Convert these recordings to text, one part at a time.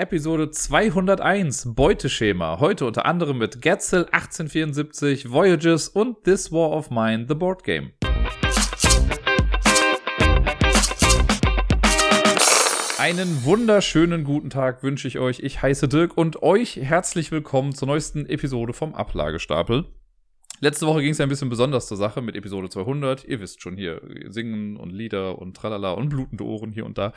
Episode 201 Beuteschema. Heute unter anderem mit Getzel 1874, Voyages und This War of Mine, The Board Game. Einen wunderschönen guten Tag wünsche ich euch. Ich heiße Dirk und euch herzlich willkommen zur neuesten Episode vom Ablagestapel. Letzte Woche ging es ja ein bisschen besonders zur Sache mit Episode 200. Ihr wisst schon hier, Singen und Lieder und Tralala und blutende Ohren hier und da.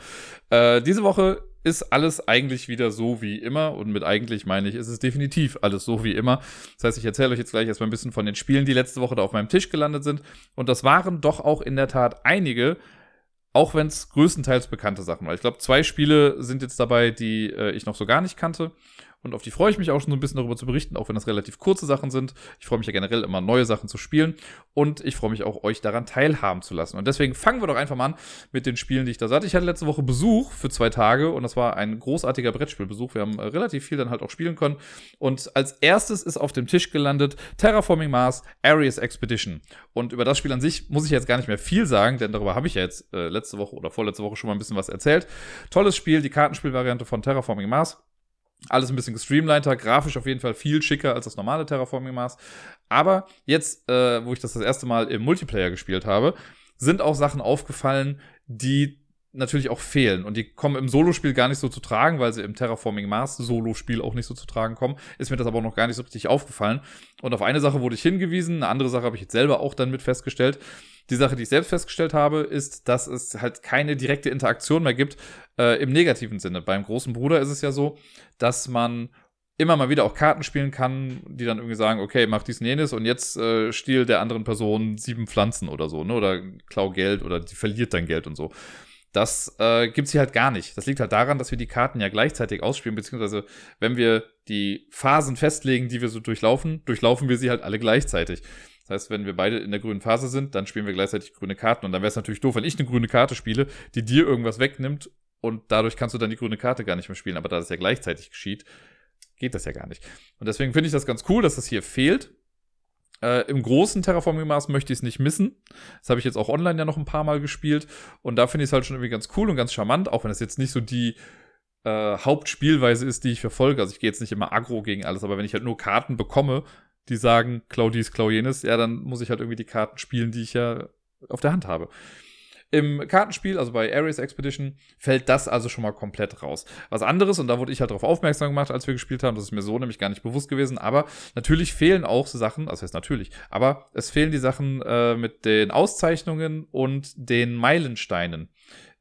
Äh, diese Woche ist alles eigentlich wieder so wie immer. Und mit eigentlich meine ich, ist es definitiv alles so wie immer. Das heißt, ich erzähle euch jetzt gleich erstmal ein bisschen von den Spielen, die letzte Woche da auf meinem Tisch gelandet sind. Und das waren doch auch in der Tat einige, auch wenn es größtenteils bekannte Sachen waren. Ich glaube, zwei Spiele sind jetzt dabei, die äh, ich noch so gar nicht kannte. Und auf die freue ich mich auch schon so ein bisschen darüber zu berichten, auch wenn das relativ kurze Sachen sind. Ich freue mich ja generell immer, neue Sachen zu spielen. Und ich freue mich auch, euch daran teilhaben zu lassen. Und deswegen fangen wir doch einfach mal an mit den Spielen, die ich da hatte. Ich hatte letzte Woche Besuch für zwei Tage und das war ein großartiger Brettspielbesuch. Wir haben äh, relativ viel dann halt auch spielen können. Und als erstes ist auf dem Tisch gelandet Terraforming Mars Ares Expedition. Und über das Spiel an sich muss ich jetzt gar nicht mehr viel sagen, denn darüber habe ich ja jetzt äh, letzte Woche oder vorletzte Woche schon mal ein bisschen was erzählt. Tolles Spiel, die Kartenspielvariante von Terraforming Mars. Alles ein bisschen gestreamliner, grafisch auf jeden Fall viel schicker als das normale Terraforming Mars. Aber jetzt, äh, wo ich das das erste Mal im Multiplayer gespielt habe, sind auch Sachen aufgefallen, die natürlich auch fehlen. Und die kommen im Solospiel gar nicht so zu tragen, weil sie im Terraforming Mars Solospiel auch nicht so zu tragen kommen. Ist mir das aber auch noch gar nicht so richtig aufgefallen. Und auf eine Sache wurde ich hingewiesen, eine andere Sache habe ich jetzt selber auch dann mit festgestellt. Die Sache, die ich selbst festgestellt habe, ist, dass es halt keine direkte Interaktion mehr gibt äh, im negativen Sinne. Beim großen Bruder ist es ja so, dass man immer mal wieder auch Karten spielen kann, die dann irgendwie sagen, okay, mach dies und jenes und jetzt äh, stiehlt der anderen Person sieben Pflanzen oder so, ne? Oder klau Geld oder die verliert dann Geld und so. Das äh, gibt hier halt gar nicht. Das liegt halt daran, dass wir die Karten ja gleichzeitig ausspielen, beziehungsweise wenn wir die Phasen festlegen, die wir so durchlaufen, durchlaufen wir sie halt alle gleichzeitig. Das heißt, wenn wir beide in der grünen Phase sind, dann spielen wir gleichzeitig grüne Karten. Und dann wäre es natürlich doof, wenn ich eine grüne Karte spiele, die dir irgendwas wegnimmt und dadurch kannst du dann die grüne Karte gar nicht mehr spielen. Aber da das ja gleichzeitig geschieht, geht das ja gar nicht. Und deswegen finde ich das ganz cool, dass das hier fehlt. Äh, Im großen Terraforming Mars möchte ich es nicht missen. Das habe ich jetzt auch online ja noch ein paar Mal gespielt. Und da finde ich es halt schon irgendwie ganz cool und ganz charmant, auch wenn es jetzt nicht so die äh, Hauptspielweise ist, die ich verfolge. Also ich gehe jetzt nicht immer aggro gegen alles, aber wenn ich halt nur Karten bekomme, die sagen, Claudius Claujenes, ja, dann muss ich halt irgendwie die Karten spielen, die ich ja auf der Hand habe. Im Kartenspiel, also bei Ares Expedition, fällt das also schon mal komplett raus. Was anderes, und da wurde ich halt darauf aufmerksam gemacht, als wir gespielt haben, das ist mir so nämlich gar nicht bewusst gewesen, aber natürlich fehlen auch so Sachen, also heißt natürlich, aber es fehlen die Sachen äh, mit den Auszeichnungen und den Meilensteinen.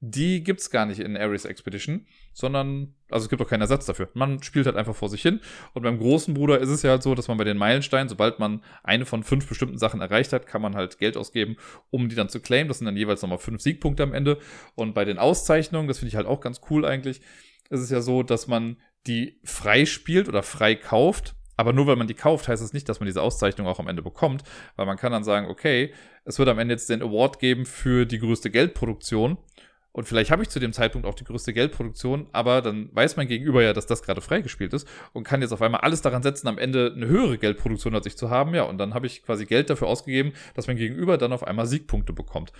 Die gibt's gar nicht in Ares Expedition sondern, also es gibt auch keinen Ersatz dafür. Man spielt halt einfach vor sich hin. Und beim großen Bruder ist es ja halt so, dass man bei den Meilensteinen, sobald man eine von fünf bestimmten Sachen erreicht hat, kann man halt Geld ausgeben, um die dann zu claimen. Das sind dann jeweils nochmal fünf Siegpunkte am Ende. Und bei den Auszeichnungen, das finde ich halt auch ganz cool eigentlich, ist es ja so, dass man die frei spielt oder frei kauft. Aber nur weil man die kauft, heißt es das nicht, dass man diese Auszeichnung auch am Ende bekommt, weil man kann dann sagen, okay, es wird am Ende jetzt den Award geben für die größte Geldproduktion und vielleicht habe ich zu dem Zeitpunkt auch die größte Geldproduktion, aber dann weiß mein Gegenüber ja, dass das gerade freigespielt ist und kann jetzt auf einmal alles daran setzen, am Ende eine höhere Geldproduktion als ich zu haben. Ja, und dann habe ich quasi Geld dafür ausgegeben, dass mein Gegenüber dann auf einmal Siegpunkte bekommt.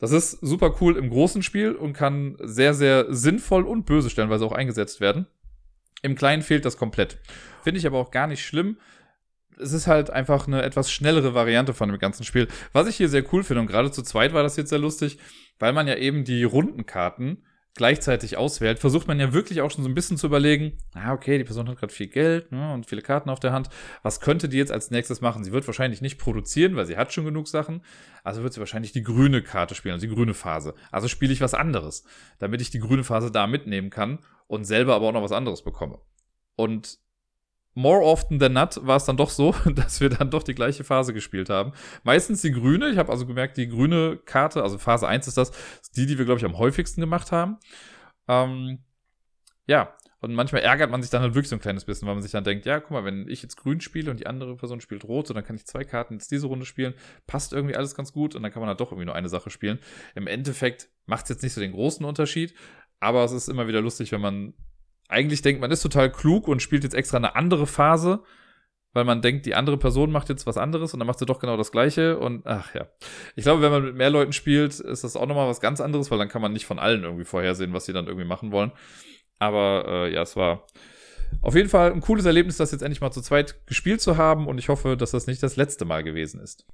Das ist super cool im großen Spiel und kann sehr, sehr sinnvoll und böse stellenweise auch eingesetzt werden. Im Kleinen fehlt das komplett. Finde ich aber auch gar nicht schlimm. Es ist halt einfach eine etwas schnellere Variante von dem ganzen Spiel. Was ich hier sehr cool finde, und gerade zu zweit war das jetzt sehr lustig, weil man ja eben die Rundenkarten gleichzeitig auswählt, versucht man ja wirklich auch schon so ein bisschen zu überlegen, ah, okay, die Person hat gerade viel Geld ne, und viele Karten auf der Hand. Was könnte die jetzt als nächstes machen? Sie wird wahrscheinlich nicht produzieren, weil sie hat schon genug Sachen. Also wird sie wahrscheinlich die grüne Karte spielen, also die grüne Phase. Also spiele ich was anderes, damit ich die grüne Phase da mitnehmen kann und selber aber auch noch was anderes bekomme. Und more often than not war es dann doch so, dass wir dann doch die gleiche Phase gespielt haben. Meistens die grüne. Ich habe also gemerkt, die grüne Karte, also Phase 1 ist das, ist die, die wir, glaube ich, am häufigsten gemacht haben. Ähm, ja, und manchmal ärgert man sich dann halt wirklich so ein kleines bisschen, weil man sich dann denkt, ja, guck mal, wenn ich jetzt grün spiele und die andere Person spielt rot, so dann kann ich zwei Karten jetzt diese Runde spielen, passt irgendwie alles ganz gut und dann kann man halt doch irgendwie nur eine Sache spielen. Im Endeffekt macht es jetzt nicht so den großen Unterschied, aber es ist immer wieder lustig, wenn man eigentlich denkt, man ist total klug und spielt jetzt extra eine andere Phase, weil man denkt, die andere Person macht jetzt was anderes und dann macht sie doch genau das Gleiche und ach ja. Ich glaube, wenn man mit mehr Leuten spielt, ist das auch nochmal was ganz anderes, weil dann kann man nicht von allen irgendwie vorhersehen, was sie dann irgendwie machen wollen. Aber äh, ja, es war auf jeden Fall ein cooles Erlebnis, das jetzt endlich mal zu zweit gespielt zu haben. Und ich hoffe, dass das nicht das letzte Mal gewesen ist.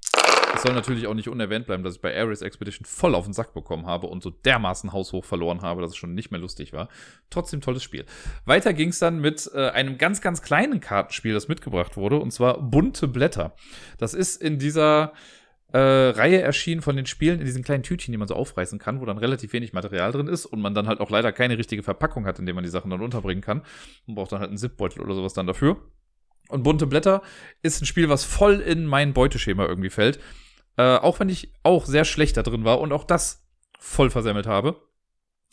Es soll natürlich auch nicht unerwähnt bleiben, dass ich bei Ares Expedition voll auf den Sack bekommen habe und so dermaßen haushoch verloren habe, dass es schon nicht mehr lustig war. Trotzdem tolles Spiel. Weiter ging es dann mit äh, einem ganz, ganz kleinen Kartenspiel, das mitgebracht wurde, und zwar Bunte Blätter. Das ist in dieser äh, Reihe erschienen von den Spielen in diesen kleinen Tütchen, die man so aufreißen kann, wo dann relativ wenig Material drin ist und man dann halt auch leider keine richtige Verpackung hat, in der man die Sachen dann unterbringen kann. Man braucht dann halt einen Zipbeutel oder sowas dann dafür. Und bunte Blätter ist ein Spiel, was voll in mein Beuteschema irgendwie fällt. Äh, auch wenn ich auch sehr schlecht da drin war und auch das voll versemmelt habe.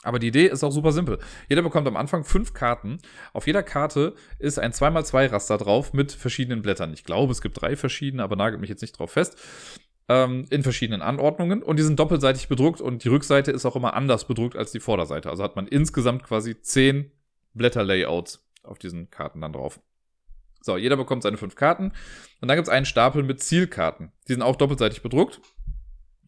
Aber die Idee ist auch super simpel. Jeder bekommt am Anfang fünf Karten. Auf jeder Karte ist ein 2x2 Raster drauf mit verschiedenen Blättern. Ich glaube, es gibt drei verschiedene, aber nagelt mich jetzt nicht drauf fest ähm, in verschiedenen Anordnungen und die sind doppelseitig bedruckt und die Rückseite ist auch immer anders bedruckt als die Vorderseite. Also hat man insgesamt quasi zehn Blätterlayouts auf diesen Karten dann drauf. So, jeder bekommt seine fünf Karten und dann gibt es einen Stapel mit Zielkarten. Die sind auch doppelseitig bedruckt.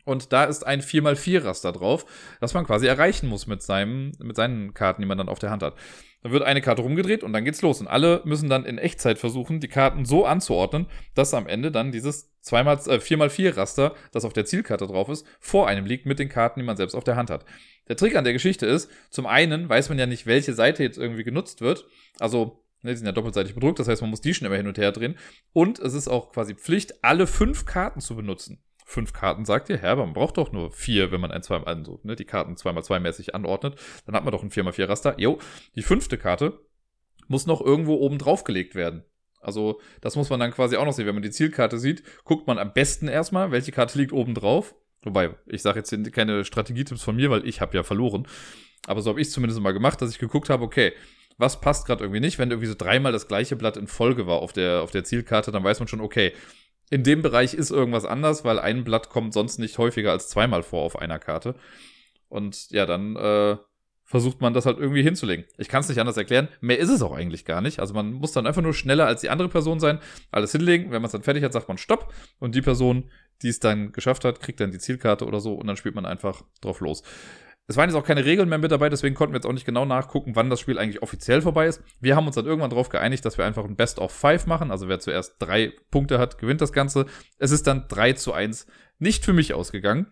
Und da ist ein 4x4-Raster drauf, das man quasi erreichen muss mit, seinem, mit seinen Karten, die man dann auf der Hand hat. Dann wird eine Karte rumgedreht und dann geht's los. Und alle müssen dann in Echtzeit versuchen, die Karten so anzuordnen, dass am Ende dann dieses 2x, äh, 4x4 Raster, das auf der Zielkarte drauf ist, vor einem liegt mit den Karten, die man selbst auf der Hand hat. Der Trick an der Geschichte ist, zum einen weiß man ja nicht, welche Seite jetzt irgendwie genutzt wird. Also, ne, die sind ja doppelseitig bedruckt, das heißt, man muss die schon immer hin und her drehen. Und es ist auch quasi Pflicht, alle fünf Karten zu benutzen fünf Karten sagt ihr, Herr, man braucht doch nur vier, wenn man ein zwei, also, ne, die Karten zweimal zweimäßig anordnet. Dann hat man doch ein 4x4 Raster. Jo, die fünfte Karte muss noch irgendwo oben drauf gelegt werden. Also, das muss man dann quasi auch noch sehen. Wenn man die Zielkarte sieht, guckt man am besten erstmal, welche Karte liegt oben drauf. Wobei, ich sage jetzt keine Strategietipps von mir, weil ich habe ja verloren. Aber so habe ich es zumindest mal gemacht, dass ich geguckt habe, okay, was passt gerade irgendwie nicht. Wenn irgendwie so dreimal das gleiche Blatt in Folge war auf der, auf der Zielkarte, dann weiß man schon, okay, in dem Bereich ist irgendwas anders, weil ein Blatt kommt sonst nicht häufiger als zweimal vor auf einer Karte. Und ja, dann äh, versucht man das halt irgendwie hinzulegen. Ich kann es nicht anders erklären. Mehr ist es auch eigentlich gar nicht. Also man muss dann einfach nur schneller als die andere Person sein, alles hinlegen. Wenn man es dann fertig hat, sagt man Stopp. Und die Person, die es dann geschafft hat, kriegt dann die Zielkarte oder so und dann spielt man einfach drauf los. Es waren jetzt auch keine Regeln mehr mit dabei, deswegen konnten wir jetzt auch nicht genau nachgucken, wann das Spiel eigentlich offiziell vorbei ist. Wir haben uns dann irgendwann darauf geeinigt, dass wir einfach ein Best of Five machen. Also wer zuerst drei Punkte hat, gewinnt das Ganze. Es ist dann 3 zu 1 nicht für mich ausgegangen.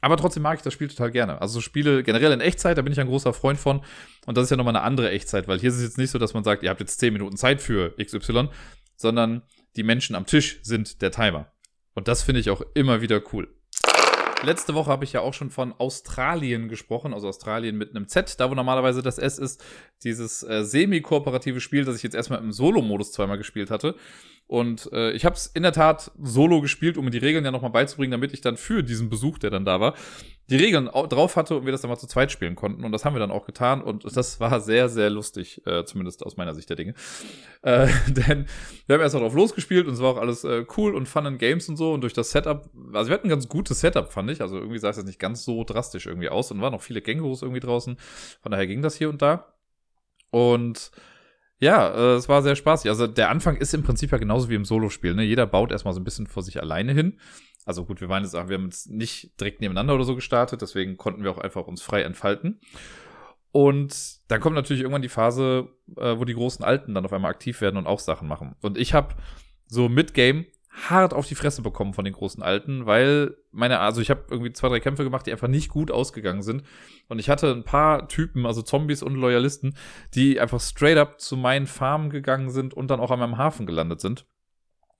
Aber trotzdem mag ich das Spiel total gerne. Also so Spiele generell in Echtzeit, da bin ich ein großer Freund von. Und das ist ja nochmal eine andere Echtzeit, weil hier ist es jetzt nicht so, dass man sagt, ihr habt jetzt 10 Minuten Zeit für XY, sondern die Menschen am Tisch sind der Timer. Und das finde ich auch immer wieder cool. Letzte Woche habe ich ja auch schon von Australien gesprochen, also Australien mit einem Z, da wo normalerweise das S ist. Dieses äh, semi-kooperative Spiel, das ich jetzt erstmal im Solo-Modus zweimal gespielt hatte. Und äh, ich habe es in der Tat solo gespielt, um mir die Regeln ja nochmal beizubringen, damit ich dann für diesen Besuch, der dann da war, die Regeln drauf hatte und wir das dann mal zu zweit spielen konnten. Und das haben wir dann auch getan. Und das war sehr, sehr lustig, äh, zumindest aus meiner Sicht der Dinge. Äh, denn wir haben erst mal drauf losgespielt und es war auch alles äh, cool und fun in Games und so. Und durch das Setup, also wir hatten ein ganz gutes Setup, fand ich. Also irgendwie sah es jetzt nicht ganz so drastisch irgendwie aus und waren noch viele Kängurus irgendwie draußen. Von daher ging das hier und da. Und ja, äh, es war sehr spaßig. Also der Anfang ist im Prinzip ja genauso wie im Solo-Spiel. Ne? Jeder baut erstmal so ein bisschen vor sich alleine hin. Also gut, wir waren jetzt, wir haben jetzt nicht direkt nebeneinander oder so gestartet, deswegen konnten wir auch einfach uns frei entfalten. Und dann kommt natürlich irgendwann die Phase, äh, wo die großen Alten dann auf einmal aktiv werden und auch Sachen machen. Und ich habe so mit Game hart auf die Fresse bekommen von den großen Alten, weil meine, also ich habe irgendwie zwei, drei Kämpfe gemacht, die einfach nicht gut ausgegangen sind. Und ich hatte ein paar Typen, also Zombies und Loyalisten, die einfach straight up zu meinen Farmen gegangen sind und dann auch an meinem Hafen gelandet sind.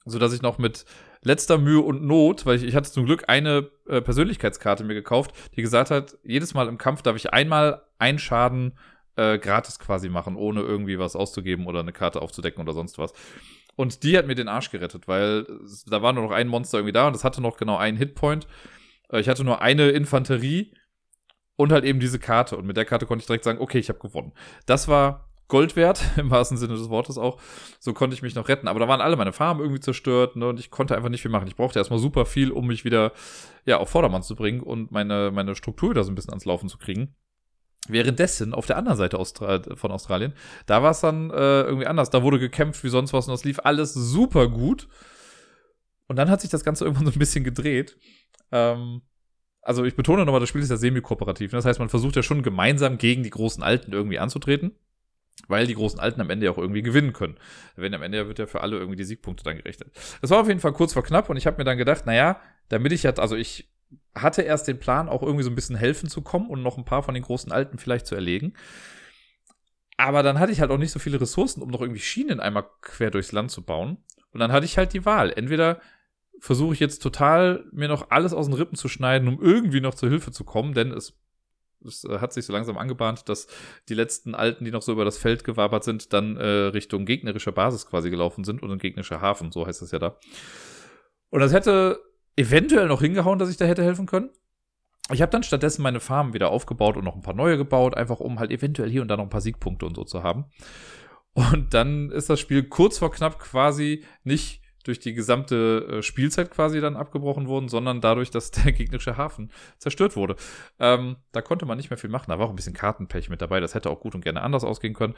So dass ich noch mit letzter Mühe und Not, weil ich, ich hatte zum Glück eine äh, Persönlichkeitskarte mir gekauft, die gesagt hat, jedes Mal im Kampf darf ich einmal einen Schaden äh, gratis quasi machen, ohne irgendwie was auszugeben oder eine Karte aufzudecken oder sonst was. Und die hat mir den Arsch gerettet, weil da war nur noch ein Monster irgendwie da und das hatte noch genau einen Hitpoint. Äh, ich hatte nur eine Infanterie und halt eben diese Karte. Und mit der Karte konnte ich direkt sagen, okay, ich habe gewonnen. Das war Gold wert, im wahrsten Sinne des Wortes auch. So konnte ich mich noch retten. Aber da waren alle meine Farben irgendwie zerstört ne, und ich konnte einfach nicht viel machen. Ich brauchte erstmal super viel, um mich wieder ja, auf Vordermann zu bringen und meine, meine Struktur wieder so ein bisschen ans Laufen zu kriegen. Währenddessen auf der anderen Seite Austra von Australien, da war es dann äh, irgendwie anders. Da wurde gekämpft wie sonst was und das lief alles super gut. Und dann hat sich das Ganze irgendwann so ein bisschen gedreht. Ähm, also ich betone nochmal, das Spiel ist ja semi-kooperativ. Ne? Das heißt, man versucht ja schon gemeinsam gegen die großen Alten irgendwie anzutreten. weil die großen Alten am Ende ja auch irgendwie gewinnen können. Wenn am Ende wird ja für alle irgendwie die Siegpunkte dann gerechnet. Das war auf jeden Fall kurz vor knapp und ich habe mir dann gedacht, naja, damit ich jetzt, also ich hatte erst den Plan, auch irgendwie so ein bisschen helfen zu kommen und noch ein paar von den großen Alten vielleicht zu erlegen. Aber dann hatte ich halt auch nicht so viele Ressourcen, um noch irgendwie Schienen einmal quer durchs Land zu bauen. Und dann hatte ich halt die Wahl. Entweder versuche ich jetzt total, mir noch alles aus den Rippen zu schneiden, um irgendwie noch zur Hilfe zu kommen, denn es, es äh, hat sich so langsam angebahnt, dass die letzten Alten, die noch so über das Feld gewabert sind, dann äh, Richtung gegnerischer Basis quasi gelaufen sind und ein gegnerischer Hafen, so heißt es ja da. Und das hätte eventuell noch hingehauen, dass ich da hätte helfen können. Ich habe dann stattdessen meine Farmen wieder aufgebaut und noch ein paar neue gebaut, einfach um halt eventuell hier und da noch ein paar Siegpunkte und so zu haben. Und dann ist das Spiel kurz vor knapp quasi nicht durch die gesamte äh, Spielzeit quasi dann abgebrochen worden, sondern dadurch, dass der gegnerische Hafen zerstört wurde. Ähm, da konnte man nicht mehr viel machen. Da war auch ein bisschen Kartenpech mit dabei. Das hätte auch gut und gerne anders ausgehen können.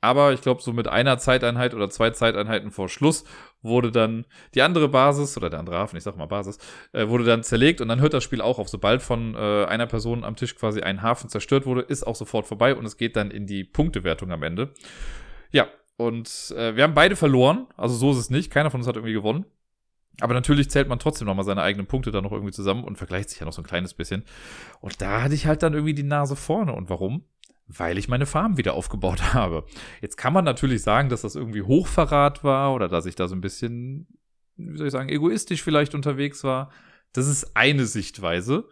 Aber ich glaube, so mit einer Zeiteinheit oder zwei Zeiteinheiten vor Schluss wurde dann die andere Basis oder der andere Hafen, ich sag mal Basis, äh, wurde dann zerlegt und dann hört das Spiel auch auf. Sobald von äh, einer Person am Tisch quasi ein Hafen zerstört wurde, ist auch sofort vorbei und es geht dann in die Punktewertung am Ende. Ja, und äh, wir haben beide verloren. Also so ist es nicht. Keiner von uns hat irgendwie gewonnen. Aber natürlich zählt man trotzdem nochmal seine eigenen Punkte da noch irgendwie zusammen und vergleicht sich ja noch so ein kleines bisschen. Und da hatte ich halt dann irgendwie die Nase vorne. Und warum? Weil ich meine Farm wieder aufgebaut habe. Jetzt kann man natürlich sagen, dass das irgendwie Hochverrat war oder dass ich da so ein bisschen, wie soll ich sagen, egoistisch vielleicht unterwegs war. Das ist eine Sichtweise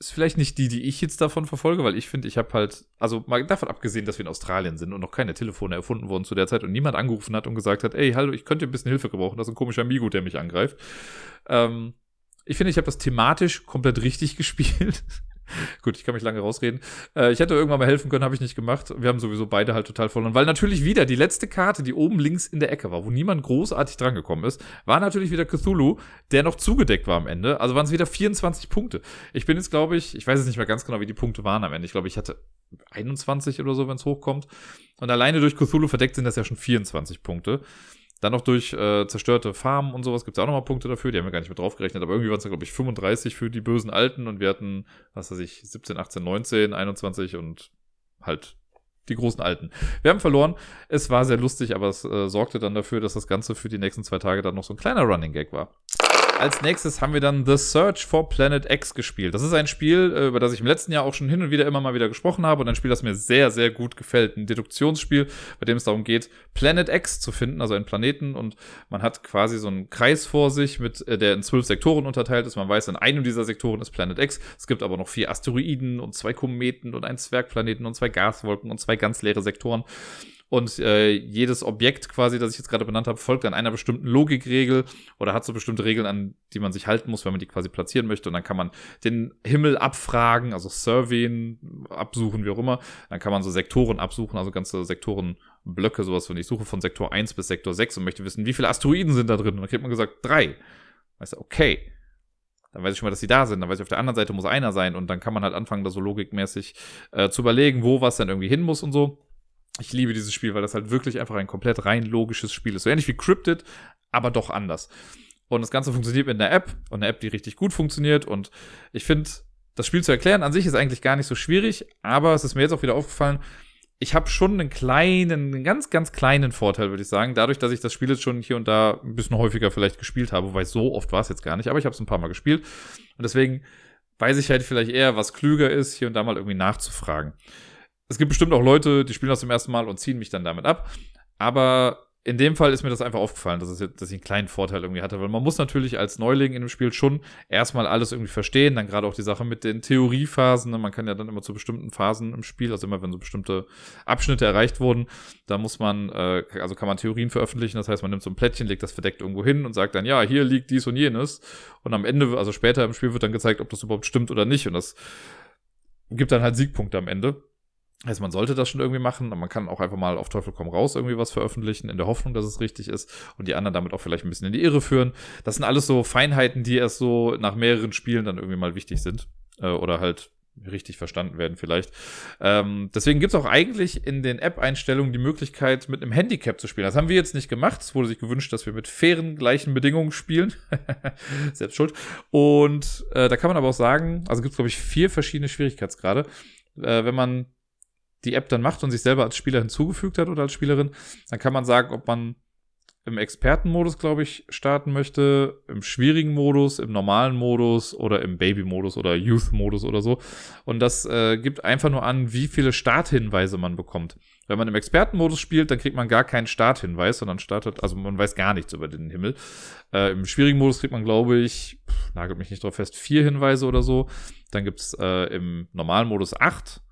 ist vielleicht nicht die, die ich jetzt davon verfolge, weil ich finde, ich habe halt, also mal davon abgesehen, dass wir in Australien sind und noch keine Telefone erfunden wurden zu der Zeit und niemand angerufen hat und gesagt hat, ey, hallo, ich könnte ein bisschen Hilfe gebrauchen, das ist ein komischer Migo, der mich angreift. Ähm, ich finde, ich habe das thematisch komplett richtig gespielt. Gut, ich kann mich lange rausreden. Äh, ich hätte irgendwann mal helfen können, habe ich nicht gemacht. Wir haben sowieso beide halt total verloren. Weil natürlich wieder die letzte Karte, die oben links in der Ecke war, wo niemand großartig drangekommen ist, war natürlich wieder Cthulhu, der noch zugedeckt war am Ende. Also waren es wieder 24 Punkte. Ich bin jetzt, glaube ich, ich weiß jetzt nicht mehr ganz genau, wie die Punkte waren am Ende. Ich glaube, ich hatte 21 oder so, wenn es hochkommt. Und alleine durch Cthulhu verdeckt sind das ja schon 24 Punkte. Dann noch durch äh, zerstörte Farmen und sowas gibt es auch nochmal Punkte dafür. Die haben wir gar nicht mit draufgerechnet. Aber irgendwie waren es, glaube ich, 35 für die bösen Alten. Und wir hatten, was weiß ich, 17, 18, 19, 21 und halt die großen Alten. Wir haben verloren. Es war sehr lustig, aber es äh, sorgte dann dafür, dass das Ganze für die nächsten zwei Tage dann noch so ein kleiner Running Gag war. Als nächstes haben wir dann The Search for Planet X gespielt. Das ist ein Spiel, äh, über das ich im letzten Jahr auch schon hin und wieder immer mal wieder gesprochen habe und ein Spiel, das mir sehr, sehr gut gefällt. Ein Deduktionsspiel, bei dem es darum geht, Planet X zu finden, also einen Planeten und man hat quasi so einen Kreis vor sich, mit, äh, der in zwölf Sektoren unterteilt ist. Man weiß, in einem dieser Sektoren ist Planet X. Es gibt aber noch vier Asteroiden und zwei Kometen und einen Zwergplaneten und zwei Gaswolken und zwei ganz leere Sektoren. Und äh, jedes Objekt quasi, das ich jetzt gerade benannt habe, folgt an einer bestimmten Logikregel oder hat so bestimmte Regeln, an die man sich halten muss, wenn man die quasi platzieren möchte. Und dann kann man den Himmel abfragen, also surveyen, absuchen, wie auch immer. Dann kann man so Sektoren absuchen, also ganze Sektorenblöcke, sowas. Und ich suche von Sektor 1 bis Sektor 6 und möchte wissen, wie viele Asteroiden sind da drin. Und dann kriegt man gesagt, drei. Weißt du, okay. Dann weiß ich schon mal, dass sie da sind. Dann weiß ich, auf der anderen Seite muss einer sein. Und dann kann man halt anfangen, da so logikmäßig äh, zu überlegen, wo was dann irgendwie hin muss und so. Ich liebe dieses Spiel, weil das halt wirklich einfach ein komplett rein logisches Spiel ist. So ähnlich wie Cryptid, aber doch anders. Und das Ganze funktioniert mit einer App und eine App, die richtig gut funktioniert. Und ich finde, das Spiel zu erklären an sich ist eigentlich gar nicht so schwierig, aber es ist mir jetzt auch wieder aufgefallen, ich habe schon einen kleinen, einen ganz, ganz kleinen Vorteil, würde ich sagen, dadurch, dass ich das Spiel jetzt schon hier und da ein bisschen häufiger vielleicht gespielt habe, wobei so oft war es jetzt gar nicht, aber ich habe es ein paar Mal gespielt. Und deswegen weiß ich halt vielleicht eher, was klüger ist, hier und da mal irgendwie nachzufragen es gibt bestimmt auch Leute, die spielen das zum ersten Mal und ziehen mich dann damit ab. Aber in dem Fall ist mir das einfach aufgefallen, dass, es, dass ich einen kleinen Vorteil irgendwie hatte, weil man muss natürlich als Neuling in dem Spiel schon erstmal alles irgendwie verstehen, dann gerade auch die Sache mit den Theoriephasen, ne? man kann ja dann immer zu bestimmten Phasen im Spiel, also immer wenn so bestimmte Abschnitte erreicht wurden, da muss man, äh, also kann man Theorien veröffentlichen, das heißt man nimmt so ein Plättchen, legt das verdeckt irgendwo hin und sagt dann, ja, hier liegt dies und jenes und am Ende, also später im Spiel wird dann gezeigt, ob das überhaupt stimmt oder nicht und das gibt dann halt Siegpunkte am Ende. Also man sollte das schon irgendwie machen, man kann auch einfach mal auf Teufel komm raus irgendwie was veröffentlichen, in der Hoffnung, dass es richtig ist und die anderen damit auch vielleicht ein bisschen in die Irre führen. Das sind alles so Feinheiten, die erst so nach mehreren Spielen dann irgendwie mal wichtig sind äh, oder halt richtig verstanden werden vielleicht. Ähm, deswegen gibt's auch eigentlich in den App-Einstellungen die Möglichkeit, mit einem Handicap zu spielen. Das haben wir jetzt nicht gemacht. Es wurde sich gewünscht, dass wir mit fairen, gleichen Bedingungen spielen. Selbst schuld. Und äh, da kann man aber auch sagen, also gibt's glaube ich vier verschiedene Schwierigkeitsgrade. Äh, wenn man die App dann macht und sich selber als Spieler hinzugefügt hat oder als Spielerin, dann kann man sagen, ob man im Expertenmodus, glaube ich, starten möchte, im schwierigen Modus, im normalen Modus oder im Baby-Modus oder Youth-Modus oder so. Und das äh, gibt einfach nur an, wie viele Starthinweise man bekommt. Wenn man im Expertenmodus spielt, dann kriegt man gar keinen Starthinweis, sondern startet, also man weiß gar nichts über den Himmel. Äh, Im schwierigen Modus kriegt man, glaube ich, pff, nagelt mich nicht drauf fest, vier Hinweise oder so. Dann gibt's äh, im normalen Modus acht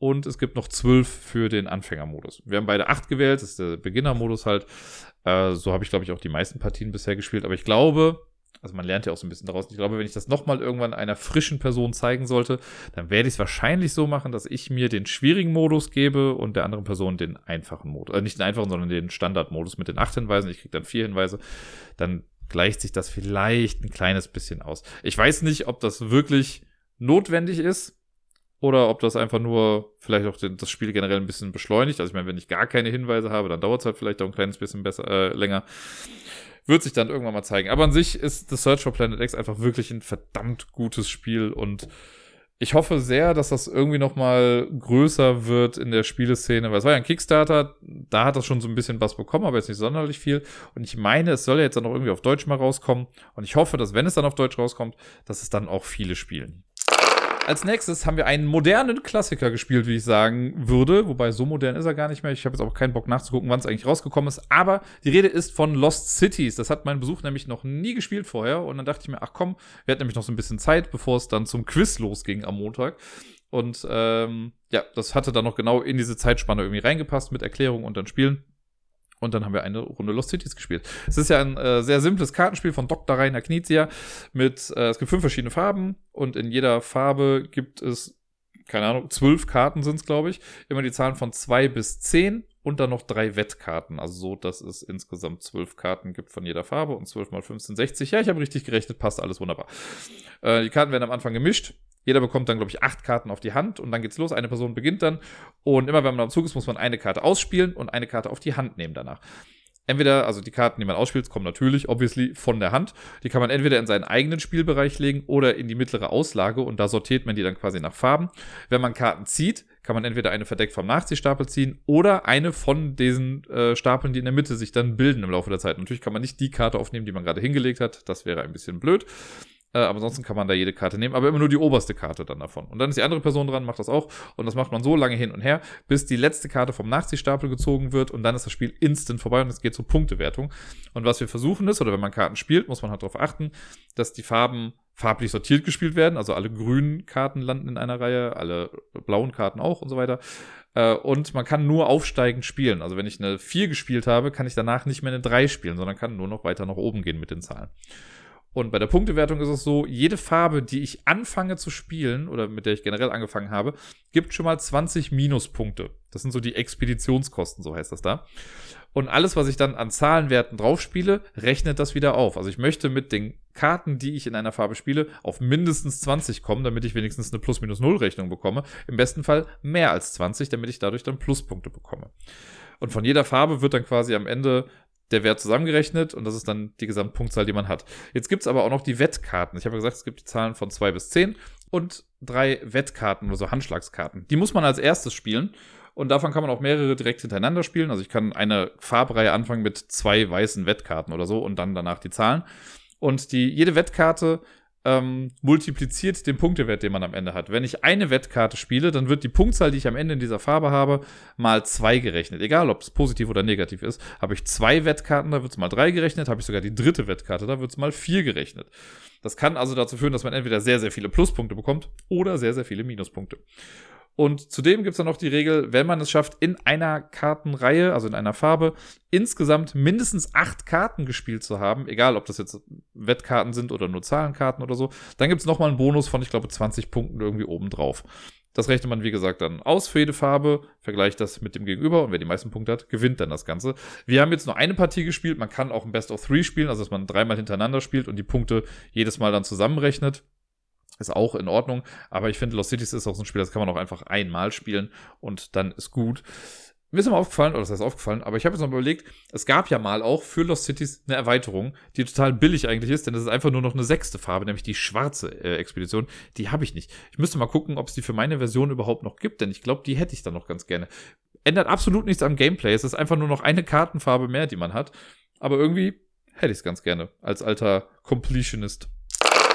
und es gibt noch zwölf für den Anfängermodus. Wir haben beide acht gewählt, das ist der Beginnermodus halt. Äh, so habe ich, glaube ich, auch die meisten Partien bisher gespielt. Aber ich glaube, also man lernt ja auch so ein bisschen daraus. Ich glaube, wenn ich das nochmal irgendwann einer frischen Person zeigen sollte, dann werde ich es wahrscheinlich so machen, dass ich mir den schwierigen Modus gebe und der anderen Person den einfachen Modus. Also nicht den einfachen, sondern den Standardmodus mit den acht Hinweisen. Ich kriege dann vier Hinweise. Dann gleicht sich das vielleicht ein kleines bisschen aus. Ich weiß nicht, ob das wirklich notwendig ist oder ob das einfach nur vielleicht auch den, das Spiel generell ein bisschen beschleunigt. Also ich meine, wenn ich gar keine Hinweise habe, dann dauert es halt vielleicht auch ein kleines bisschen besser, äh, länger. Wird sich dann irgendwann mal zeigen. Aber an sich ist The Search for Planet X einfach wirklich ein verdammt gutes Spiel und ich hoffe sehr, dass das irgendwie noch mal größer wird in der Spieleszene, weil es war ja ein Kickstarter, da hat das schon so ein bisschen was bekommen, aber jetzt nicht sonderlich viel. Und ich meine, es soll ja jetzt dann noch irgendwie auf Deutsch mal rauskommen. Und ich hoffe, dass wenn es dann auf Deutsch rauskommt, dass es dann auch viele spielen. Als nächstes haben wir einen modernen Klassiker gespielt, wie ich sagen würde. Wobei so modern ist er gar nicht mehr. Ich habe jetzt auch keinen Bock nachzugucken, wann es eigentlich rausgekommen ist. Aber die Rede ist von Lost Cities. Das hat mein Besuch nämlich noch nie gespielt vorher. Und dann dachte ich mir, ach komm, wir hatten nämlich noch so ein bisschen Zeit, bevor es dann zum Quiz losging am Montag. Und ähm, ja, das hatte dann noch genau in diese Zeitspanne irgendwie reingepasst mit Erklärung und dann Spielen. Und dann haben wir eine Runde Lost Cities gespielt. Es ist ja ein äh, sehr simples Kartenspiel von Dr. Rainer Knizia mit, äh, es gibt fünf verschiedene Farben und in jeder Farbe gibt es, keine Ahnung, zwölf Karten sind es, glaube ich. Immer die Zahlen von zwei bis zehn und dann noch drei Wettkarten. Also so, dass es insgesamt zwölf Karten gibt von jeder Farbe und zwölf mal 15, 60. Ja, ich habe richtig gerechnet, passt alles wunderbar. Äh, die Karten werden am Anfang gemischt jeder bekommt dann, glaube ich, acht Karten auf die Hand und dann geht's los. Eine Person beginnt dann. Und immer wenn man am Zug ist, muss man eine Karte ausspielen und eine Karte auf die Hand nehmen danach. Entweder, also die Karten, die man ausspielt, kommen natürlich, obviously, von der Hand. Die kann man entweder in seinen eigenen Spielbereich legen oder in die mittlere Auslage und da sortiert man die dann quasi nach Farben. Wenn man Karten zieht, kann man entweder eine verdeckt vom Nachziehstapel ziehen oder eine von diesen äh, Stapeln, die in der Mitte sich dann bilden im Laufe der Zeit. Natürlich kann man nicht die Karte aufnehmen, die man gerade hingelegt hat. Das wäre ein bisschen blöd. Äh, aber ansonsten kann man da jede Karte nehmen, aber immer nur die oberste Karte dann davon. Und dann ist die andere Person dran, macht das auch. Und das macht man so lange hin und her, bis die letzte Karte vom Nachziehstapel gezogen wird und dann ist das Spiel instant vorbei und es geht zur Punktewertung. Und was wir versuchen ist, oder wenn man Karten spielt, muss man halt darauf achten, dass die Farben farblich sortiert gespielt werden. Also alle grünen Karten landen in einer Reihe, alle blauen Karten auch und so weiter. Äh, und man kann nur aufsteigend spielen. Also wenn ich eine 4 gespielt habe, kann ich danach nicht mehr eine 3 spielen, sondern kann nur noch weiter nach oben gehen mit den Zahlen. Und bei der Punktewertung ist es so, jede Farbe, die ich anfange zu spielen oder mit der ich generell angefangen habe, gibt schon mal 20 Minuspunkte. Das sind so die Expeditionskosten, so heißt das da. Und alles, was ich dann an Zahlenwerten draufspiele, rechnet das wieder auf. Also ich möchte mit den Karten, die ich in einer Farbe spiele, auf mindestens 20 kommen, damit ich wenigstens eine Plus-Minus-Null-Rechnung bekomme. Im besten Fall mehr als 20, damit ich dadurch dann Pluspunkte bekomme. Und von jeder Farbe wird dann quasi am Ende der Wert zusammengerechnet und das ist dann die Gesamtpunktzahl, die man hat. Jetzt gibt's aber auch noch die Wettkarten. Ich habe ja gesagt, es gibt die Zahlen von zwei bis zehn und drei Wettkarten oder so Handschlagskarten. Die muss man als erstes spielen und davon kann man auch mehrere direkt hintereinander spielen. Also ich kann eine Farbreihe anfangen mit zwei weißen Wettkarten oder so und dann danach die Zahlen. Und die, jede Wettkarte ähm, multipliziert den Punktewert, den man am Ende hat. Wenn ich eine Wettkarte spiele, dann wird die Punktzahl, die ich am Ende in dieser Farbe habe, mal zwei gerechnet. Egal, ob es positiv oder negativ ist. Habe ich zwei Wettkarten, da wird es mal drei gerechnet. Habe ich sogar die dritte Wettkarte, da wird es mal vier gerechnet. Das kann also dazu führen, dass man entweder sehr, sehr viele Pluspunkte bekommt oder sehr, sehr viele Minuspunkte. Und zudem gibt es dann noch die Regel, wenn man es schafft, in einer Kartenreihe, also in einer Farbe, insgesamt mindestens acht Karten gespielt zu haben, egal ob das jetzt Wettkarten sind oder nur Zahlenkarten oder so, dann gibt es nochmal einen Bonus von, ich glaube, 20 Punkten irgendwie oben drauf. Das rechnet man, wie gesagt, dann aus für jede Farbe, vergleicht das mit dem Gegenüber und wer die meisten Punkte hat, gewinnt dann das Ganze. Wir haben jetzt nur eine Partie gespielt, man kann auch ein Best of Three spielen, also dass man dreimal hintereinander spielt und die Punkte jedes Mal dann zusammenrechnet. Ist auch in Ordnung. Aber ich finde, Lost Cities ist auch so ein Spiel, das kann man auch einfach einmal spielen und dann ist gut. mir ist immer aufgefallen, oder das heißt aufgefallen, aber ich habe jetzt noch überlegt, es gab ja mal auch für Lost Cities eine Erweiterung, die total billig eigentlich ist, denn das ist einfach nur noch eine sechste Farbe, nämlich die schwarze äh, Expedition. Die habe ich nicht. Ich müsste mal gucken, ob es die für meine Version überhaupt noch gibt, denn ich glaube, die hätte ich dann noch ganz gerne. Ändert absolut nichts am Gameplay. Es ist einfach nur noch eine Kartenfarbe mehr, die man hat. Aber irgendwie hätte ich es ganz gerne als alter Completionist.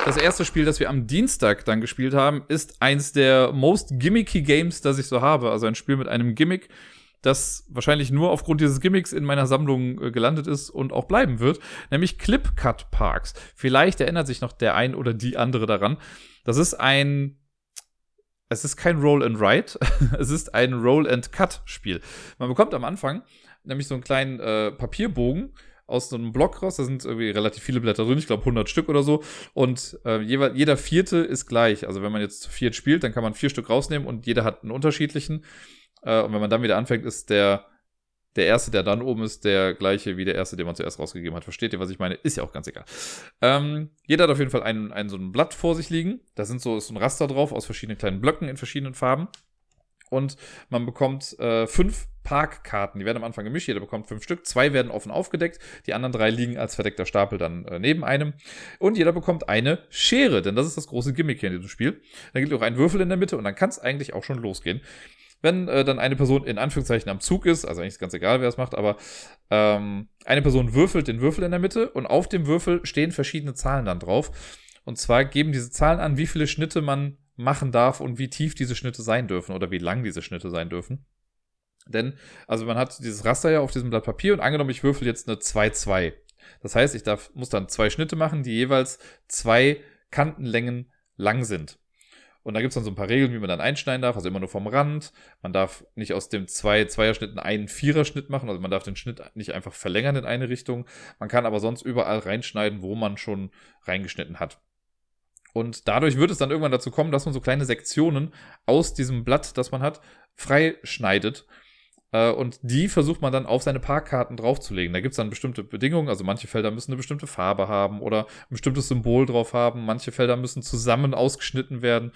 Das erste Spiel, das wir am Dienstag dann gespielt haben, ist eins der most gimmicky Games, das ich so habe. Also ein Spiel mit einem Gimmick, das wahrscheinlich nur aufgrund dieses Gimmicks in meiner Sammlung äh, gelandet ist und auch bleiben wird, nämlich Clip Cut Parks. Vielleicht erinnert sich noch der ein oder die andere daran. Das ist ein es ist kein Roll and Write, es ist ein Roll and Cut Spiel. Man bekommt am Anfang nämlich so einen kleinen äh, Papierbogen aus so einem Block raus. Da sind irgendwie relativ viele Blätter drin, ich glaube 100 Stück oder so. Und äh, jeder, vierte ist gleich. Also wenn man jetzt zu viert spielt, dann kann man vier Stück rausnehmen und jeder hat einen unterschiedlichen. Äh, und wenn man dann wieder anfängt, ist der, der erste, der dann oben ist, der gleiche wie der erste, den man zuerst rausgegeben hat. Versteht ihr, was ich meine? Ist ja auch ganz egal. Ähm, jeder hat auf jeden Fall ein, ein so ein Blatt vor sich liegen. Da sind so, ist so ein Raster drauf aus verschiedenen kleinen Blöcken in verschiedenen Farben. Und man bekommt äh, fünf Parkkarten. Die werden am Anfang gemischt. Jeder bekommt fünf Stück. Zwei werden offen aufgedeckt. Die anderen drei liegen als verdeckter Stapel dann äh, neben einem. Und jeder bekommt eine Schere, denn das ist das große Gimmick hier in diesem Spiel. Da gibt es auch einen Würfel in der Mitte und dann kann es eigentlich auch schon losgehen. Wenn äh, dann eine Person in Anführungszeichen am Zug ist, also eigentlich ist ganz egal, wer es macht, aber ähm, eine Person würfelt den Würfel in der Mitte und auf dem Würfel stehen verschiedene Zahlen dann drauf. Und zwar geben diese Zahlen an, wie viele Schnitte man machen darf und wie tief diese Schnitte sein dürfen oder wie lang diese Schnitte sein dürfen. Denn, also man hat dieses Raster ja auf diesem Blatt Papier und angenommen, ich würfel jetzt eine 2-2. Das heißt, ich darf, muss dann zwei Schnitte machen, die jeweils zwei Kantenlängen lang sind. Und da gibt es dann so ein paar Regeln, wie man dann einschneiden darf, also immer nur vom Rand. Man darf nicht aus dem zwei Zweierschnitten einen Viererschnitt machen, also man darf den Schnitt nicht einfach verlängern in eine Richtung. Man kann aber sonst überall reinschneiden, wo man schon reingeschnitten hat. Und dadurch wird es dann irgendwann dazu kommen, dass man so kleine Sektionen aus diesem Blatt, das man hat, freischneidet. Äh, und die versucht man dann auf seine Parkkarten draufzulegen. Da gibt es dann bestimmte Bedingungen. Also manche Felder müssen eine bestimmte Farbe haben oder ein bestimmtes Symbol drauf haben. Manche Felder müssen zusammen ausgeschnitten werden.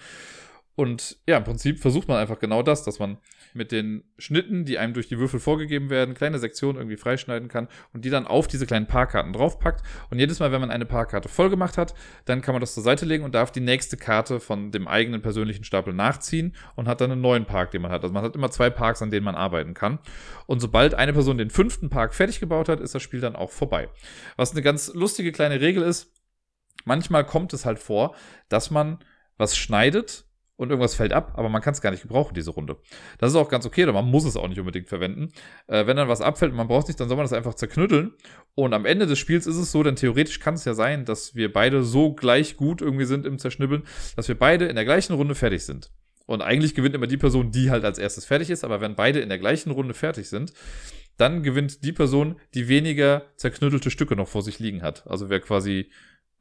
Und ja, im Prinzip versucht man einfach genau das, dass man mit den Schnitten, die einem durch die Würfel vorgegeben werden, kleine Sektionen irgendwie freischneiden kann und die dann auf diese kleinen Parkkarten draufpackt. Und jedes Mal, wenn man eine Parkkarte voll gemacht hat, dann kann man das zur Seite legen und darf die nächste Karte von dem eigenen persönlichen Stapel nachziehen und hat dann einen neuen Park, den man hat. Also man hat immer zwei Parks, an denen man arbeiten kann. Und sobald eine Person den fünften Park fertig gebaut hat, ist das Spiel dann auch vorbei. Was eine ganz lustige kleine Regel ist, manchmal kommt es halt vor, dass man was schneidet und irgendwas fällt ab, aber man kann es gar nicht gebrauchen, diese Runde. Das ist auch ganz okay, oder man muss es auch nicht unbedingt verwenden. Äh, wenn dann was abfällt und man braucht es nicht, dann soll man das einfach zerknütteln. Und am Ende des Spiels ist es so, denn theoretisch kann es ja sein, dass wir beide so gleich gut irgendwie sind im Zerschnibbeln, dass wir beide in der gleichen Runde fertig sind. Und eigentlich gewinnt immer die Person, die halt als erstes fertig ist, aber wenn beide in der gleichen Runde fertig sind, dann gewinnt die Person, die weniger zerknüttelte Stücke noch vor sich liegen hat. Also wer quasi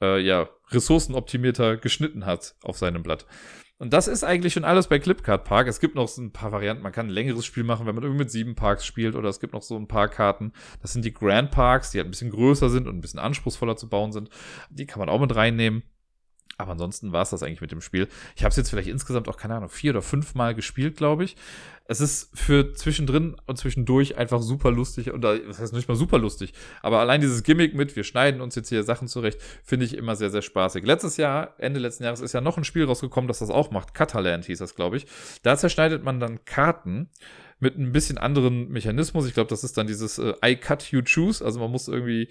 äh, ja ressourcenoptimierter geschnitten hat auf seinem Blatt. Und das ist eigentlich schon alles bei Clipcard Park. Es gibt noch so ein paar Varianten. Man kann ein längeres Spiel machen, wenn man irgendwie mit sieben Parks spielt. Oder es gibt noch so ein paar Karten. Das sind die Grand Parks, die halt ein bisschen größer sind und ein bisschen anspruchsvoller zu bauen sind. Die kann man auch mit reinnehmen. Aber ansonsten war es das eigentlich mit dem Spiel. Ich habe es jetzt vielleicht insgesamt auch, keine Ahnung, vier oder fünf Mal gespielt, glaube ich. Es ist für zwischendrin und zwischendurch einfach super lustig. Und das heißt nicht mal super lustig. Aber allein dieses Gimmick mit, wir schneiden uns jetzt hier Sachen zurecht, finde ich immer sehr, sehr spaßig. Letztes Jahr, Ende letzten Jahres, ist ja noch ein Spiel rausgekommen, das das auch macht. Cataland hieß das, glaube ich. Da zerschneidet man dann Karten mit ein bisschen anderen Mechanismus. Ich glaube, das ist dann dieses äh, I cut you choose. Also man muss irgendwie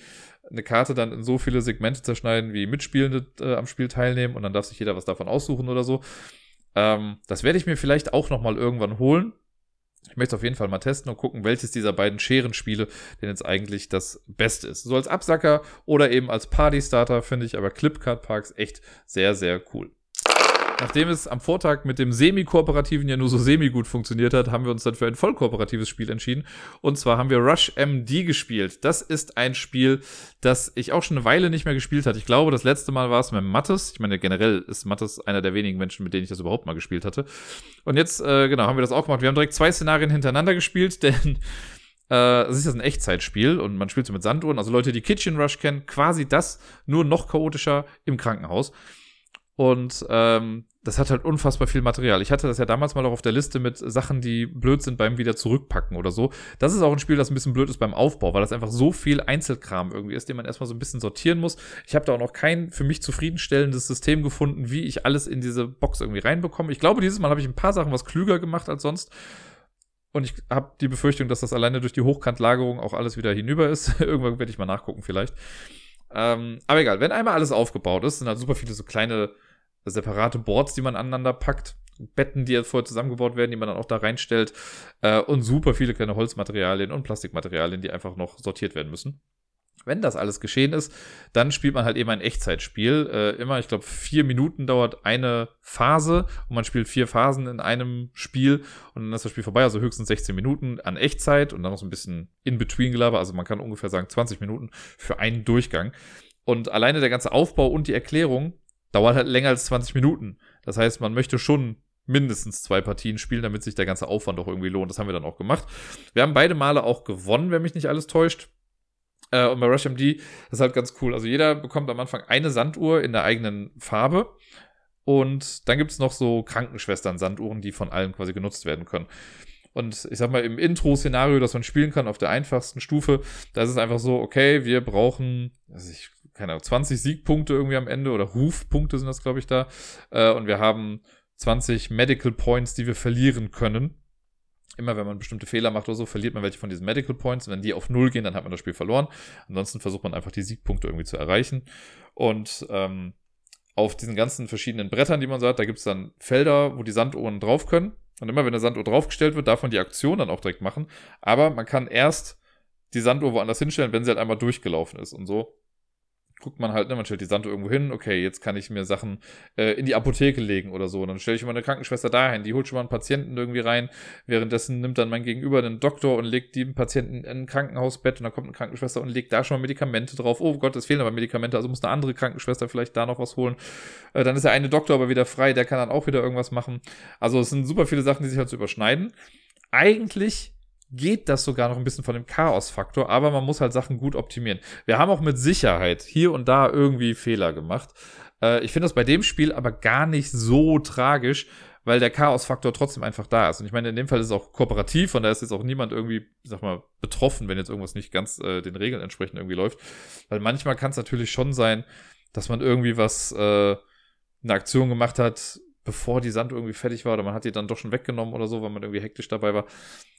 eine Karte dann in so viele Segmente zerschneiden, wie Mitspielende äh, am Spiel teilnehmen und dann darf sich jeder was davon aussuchen oder so. Ähm, das werde ich mir vielleicht auch noch mal irgendwann holen. Ich möchte auf jeden Fall mal testen und gucken, welches dieser beiden Scherenspiele denn jetzt eigentlich das Beste ist. So als Absacker oder eben als Party-Starter finde ich aber Clipcard Parks echt sehr, sehr cool. Nachdem es am Vortag mit dem semi-kooperativen ja nur so semi-gut funktioniert hat, haben wir uns dann für ein vollkooperatives Spiel entschieden. Und zwar haben wir Rush MD gespielt. Das ist ein Spiel, das ich auch schon eine Weile nicht mehr gespielt hatte. Ich glaube, das letzte Mal war es mit Mattes. Ich meine, generell ist Mattes einer der wenigen Menschen, mit denen ich das überhaupt mal gespielt hatte. Und jetzt, äh, genau, haben wir das auch gemacht. Wir haben direkt zwei Szenarien hintereinander gespielt, denn äh, es ist ja ein Echtzeitspiel und man spielt so mit Sanduhren. Also Leute, die Kitchen Rush kennen, quasi das, nur noch chaotischer im Krankenhaus. Und ähm, das hat halt unfassbar viel Material. Ich hatte das ja damals mal auch auf der Liste mit Sachen, die blöd sind beim wieder zurückpacken oder so. Das ist auch ein Spiel, das ein bisschen blöd ist beim Aufbau, weil das einfach so viel Einzelkram irgendwie ist, den man erstmal so ein bisschen sortieren muss. Ich habe da auch noch kein für mich zufriedenstellendes System gefunden, wie ich alles in diese Box irgendwie reinbekomme. Ich glaube, dieses Mal habe ich ein paar Sachen was klüger gemacht als sonst. Und ich habe die Befürchtung, dass das alleine durch die Hochkantlagerung auch alles wieder hinüber ist. Irgendwann werde ich mal nachgucken, vielleicht. Ähm, aber egal, wenn einmal alles aufgebaut ist, sind halt super viele so kleine separate Boards, die man aneinander packt. Betten, die jetzt vorher zusammengebaut werden, die man dann auch da reinstellt. Äh, und super viele kleine Holzmaterialien und Plastikmaterialien, die einfach noch sortiert werden müssen. Wenn das alles geschehen ist, dann spielt man halt eben ein Echtzeitspiel. Äh, immer, ich glaube, vier Minuten dauert eine Phase und man spielt vier Phasen in einem Spiel und dann ist das Spiel vorbei, also höchstens 16 Minuten an Echtzeit und dann noch so ein bisschen In-Between-Gelaber, also man kann ungefähr sagen 20 Minuten für einen Durchgang. Und alleine der ganze Aufbau und die Erklärung dauert halt länger als 20 Minuten. Das heißt, man möchte schon mindestens zwei Partien spielen, damit sich der ganze Aufwand auch irgendwie lohnt. Das haben wir dann auch gemacht. Wir haben beide Male auch gewonnen, wenn mich nicht alles täuscht. Äh, und bei RushMD ist halt ganz cool. Also jeder bekommt am Anfang eine Sanduhr in der eigenen Farbe. Und dann gibt es noch so Krankenschwestern-Sanduhren, die von allen quasi genutzt werden können. Und ich sag mal, im Intro-Szenario, das man spielen kann auf der einfachsten Stufe, da ist es einfach so, okay, wir brauchen, also ich keine Ahnung, 20 Siegpunkte irgendwie am Ende oder Rufpunkte sind das, glaube ich, da. Äh, und wir haben 20 Medical Points, die wir verlieren können. Immer wenn man bestimmte Fehler macht oder so, verliert man welche von diesen Medical Points. Wenn die auf Null gehen, dann hat man das Spiel verloren. Ansonsten versucht man einfach die Siegpunkte irgendwie zu erreichen. Und ähm, auf diesen ganzen verschiedenen Brettern, die man so hat, da gibt es dann Felder, wo die Sanduhren drauf können. Und immer wenn eine Sanduhr draufgestellt wird, darf man die Aktion dann auch direkt machen. Aber man kann erst die Sanduhr woanders hinstellen, wenn sie halt einmal durchgelaufen ist. Und so guckt man halt, ne, man stellt die Sanduhr irgendwo hin, okay, jetzt kann ich mir Sachen äh, in die Apotheke legen oder so. Und dann stelle ich immer eine Krankenschwester dahin, die holt schon mal einen Patienten irgendwie rein. Währenddessen nimmt dann mein Gegenüber den Doktor und legt den Patienten in ein Krankenhausbett und dann kommt eine Krankenschwester und legt da schon mal Medikamente drauf. Oh Gott, es fehlen aber Medikamente, also muss eine andere Krankenschwester vielleicht da noch was holen. Äh, dann ist der eine Doktor aber wieder frei, der kann dann auch wieder irgendwas machen. Also es sind super viele Sachen, die sich halt so überschneiden. Eigentlich geht das sogar noch ein bisschen von dem Chaos-Faktor, aber man muss halt Sachen gut optimieren. Wir haben auch mit Sicherheit hier und da irgendwie Fehler gemacht. Äh, ich finde das bei dem Spiel aber gar nicht so tragisch, weil der Chaos-Faktor trotzdem einfach da ist. Und ich meine, in dem Fall ist es auch kooperativ und da ist jetzt auch niemand irgendwie, sag mal, betroffen, wenn jetzt irgendwas nicht ganz äh, den Regeln entsprechend irgendwie läuft. Weil manchmal kann es natürlich schon sein, dass man irgendwie was, äh, eine Aktion gemacht hat, bevor die Sand irgendwie fertig war oder man hat die dann doch schon weggenommen oder so, weil man irgendwie hektisch dabei war.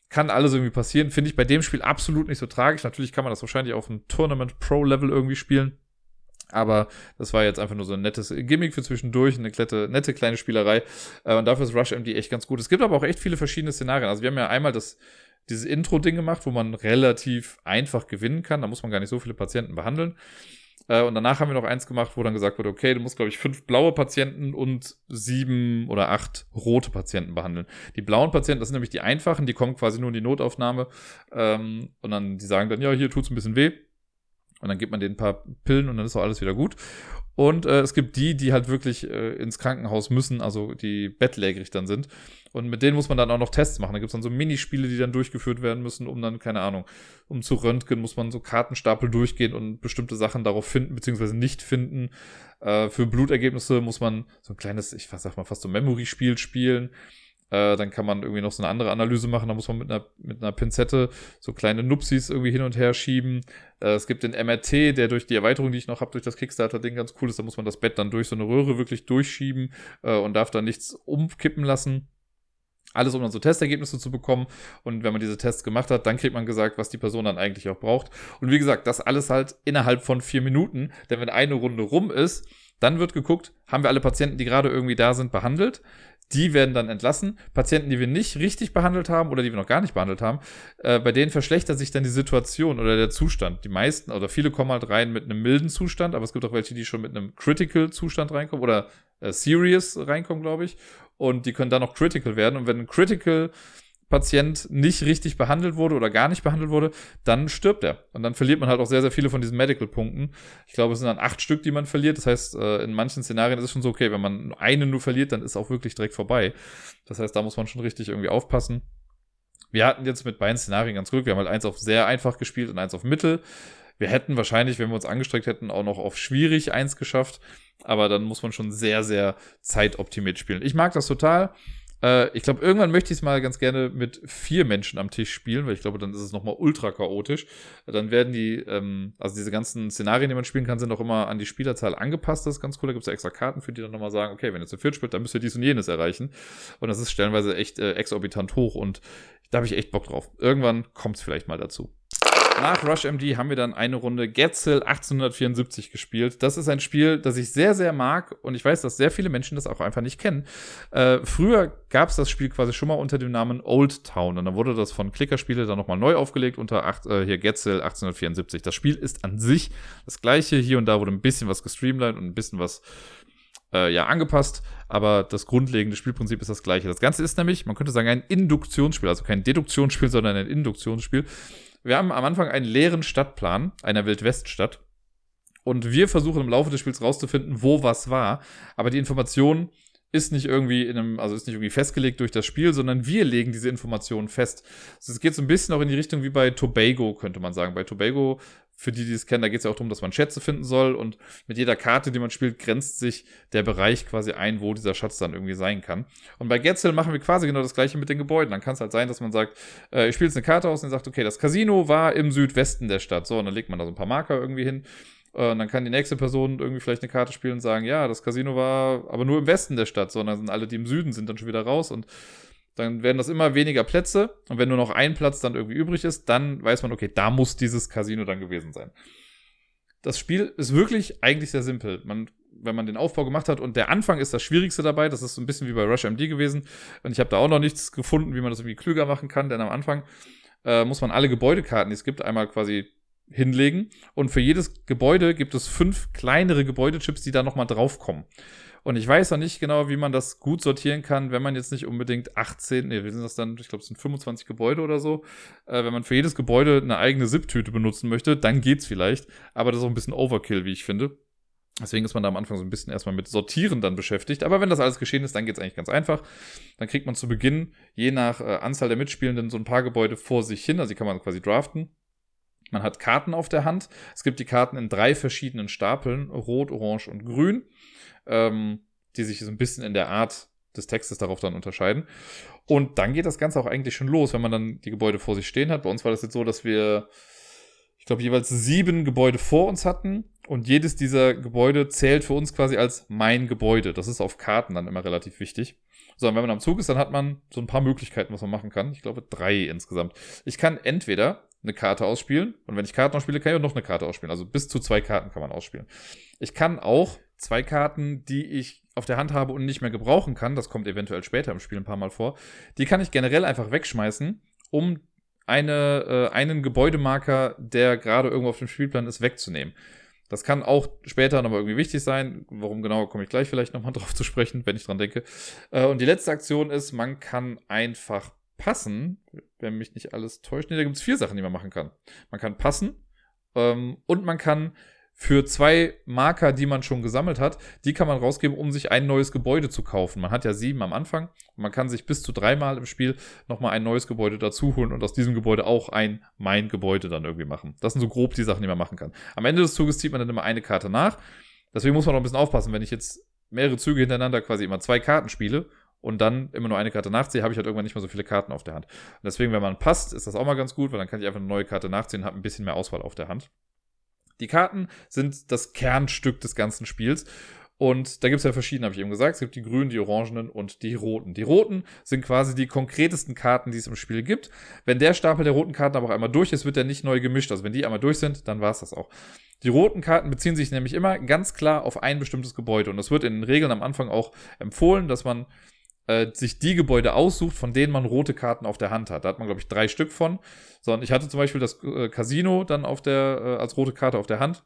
Kann alles irgendwie passieren. Finde ich bei dem Spiel absolut nicht so tragisch. Natürlich kann man das wahrscheinlich auf einem Tournament Pro Level irgendwie spielen. Aber das war jetzt einfach nur so ein nettes Gimmick für zwischendurch, eine nette, nette kleine Spielerei. Äh, und dafür ist Rush MD echt ganz gut. Es gibt aber auch echt viele verschiedene Szenarien. Also wir haben ja einmal das, dieses Intro-Ding gemacht, wo man relativ einfach gewinnen kann. Da muss man gar nicht so viele Patienten behandeln. Äh, und danach haben wir noch eins gemacht, wo dann gesagt wurde, okay, du musst, glaube ich, fünf blaue Patienten und sieben oder acht rote Patienten behandeln. Die blauen Patienten, das sind nämlich die einfachen, die kommen quasi nur in die Notaufnahme. Ähm, und dann, die sagen dann, ja, hier tut's ein bisschen weh. Und dann gibt man denen ein paar Pillen und dann ist auch alles wieder gut. Und äh, es gibt die, die halt wirklich äh, ins Krankenhaus müssen, also die bettlägerig dann sind. Und mit denen muss man dann auch noch Tests machen. Da gibt es dann so Minispiele, die dann durchgeführt werden müssen, um dann, keine Ahnung, um zu röntgen, muss man so Kartenstapel durchgehen und bestimmte Sachen darauf finden, beziehungsweise nicht finden. Äh, für Blutergebnisse muss man so ein kleines, ich sag mal, fast so Memory-Spiel spielen. Äh, dann kann man irgendwie noch so eine andere Analyse machen. Da muss man mit einer, mit einer Pinzette so kleine Nupsis irgendwie hin und her schieben. Äh, es gibt den MRT, der durch die Erweiterung, die ich noch habe, durch das Kickstarter-Ding ganz cool ist. Da muss man das Bett dann durch so eine Röhre wirklich durchschieben äh, und darf dann nichts umkippen lassen. Alles, um dann so Testergebnisse zu bekommen. Und wenn man diese Tests gemacht hat, dann kriegt man gesagt, was die Person dann eigentlich auch braucht. Und wie gesagt, das alles halt innerhalb von vier Minuten. Denn wenn eine Runde rum ist, dann wird geguckt, haben wir alle Patienten, die gerade irgendwie da sind, behandelt. Die werden dann entlassen. Patienten, die wir nicht richtig behandelt haben oder die wir noch gar nicht behandelt haben, äh, bei denen verschlechtert sich dann die Situation oder der Zustand. Die meisten oder viele kommen halt rein mit einem milden Zustand, aber es gibt auch welche, die schon mit einem Critical Zustand reinkommen oder äh, Serious reinkommen, glaube ich. Und die können dann noch Critical werden. Und wenn ein Critical Patient nicht richtig behandelt wurde oder gar nicht behandelt wurde, dann stirbt er. Und dann verliert man halt auch sehr, sehr viele von diesen Medical-Punkten. Ich glaube, es sind dann acht Stück, die man verliert. Das heißt, äh, in manchen Szenarien ist es schon so, okay, wenn man eine nur verliert, dann ist auch wirklich direkt vorbei. Das heißt, da muss man schon richtig irgendwie aufpassen. Wir hatten jetzt mit beiden Szenarien ganz Glück. Wir haben halt eins auf sehr einfach gespielt und eins auf mittel. Wir hätten wahrscheinlich, wenn wir uns angestreckt hätten, auch noch auf schwierig eins geschafft. Aber dann muss man schon sehr, sehr zeitoptimiert spielen. Ich mag das total. Äh, ich glaube, irgendwann möchte ich es mal ganz gerne mit vier Menschen am Tisch spielen, weil ich glaube, dann ist es nochmal ultra chaotisch. Dann werden die, ähm, also diese ganzen Szenarien, die man spielen kann, sind auch immer an die Spielerzahl angepasst. Das ist ganz cool. Da gibt es ja extra Karten für die dann nochmal sagen, okay, wenn ihr zu viert spielt, dann müsst ihr dies und jenes erreichen. Und das ist stellenweise echt äh, exorbitant hoch und da habe ich echt Bock drauf. Irgendwann kommt es vielleicht mal dazu. Nach Rush MD haben wir dann eine Runde Getzel 1874 gespielt. Das ist ein Spiel, das ich sehr, sehr mag und ich weiß, dass sehr viele Menschen das auch einfach nicht kennen. Äh, früher gab es das Spiel quasi schon mal unter dem Namen Old Town und dann wurde das von Klickerspiele dann nochmal neu aufgelegt unter acht, äh, hier Getzel 1874. Das Spiel ist an sich das gleiche. Hier und da wurde ein bisschen was gestreamlined und ein bisschen was äh, ja angepasst, aber das grundlegende Spielprinzip ist das gleiche. Das Ganze ist nämlich, man könnte sagen, ein Induktionsspiel, also kein Deduktionsspiel, sondern ein Induktionsspiel wir haben am Anfang einen leeren Stadtplan einer Wildweststadt. Und wir versuchen im Laufe des Spiels rauszufinden, wo was war. Aber die Information ist nicht irgendwie in einem, also ist nicht irgendwie festgelegt durch das Spiel, sondern wir legen diese Informationen fest. Also es geht so ein bisschen auch in die Richtung wie bei Tobago, könnte man sagen. Bei Tobago für die, die es kennen, da geht es ja auch darum, dass man Schätze finden soll und mit jeder Karte, die man spielt, grenzt sich der Bereich quasi ein, wo dieser Schatz dann irgendwie sein kann. Und bei Getzel machen wir quasi genau das gleiche mit den Gebäuden. Dann kann es halt sein, dass man sagt, äh, ich spiele jetzt eine Karte aus und sagt, okay, das Casino war im Südwesten der Stadt. So, und dann legt man da so ein paar Marker irgendwie hin. Äh, und dann kann die nächste Person irgendwie vielleicht eine Karte spielen und sagen, ja, das Casino war aber nur im Westen der Stadt, sondern sind alle, die im Süden sind, dann schon wieder raus und dann werden das immer weniger Plätze. Und wenn nur noch ein Platz dann irgendwie übrig ist, dann weiß man, okay, da muss dieses Casino dann gewesen sein. Das Spiel ist wirklich eigentlich sehr simpel. Man, wenn man den Aufbau gemacht hat und der Anfang ist das Schwierigste dabei, das ist so ein bisschen wie bei Rush MD gewesen. Und ich habe da auch noch nichts gefunden, wie man das irgendwie klüger machen kann, denn am Anfang äh, muss man alle Gebäudekarten, die es gibt, einmal quasi hinlegen. Und für jedes Gebäude gibt es fünf kleinere Gebäudechips, die da nochmal draufkommen. Und ich weiß noch nicht genau, wie man das gut sortieren kann, wenn man jetzt nicht unbedingt 18, nee, wie sind das dann? Ich glaube, es sind 25 Gebäude oder so. Äh, wenn man für jedes Gebäude eine eigene SIP-Tüte benutzen möchte, dann geht's vielleicht. Aber das ist auch ein bisschen Overkill, wie ich finde. Deswegen ist man da am Anfang so ein bisschen erstmal mit Sortieren dann beschäftigt. Aber wenn das alles geschehen ist, dann geht's eigentlich ganz einfach. Dann kriegt man zu Beginn, je nach äh, Anzahl der Mitspielenden, so ein paar Gebäude vor sich hin. Also die kann man quasi draften. Man hat Karten auf der Hand. Es gibt die Karten in drei verschiedenen Stapeln, rot, orange und grün ähm, die sich so ein bisschen in der Art des Textes darauf dann unterscheiden. Und dann geht das Ganze auch eigentlich schon los, wenn man dann die Gebäude vor sich stehen hat. Bei uns war das jetzt so, dass wir, ich glaube, jeweils sieben Gebäude vor uns hatten und jedes dieser Gebäude zählt für uns quasi als mein Gebäude. Das ist auf Karten dann immer relativ wichtig. So, und wenn man am Zug ist, dann hat man so ein paar Möglichkeiten, was man machen kann. Ich glaube, drei insgesamt. Ich kann entweder eine Karte ausspielen und wenn ich Karten ausspiele, kann ich auch noch eine Karte ausspielen. Also bis zu zwei Karten kann man ausspielen. Ich kann auch zwei Karten, die ich auf der Hand habe und nicht mehr gebrauchen kann, das kommt eventuell später im Spiel ein paar Mal vor, die kann ich generell einfach wegschmeißen, um eine, äh, einen Gebäudemarker, der gerade irgendwo auf dem Spielplan ist, wegzunehmen. Das kann auch später nochmal irgendwie wichtig sein. Warum genau, komme ich gleich vielleicht nochmal drauf zu sprechen, wenn ich dran denke. Äh, und die letzte Aktion ist, man kann einfach passen, wenn mich nicht alles täuscht. Nee, da gibt es vier Sachen, die man machen kann. Man kann passen ähm, und man kann für zwei Marker, die man schon gesammelt hat, die kann man rausgeben, um sich ein neues Gebäude zu kaufen. Man hat ja sieben am Anfang. Man kann sich bis zu dreimal im Spiel nochmal ein neues Gebäude dazu holen und aus diesem Gebäude auch ein mein Gebäude dann irgendwie machen. Das sind so grob die Sachen, die man machen kann. Am Ende des Zuges zieht man dann immer eine Karte nach. Deswegen muss man noch ein bisschen aufpassen, wenn ich jetzt mehrere Züge hintereinander quasi immer zwei Karten spiele und dann immer nur eine Karte nachziehe, habe ich halt irgendwann nicht mehr so viele Karten auf der Hand. Und deswegen, wenn man passt, ist das auch mal ganz gut, weil dann kann ich einfach eine neue Karte nachziehen und habe ein bisschen mehr Auswahl auf der Hand. Die Karten sind das Kernstück des ganzen Spiels. Und da gibt es ja verschiedene, habe ich eben gesagt. Es gibt die grünen, die orangenen und die roten. Die roten sind quasi die konkretesten Karten, die es im Spiel gibt. Wenn der Stapel der roten Karten aber auch einmal durch ist, wird der nicht neu gemischt. Also wenn die einmal durch sind, dann war es das auch. Die roten Karten beziehen sich nämlich immer ganz klar auf ein bestimmtes Gebäude. Und das wird in den Regeln am Anfang auch empfohlen, dass man äh, sich die Gebäude aussucht, von denen man rote Karten auf der Hand hat. Da hat man, glaube ich, drei Stück von. Sondern ich hatte zum Beispiel das äh, Casino dann auf der, äh, als rote Karte auf der Hand.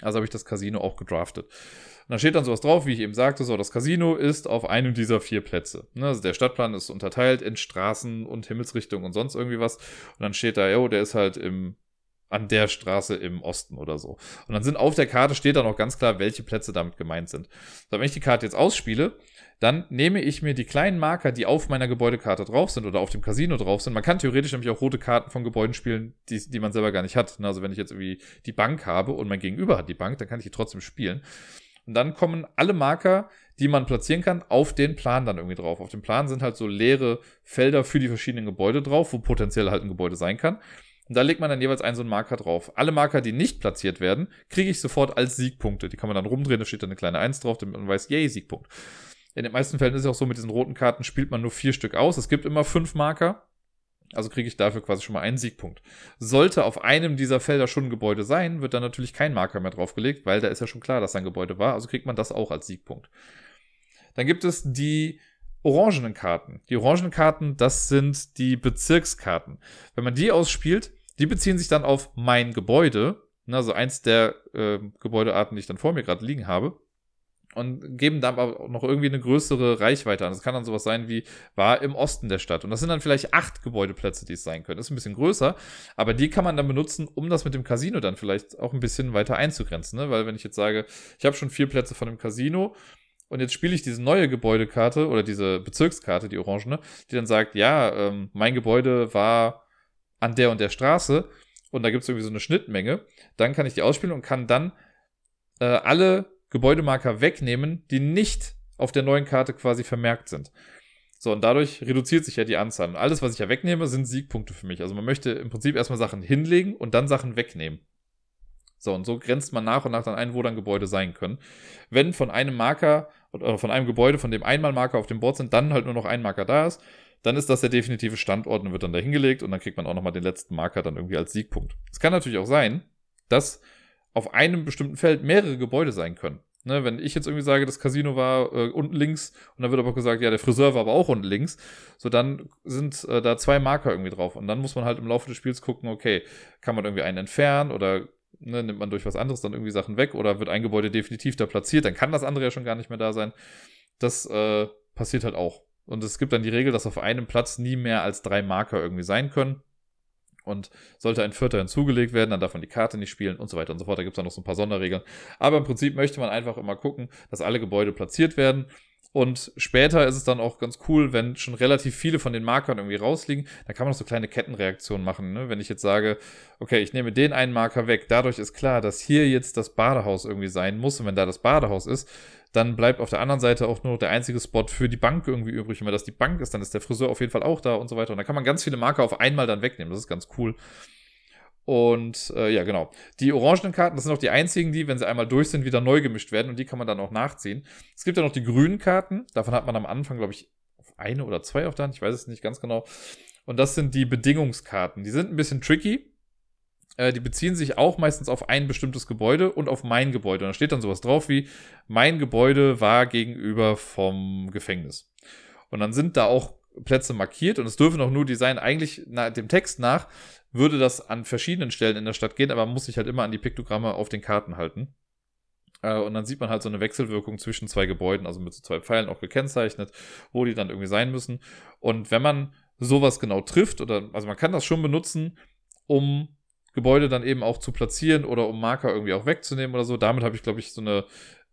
Also habe ich das Casino auch gedraftet. Und da steht dann sowas drauf, wie ich eben sagte, so, das Casino ist auf einem dieser vier Plätze. Ne, also der Stadtplan ist unterteilt in Straßen und Himmelsrichtung und sonst irgendwie was. Und dann steht da, jo, der ist halt im an der Straße im Osten oder so. Und dann sind auf der Karte steht dann auch ganz klar, welche Plätze damit gemeint sind. So, wenn ich die Karte jetzt ausspiele, dann nehme ich mir die kleinen Marker, die auf meiner Gebäudekarte drauf sind oder auf dem Casino drauf sind. Man kann theoretisch nämlich auch rote Karten von Gebäuden spielen, die, die man selber gar nicht hat. Also wenn ich jetzt irgendwie die Bank habe und mein Gegenüber hat die Bank, dann kann ich die trotzdem spielen. Und dann kommen alle Marker, die man platzieren kann, auf den Plan dann irgendwie drauf. Auf dem Plan sind halt so leere Felder für die verschiedenen Gebäude drauf, wo potenziell halt ein Gebäude sein kann. Und da legt man dann jeweils einen so einen Marker drauf. Alle Marker, die nicht platziert werden, kriege ich sofort als Siegpunkte. Die kann man dann rumdrehen, da steht dann eine kleine 1 drauf, damit man weiß, yay, Siegpunkt. In den meisten Fällen ist es auch so, mit diesen roten Karten spielt man nur vier Stück aus. Es gibt immer fünf Marker. Also kriege ich dafür quasi schon mal einen Siegpunkt. Sollte auf einem dieser Felder schon ein Gebäude sein, wird dann natürlich kein Marker mehr draufgelegt, weil da ist ja schon klar, dass da ein Gebäude war. Also kriegt man das auch als Siegpunkt. Dann gibt es die orangenen Karten. Die orangenen Karten, das sind die Bezirkskarten. Wenn man die ausspielt, die beziehen sich dann auf mein Gebäude, also eins der äh, Gebäudearten, die ich dann vor mir gerade liegen habe und geben dann aber auch noch irgendwie eine größere Reichweite an. Das kann dann sowas sein wie, war im Osten der Stadt. Und das sind dann vielleicht acht Gebäudeplätze, die es sein können. Das ist ein bisschen größer, aber die kann man dann benutzen, um das mit dem Casino dann vielleicht auch ein bisschen weiter einzugrenzen. Ne? Weil wenn ich jetzt sage, ich habe schon vier Plätze von dem Casino und jetzt spiele ich diese neue Gebäudekarte oder diese Bezirkskarte, die orangene, die dann sagt, ja, ähm, mein Gebäude war an der und der Straße und da gibt es irgendwie so eine Schnittmenge, dann kann ich die ausspielen und kann dann äh, alle Gebäudemarker wegnehmen, die nicht auf der neuen Karte quasi vermerkt sind. So, und dadurch reduziert sich ja die Anzahl. Und alles, was ich ja wegnehme, sind Siegpunkte für mich. Also man möchte im Prinzip erstmal Sachen hinlegen und dann Sachen wegnehmen. So, und so grenzt man nach und nach dann ein, wo dann Gebäude sein können. Wenn von einem Marker oder von einem Gebäude, von dem einmal Marker auf dem Board sind, dann halt nur noch ein Marker da ist, dann ist das der definitive Standort und wird dann da hingelegt und dann kriegt man auch nochmal den letzten Marker dann irgendwie als Siegpunkt. Es kann natürlich auch sein, dass auf einem bestimmten Feld mehrere Gebäude sein können. Ne, wenn ich jetzt irgendwie sage, das Casino war äh, unten links und dann wird aber gesagt, ja, der Friseur war aber auch unten links, so dann sind äh, da zwei Marker irgendwie drauf und dann muss man halt im Laufe des Spiels gucken, okay, kann man irgendwie einen entfernen oder ne, nimmt man durch was anderes dann irgendwie Sachen weg oder wird ein Gebäude definitiv da platziert, dann kann das andere ja schon gar nicht mehr da sein. Das äh, passiert halt auch. Und es gibt dann die Regel, dass auf einem Platz nie mehr als drei Marker irgendwie sein können. Und sollte ein vierter hinzugelegt werden, dann darf man die Karte nicht spielen und so weiter und so fort. Da gibt es dann noch so ein paar Sonderregeln. Aber im Prinzip möchte man einfach immer gucken, dass alle Gebäude platziert werden. Und später ist es dann auch ganz cool, wenn schon relativ viele von den Markern irgendwie rausliegen. Da kann man noch so kleine Kettenreaktionen machen. Ne? Wenn ich jetzt sage, okay, ich nehme den einen Marker weg, dadurch ist klar, dass hier jetzt das Badehaus irgendwie sein muss. Und wenn da das Badehaus ist, dann bleibt auf der anderen Seite auch nur der einzige Spot für die Bank irgendwie übrig. Und wenn das die Bank ist, dann ist der Friseur auf jeden Fall auch da und so weiter. Und da kann man ganz viele Marker auf einmal dann wegnehmen. Das ist ganz cool. Und äh, ja, genau. Die orangenen Karten, das sind auch die einzigen, die, wenn sie einmal durch sind, wieder neu gemischt werden und die kann man dann auch nachziehen. Es gibt ja noch die grünen Karten. Davon hat man am Anfang, glaube ich, eine oder zwei auf der Hand. Ich weiß es nicht ganz genau. Und das sind die Bedingungskarten. Die sind ein bisschen tricky. Äh, die beziehen sich auch meistens auf ein bestimmtes Gebäude und auf mein Gebäude. Und da steht dann sowas drauf wie, mein Gebäude war gegenüber vom Gefängnis. Und dann sind da auch Plätze markiert und es dürfen auch nur die sein. Eigentlich na, dem Text nach würde das an verschiedenen Stellen in der Stadt gehen, aber man muss sich halt immer an die Piktogramme auf den Karten halten. Äh, und dann sieht man halt so eine Wechselwirkung zwischen zwei Gebäuden, also mit so zwei Pfeilen auch gekennzeichnet, wo die dann irgendwie sein müssen. Und wenn man sowas genau trifft, oder also man kann das schon benutzen, um Gebäude dann eben auch zu platzieren oder um Marker irgendwie auch wegzunehmen oder so. Damit habe ich, glaube ich, so eine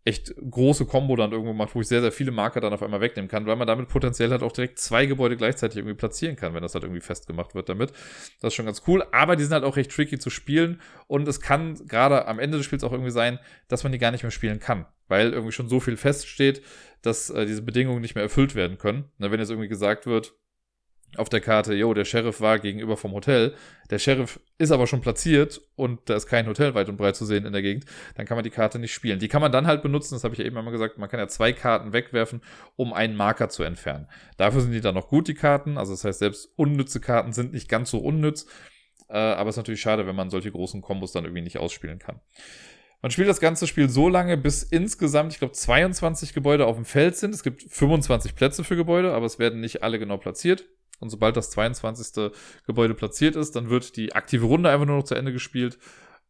echt große Combo dann irgendwo gemacht, wo ich sehr, sehr viele Marker dann auf einmal wegnehmen kann, weil man damit potenziell halt auch direkt zwei Gebäude gleichzeitig irgendwie platzieren kann, wenn das halt irgendwie festgemacht wird damit. Das ist schon ganz cool, aber die sind halt auch recht tricky zu spielen und es kann gerade am Ende des Spiels auch irgendwie sein, dass man die gar nicht mehr spielen kann, weil irgendwie schon so viel feststeht, dass äh, diese Bedingungen nicht mehr erfüllt werden können. Na, wenn jetzt irgendwie gesagt wird, auf der Karte, jo, der Sheriff war gegenüber vom Hotel. Der Sheriff ist aber schon platziert und da ist kein Hotel weit und breit zu sehen in der Gegend. Dann kann man die Karte nicht spielen. Die kann man dann halt benutzen, das habe ich ja eben einmal gesagt, man kann ja zwei Karten wegwerfen, um einen Marker zu entfernen. Dafür sind die dann noch gut, die Karten. Also das heißt, selbst unnütze Karten sind nicht ganz so unnütz. Äh, aber es ist natürlich schade, wenn man solche großen Kombos dann irgendwie nicht ausspielen kann. Man spielt das ganze Spiel so lange, bis insgesamt, ich glaube, 22 Gebäude auf dem Feld sind. Es gibt 25 Plätze für Gebäude, aber es werden nicht alle genau platziert. Und sobald das 22. Gebäude platziert ist, dann wird die aktive Runde einfach nur noch zu Ende gespielt.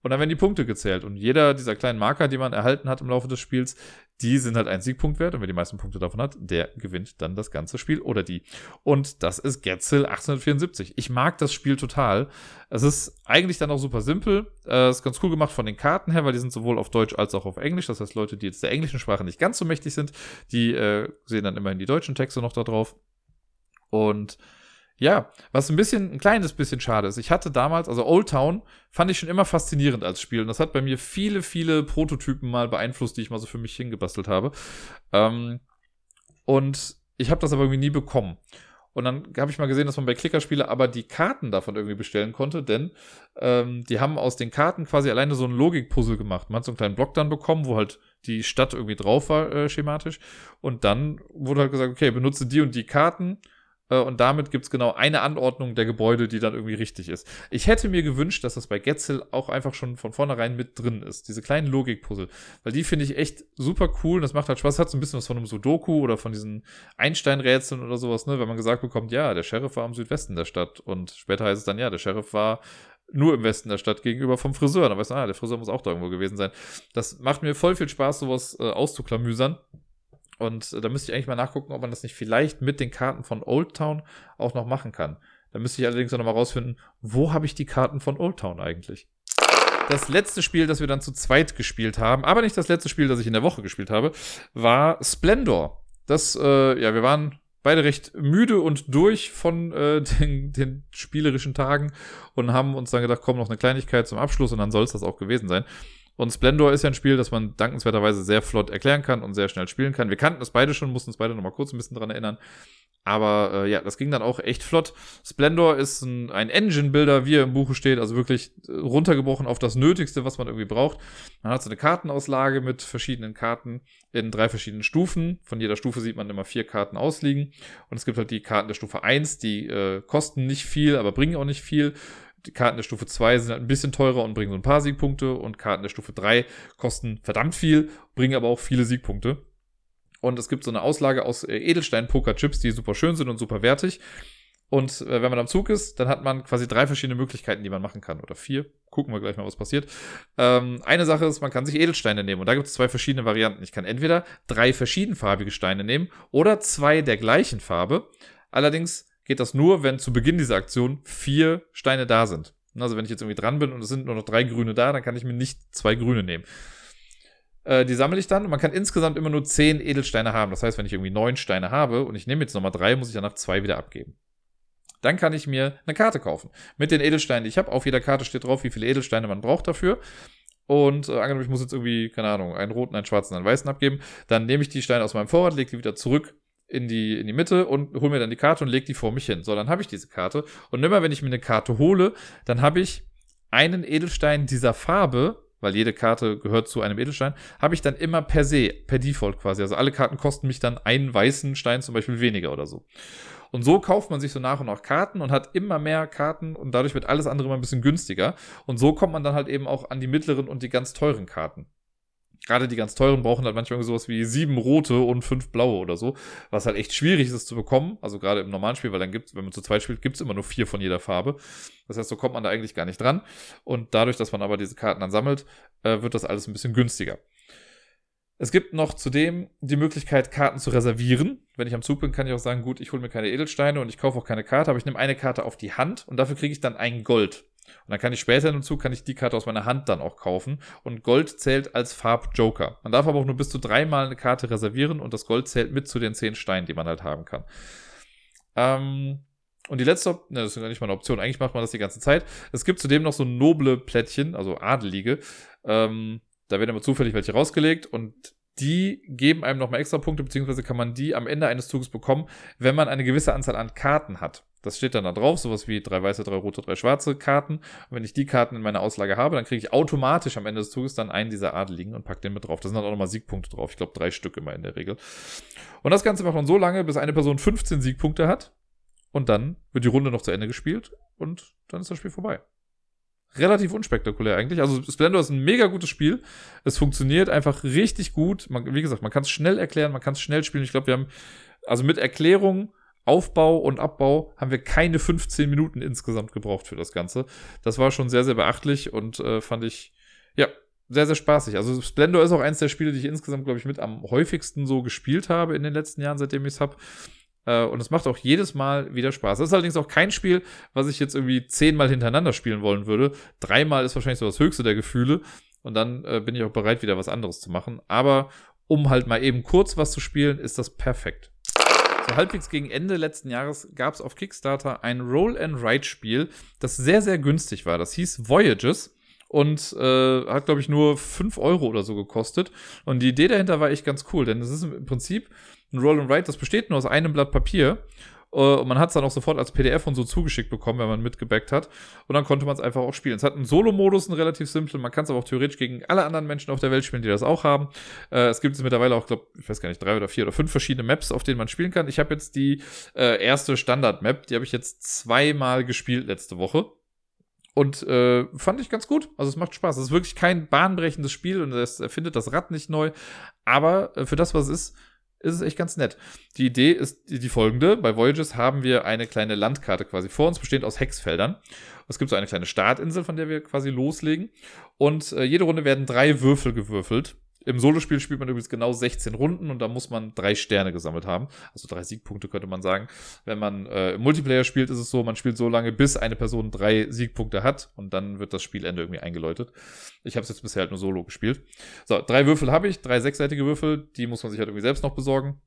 Und dann werden die Punkte gezählt. Und jeder dieser kleinen Marker, die man erhalten hat im Laufe des Spiels, die sind halt ein Siegpunkt wert. Und wer die meisten Punkte davon hat, der gewinnt dann das ganze Spiel oder die. Und das ist Getzel 1874. Ich mag das Spiel total. Es ist eigentlich dann auch super simpel. Es ist ganz cool gemacht von den Karten her, weil die sind sowohl auf Deutsch als auch auf Englisch. Das heißt, Leute, die jetzt der englischen Sprache nicht ganz so mächtig sind, die äh, sehen dann immerhin die deutschen Texte noch da drauf. Und ja, was ein bisschen, ein kleines bisschen schade ist. Ich hatte damals, also Old Town fand ich schon immer faszinierend als Spiel. Und das hat bei mir viele, viele Prototypen mal beeinflusst, die ich mal so für mich hingebastelt habe. Ähm, und ich habe das aber irgendwie nie bekommen. Und dann habe ich mal gesehen, dass man bei Klickerspiele aber die Karten davon irgendwie bestellen konnte, denn ähm, die haben aus den Karten quasi alleine so ein Logikpuzzle gemacht. Man hat so einen kleinen Block dann bekommen, wo halt die Stadt irgendwie drauf war, äh, schematisch. Und dann wurde halt gesagt, okay, benutze die und die Karten und damit gibt es genau eine Anordnung der Gebäude, die dann irgendwie richtig ist. Ich hätte mir gewünscht, dass das bei Getzel auch einfach schon von vornherein mit drin ist. Diese kleinen Logikpuzzle. Weil die finde ich echt super cool. Das macht halt Spaß. Hat so ein bisschen was von einem Sudoku oder von diesen Einstein-Rätseln oder sowas, ne? Wenn man gesagt bekommt, ja, der Sheriff war am Südwesten der Stadt. Und später heißt es dann, ja, der Sheriff war nur im Westen der Stadt gegenüber vom Friseur. Dann weißt du, ah, der Friseur muss auch da irgendwo gewesen sein. Das macht mir voll viel Spaß, sowas äh, auszuklamüsern. Und äh, da müsste ich eigentlich mal nachgucken, ob man das nicht vielleicht mit den Karten von Old Town auch noch machen kann. Da müsste ich allerdings auch noch mal rausfinden, wo habe ich die Karten von Old Town eigentlich? Das letzte Spiel, das wir dann zu zweit gespielt haben, aber nicht das letzte Spiel, das ich in der Woche gespielt habe, war Splendor. Das, äh, ja, wir waren beide recht müde und durch von äh, den, den spielerischen Tagen und haben uns dann gedacht, komm, noch eine Kleinigkeit zum Abschluss und dann soll es das auch gewesen sein. Und Splendor ist ja ein Spiel, das man dankenswerterweise sehr flott erklären kann und sehr schnell spielen kann. Wir kannten das beide schon, mussten uns beide nochmal kurz ein bisschen dran erinnern. Aber äh, ja, das ging dann auch echt flott. Splendor ist ein, ein Engine-Builder, wie er im Buche steht, also wirklich äh, runtergebrochen auf das Nötigste, was man irgendwie braucht. Man hat so eine Kartenauslage mit verschiedenen Karten in drei verschiedenen Stufen. Von jeder Stufe sieht man immer vier Karten ausliegen. Und es gibt halt die Karten der Stufe 1, die äh, kosten nicht viel, aber bringen auch nicht viel die Karten der Stufe 2 sind halt ein bisschen teurer und bringen so ein paar Siegpunkte und Karten der Stufe 3 kosten verdammt viel, bringen aber auch viele Siegpunkte. Und es gibt so eine Auslage aus äh, Edelstein-Poker-Chips, die super schön sind und super wertig. Und äh, wenn man am Zug ist, dann hat man quasi drei verschiedene Möglichkeiten, die man machen kann. Oder vier. Gucken wir gleich mal, was passiert. Ähm, eine Sache ist, man kann sich Edelsteine nehmen. Und da gibt es zwei verschiedene Varianten. Ich kann entweder drei verschiedenfarbige Steine nehmen oder zwei der gleichen Farbe. Allerdings geht das nur, wenn zu Beginn dieser Aktion vier Steine da sind. Also wenn ich jetzt irgendwie dran bin und es sind nur noch drei grüne da, dann kann ich mir nicht zwei grüne nehmen. Äh, die sammle ich dann und man kann insgesamt immer nur zehn Edelsteine haben. Das heißt, wenn ich irgendwie neun Steine habe und ich nehme jetzt nochmal drei, muss ich danach zwei wieder abgeben. Dann kann ich mir eine Karte kaufen. Mit den Edelsteinen, die ich habe. Auf jeder Karte steht drauf, wie viele Edelsteine man braucht dafür. Und äh, angenommen, ich muss jetzt irgendwie, keine Ahnung, einen roten, einen schwarzen, einen weißen abgeben. Dann nehme ich die Steine aus meinem Vorrat, lege die wieder zurück in die, in die Mitte und hole mir dann die Karte und lege die vor mich hin. So, dann habe ich diese Karte. Und immer wenn ich mir eine Karte hole, dann habe ich einen Edelstein dieser Farbe, weil jede Karte gehört zu einem Edelstein, habe ich dann immer per se, per Default quasi. Also alle Karten kosten mich dann einen weißen Stein zum Beispiel weniger oder so. Und so kauft man sich so nach und nach Karten und hat immer mehr Karten und dadurch wird alles andere immer ein bisschen günstiger. Und so kommt man dann halt eben auch an die mittleren und die ganz teuren Karten gerade die ganz teuren brauchen halt manchmal sowas wie sieben rote und fünf blaue oder so, was halt echt schwierig ist zu bekommen. Also gerade im normalen Spiel, weil dann gibt's, wenn man zu zweit spielt, gibt's immer nur vier von jeder Farbe. Das heißt, so kommt man da eigentlich gar nicht dran. Und dadurch, dass man aber diese Karten dann sammelt, äh, wird das alles ein bisschen günstiger. Es gibt noch zudem die Möglichkeit, Karten zu reservieren. Wenn ich am Zug bin, kann ich auch sagen, gut, ich hole mir keine Edelsteine und ich kaufe auch keine Karte, aber ich nehme eine Karte auf die Hand und dafür kriege ich dann ein Gold. Und dann kann ich später in dem Zug, kann ich die Karte aus meiner Hand dann auch kaufen. Und Gold zählt als Farbjoker. Man darf aber auch nur bis zu dreimal eine Karte reservieren und das Gold zählt mit zu den zehn Steinen, die man halt haben kann. Ähm, und die letzte, ne, das ist ja nicht mal eine Option, eigentlich macht man das die ganze Zeit. Es gibt zudem noch so noble Plättchen, also Adelige. Ähm, da werden immer zufällig welche rausgelegt und die geben einem nochmal extra Punkte, beziehungsweise kann man die am Ende eines Zuges bekommen, wenn man eine gewisse Anzahl an Karten hat. Das steht dann da drauf, sowas wie drei weiße, drei rote, drei schwarze Karten. Und wenn ich die Karten in meiner Auslage habe, dann kriege ich automatisch am Ende des Zuges dann einen dieser Adeligen und pack den mit drauf. Da sind dann auch nochmal Siegpunkte drauf. Ich glaube, drei Stück immer in der Regel. Und das Ganze macht man so lange, bis eine Person 15 Siegpunkte hat. Und dann wird die Runde noch zu Ende gespielt und dann ist das Spiel vorbei. Relativ unspektakulär eigentlich. Also Splendor ist ein mega gutes Spiel. Es funktioniert einfach richtig gut. Man, wie gesagt, man kann es schnell erklären, man kann es schnell spielen. Ich glaube, wir haben also mit Erklärung Aufbau und Abbau haben wir keine 15 Minuten insgesamt gebraucht für das Ganze. Das war schon sehr, sehr beachtlich und äh, fand ich, ja, sehr, sehr spaßig. Also Splendor ist auch eins der Spiele, die ich insgesamt, glaube ich, mit am häufigsten so gespielt habe in den letzten Jahren, seitdem ich es habe. Äh, und es macht auch jedes Mal wieder Spaß. Das ist allerdings auch kein Spiel, was ich jetzt irgendwie zehnmal hintereinander spielen wollen würde. Dreimal ist wahrscheinlich so das höchste der Gefühle. Und dann äh, bin ich auch bereit, wieder was anderes zu machen. Aber um halt mal eben kurz was zu spielen, ist das perfekt. So halbwegs gegen Ende letzten Jahres gab es auf Kickstarter ein Roll-and-Ride-Spiel, das sehr, sehr günstig war. Das hieß Voyages und äh, hat, glaube ich, nur 5 Euro oder so gekostet. Und die Idee dahinter war echt ganz cool, denn es ist im Prinzip ein Roll and Write, das besteht nur aus einem Blatt Papier. Uh, und man hat es dann auch sofort als PDF und so zugeschickt bekommen, wenn man mitgebackt hat. Und dann konnte man es einfach auch spielen. Es hat einen Solo-Modus, einen relativ simplen. Man kann es aber auch theoretisch gegen alle anderen Menschen auf der Welt spielen, die das auch haben. Uh, es gibt es mittlerweile auch, glaube ich, weiß gar nicht, drei oder vier oder fünf verschiedene Maps, auf denen man spielen kann. Ich habe jetzt die uh, erste Standard-Map, die habe ich jetzt zweimal gespielt letzte Woche. Und äh, fand ich ganz gut. Also es macht Spaß. Es ist wirklich kein bahnbrechendes Spiel und es erfindet das Rad nicht neu. Aber äh, für das, was es ist, ist es echt ganz nett. Die Idee ist die folgende. Bei Voyages haben wir eine kleine Landkarte quasi vor uns, bestehend aus Hexfeldern. Es gibt so eine kleine Startinsel, von der wir quasi loslegen. Und äh, jede Runde werden drei Würfel gewürfelt. Im Solospiel spielt man übrigens genau 16 Runden und da muss man drei Sterne gesammelt haben. Also drei Siegpunkte könnte man sagen. Wenn man äh, im Multiplayer spielt, ist es so, man spielt so lange, bis eine Person drei Siegpunkte hat und dann wird das Spielende irgendwie eingeläutet. Ich habe es jetzt bisher halt nur solo gespielt. So, drei Würfel habe ich, drei sechsseitige Würfel, die muss man sich halt irgendwie selbst noch besorgen.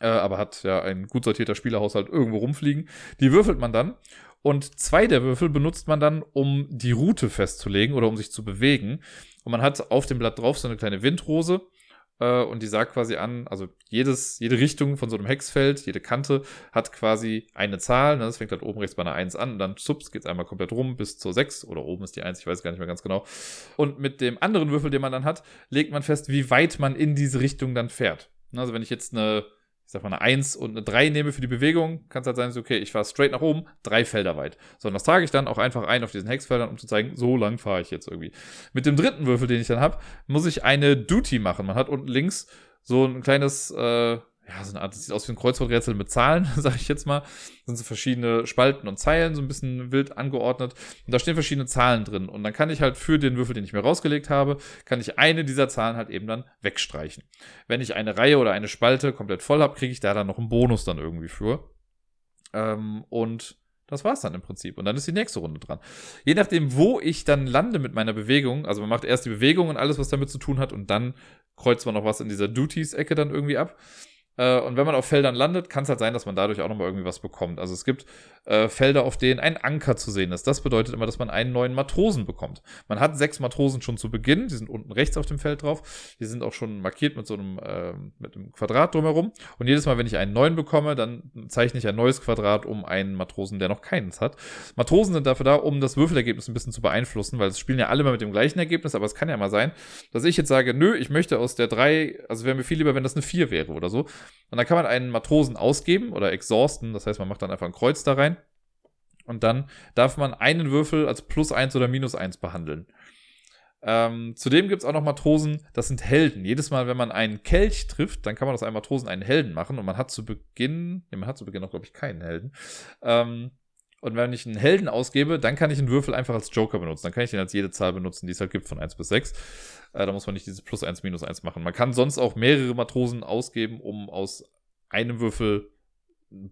Äh, aber hat ja ein gut sortierter Spielerhaushalt irgendwo rumfliegen. Die würfelt man dann und zwei der Würfel benutzt man dann, um die Route festzulegen oder um sich zu bewegen. Und man hat auf dem Blatt drauf so eine kleine Windrose. Äh, und die sagt quasi an, also jedes, jede Richtung von so einem Hexfeld, jede Kante hat quasi eine Zahl. Ne? Das fängt halt oben rechts bei einer 1 an und dann zups geht es einmal komplett rum bis zur 6 oder oben ist die 1, ich weiß gar nicht mehr ganz genau. Und mit dem anderen Würfel, den man dann hat, legt man fest, wie weit man in diese Richtung dann fährt. Also wenn ich jetzt eine ich sag mal, eine 1 und eine 3 nehme für die Bewegung, kann es halt sein, so, okay, ich fahre straight nach oben, drei Felder weit. So, und das trage ich dann auch einfach ein auf diesen Hexfeldern, um zu zeigen, so lang fahre ich jetzt irgendwie. Mit dem dritten Würfel, den ich dann habe, muss ich eine Duty machen. Man hat unten links so ein kleines, äh, ja, so eine Art, das sieht aus wie ein Kreuzworträtsel mit Zahlen, sage ich jetzt mal. Das sind so verschiedene Spalten und Zeilen, so ein bisschen wild angeordnet. Und da stehen verschiedene Zahlen drin. Und dann kann ich halt für den Würfel, den ich mir rausgelegt habe, kann ich eine dieser Zahlen halt eben dann wegstreichen. Wenn ich eine Reihe oder eine Spalte komplett voll habe, kriege ich da dann noch einen Bonus dann irgendwie für. Ähm, und das war's dann im Prinzip. Und dann ist die nächste Runde dran. Je nachdem, wo ich dann lande mit meiner Bewegung, also man macht erst die Bewegung und alles, was damit zu tun hat, und dann kreuzt man noch was in dieser Duties-Ecke dann irgendwie ab. Äh, und wenn man auf Feldern landet, kann es halt sein, dass man dadurch auch nochmal irgendwie was bekommt. Also es gibt äh, Felder, auf denen ein Anker zu sehen ist. Das bedeutet immer, dass man einen neuen Matrosen bekommt. Man hat sechs Matrosen schon zu Beginn, die sind unten rechts auf dem Feld drauf. Die sind auch schon markiert mit so einem, äh, mit einem Quadrat drumherum. Und jedes Mal, wenn ich einen neuen bekomme, dann zeichne ich ein neues Quadrat um einen Matrosen, der noch keins hat. Matrosen sind dafür da, um das Würfelergebnis ein bisschen zu beeinflussen, weil es spielen ja alle mal mit dem gleichen Ergebnis, aber es kann ja mal sein, dass ich jetzt sage, nö, ich möchte aus der drei, also wäre mir viel lieber, wenn das eine vier wäre oder so. Und dann kann man einen Matrosen ausgeben oder exhausten. Das heißt, man macht dann einfach ein Kreuz da rein. Und dann darf man einen Würfel als plus eins oder minus eins behandeln. Ähm, zudem gibt es auch noch Matrosen, das sind Helden. Jedes Mal, wenn man einen Kelch trifft, dann kann man aus einem Matrosen einen Helden machen. Und man hat zu Beginn, nee, man hat zu Beginn noch, glaube ich, keinen Helden. Ähm, und wenn ich einen Helden ausgebe, dann kann ich einen Würfel einfach als Joker benutzen. Dann kann ich den als jede Zahl benutzen, die es halt gibt, von 1 bis 6. Äh, da muss man nicht dieses plus 1, minus 1 machen. Man kann sonst auch mehrere Matrosen ausgeben, um aus einem Würfel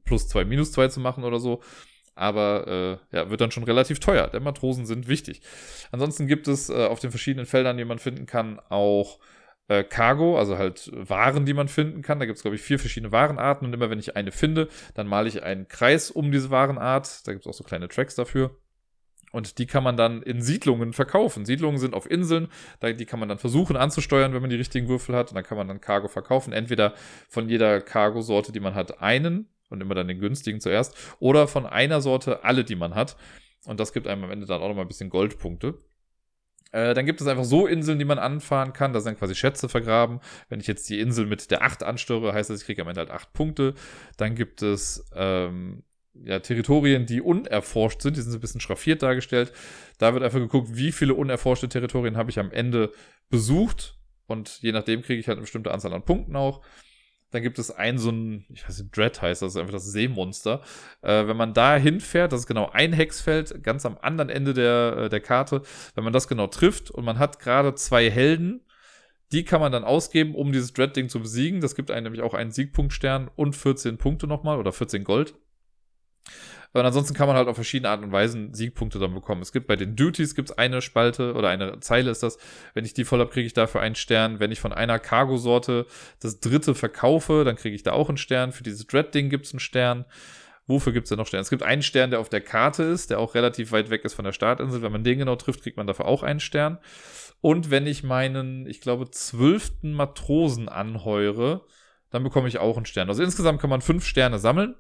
plus 2, minus 2 zu machen oder so. Aber äh, ja, wird dann schon relativ teuer, denn Matrosen sind wichtig. Ansonsten gibt es äh, auf den verschiedenen Feldern, die man finden kann, auch äh, Cargo, also halt Waren, die man finden kann. Da gibt es, glaube ich, vier verschiedene Warenarten und immer wenn ich eine finde, dann male ich einen Kreis um diese Warenart. Da gibt es auch so kleine Tracks dafür. Und die kann man dann in Siedlungen verkaufen. Siedlungen sind auf Inseln, die kann man dann versuchen anzusteuern, wenn man die richtigen Würfel hat. Und dann kann man dann Cargo verkaufen. Entweder von jeder Cargo-Sorte, die man hat, einen und immer dann den günstigen zuerst. Oder von einer Sorte alle, die man hat. Und das gibt einem am Ende dann auch nochmal ein bisschen Goldpunkte. Äh, dann gibt es einfach so Inseln, die man anfahren kann. Da sind quasi Schätze vergraben. Wenn ich jetzt die Insel mit der 8 anstöre, heißt das, ich kriege am Ende halt 8 Punkte. Dann gibt es ähm, ja, Territorien, die unerforscht sind. Die sind so ein bisschen schraffiert dargestellt. Da wird einfach geguckt, wie viele unerforschte Territorien habe ich am Ende besucht. Und je nachdem kriege ich halt eine bestimmte Anzahl an Punkten auch. Dann gibt es ein so ein, ich weiß nicht, Dread heißt das, einfach das Seemonster. Äh, wenn man da hinfährt, das ist genau ein Hexfeld, ganz am anderen Ende der, äh, der Karte. Wenn man das genau trifft und man hat gerade zwei Helden, die kann man dann ausgeben, um dieses Dread-Ding zu besiegen. Das gibt einem nämlich auch einen Siegpunktstern und 14 Punkte nochmal oder 14 Gold. Und ansonsten kann man halt auf verschiedene Arten und Weisen Siegpunkte dann bekommen. Es gibt bei den Duties gibt's eine Spalte oder eine Zeile ist das. Wenn ich die voll habe, kriege ich dafür einen Stern. Wenn ich von einer Cargo-Sorte das dritte verkaufe, dann kriege ich da auch einen Stern. Für dieses Dread-Ding gibt's einen Stern. Wofür gibt's denn noch Sterne? Es gibt einen Stern, der auf der Karte ist, der auch relativ weit weg ist von der Startinsel. Wenn man den genau trifft, kriegt man dafür auch einen Stern. Und wenn ich meinen, ich glaube, zwölften Matrosen anheure, dann bekomme ich auch einen Stern. Also insgesamt kann man fünf Sterne sammeln.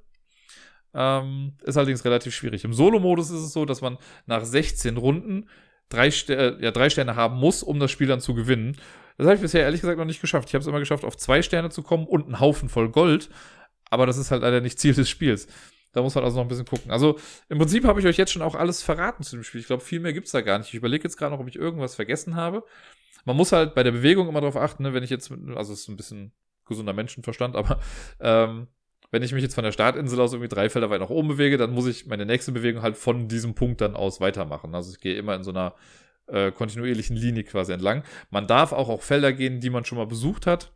Ähm, ist allerdings relativ schwierig. Im Solo-Modus ist es so, dass man nach 16 Runden drei, Ster äh, ja, drei Sterne haben muss, um das Spiel dann zu gewinnen. Das habe ich bisher ehrlich gesagt noch nicht geschafft. Ich habe es immer geschafft, auf zwei Sterne zu kommen und einen Haufen voll Gold. Aber das ist halt leider nicht Ziel des Spiels. Da muss man also noch ein bisschen gucken. Also im Prinzip habe ich euch jetzt schon auch alles verraten zu dem Spiel. Ich glaube, viel mehr gibt es da gar nicht. Ich überlege jetzt gerade noch, ob ich irgendwas vergessen habe. Man muss halt bei der Bewegung immer darauf achten, ne, wenn ich jetzt, mit, also es ist ein bisschen gesunder Menschenverstand, aber ähm, wenn ich mich jetzt von der Startinsel aus irgendwie drei Felder weit nach oben bewege, dann muss ich meine nächste Bewegung halt von diesem Punkt dann aus weitermachen. Also ich gehe immer in so einer äh, kontinuierlichen Linie quasi entlang. Man darf auch auf Felder gehen, die man schon mal besucht hat.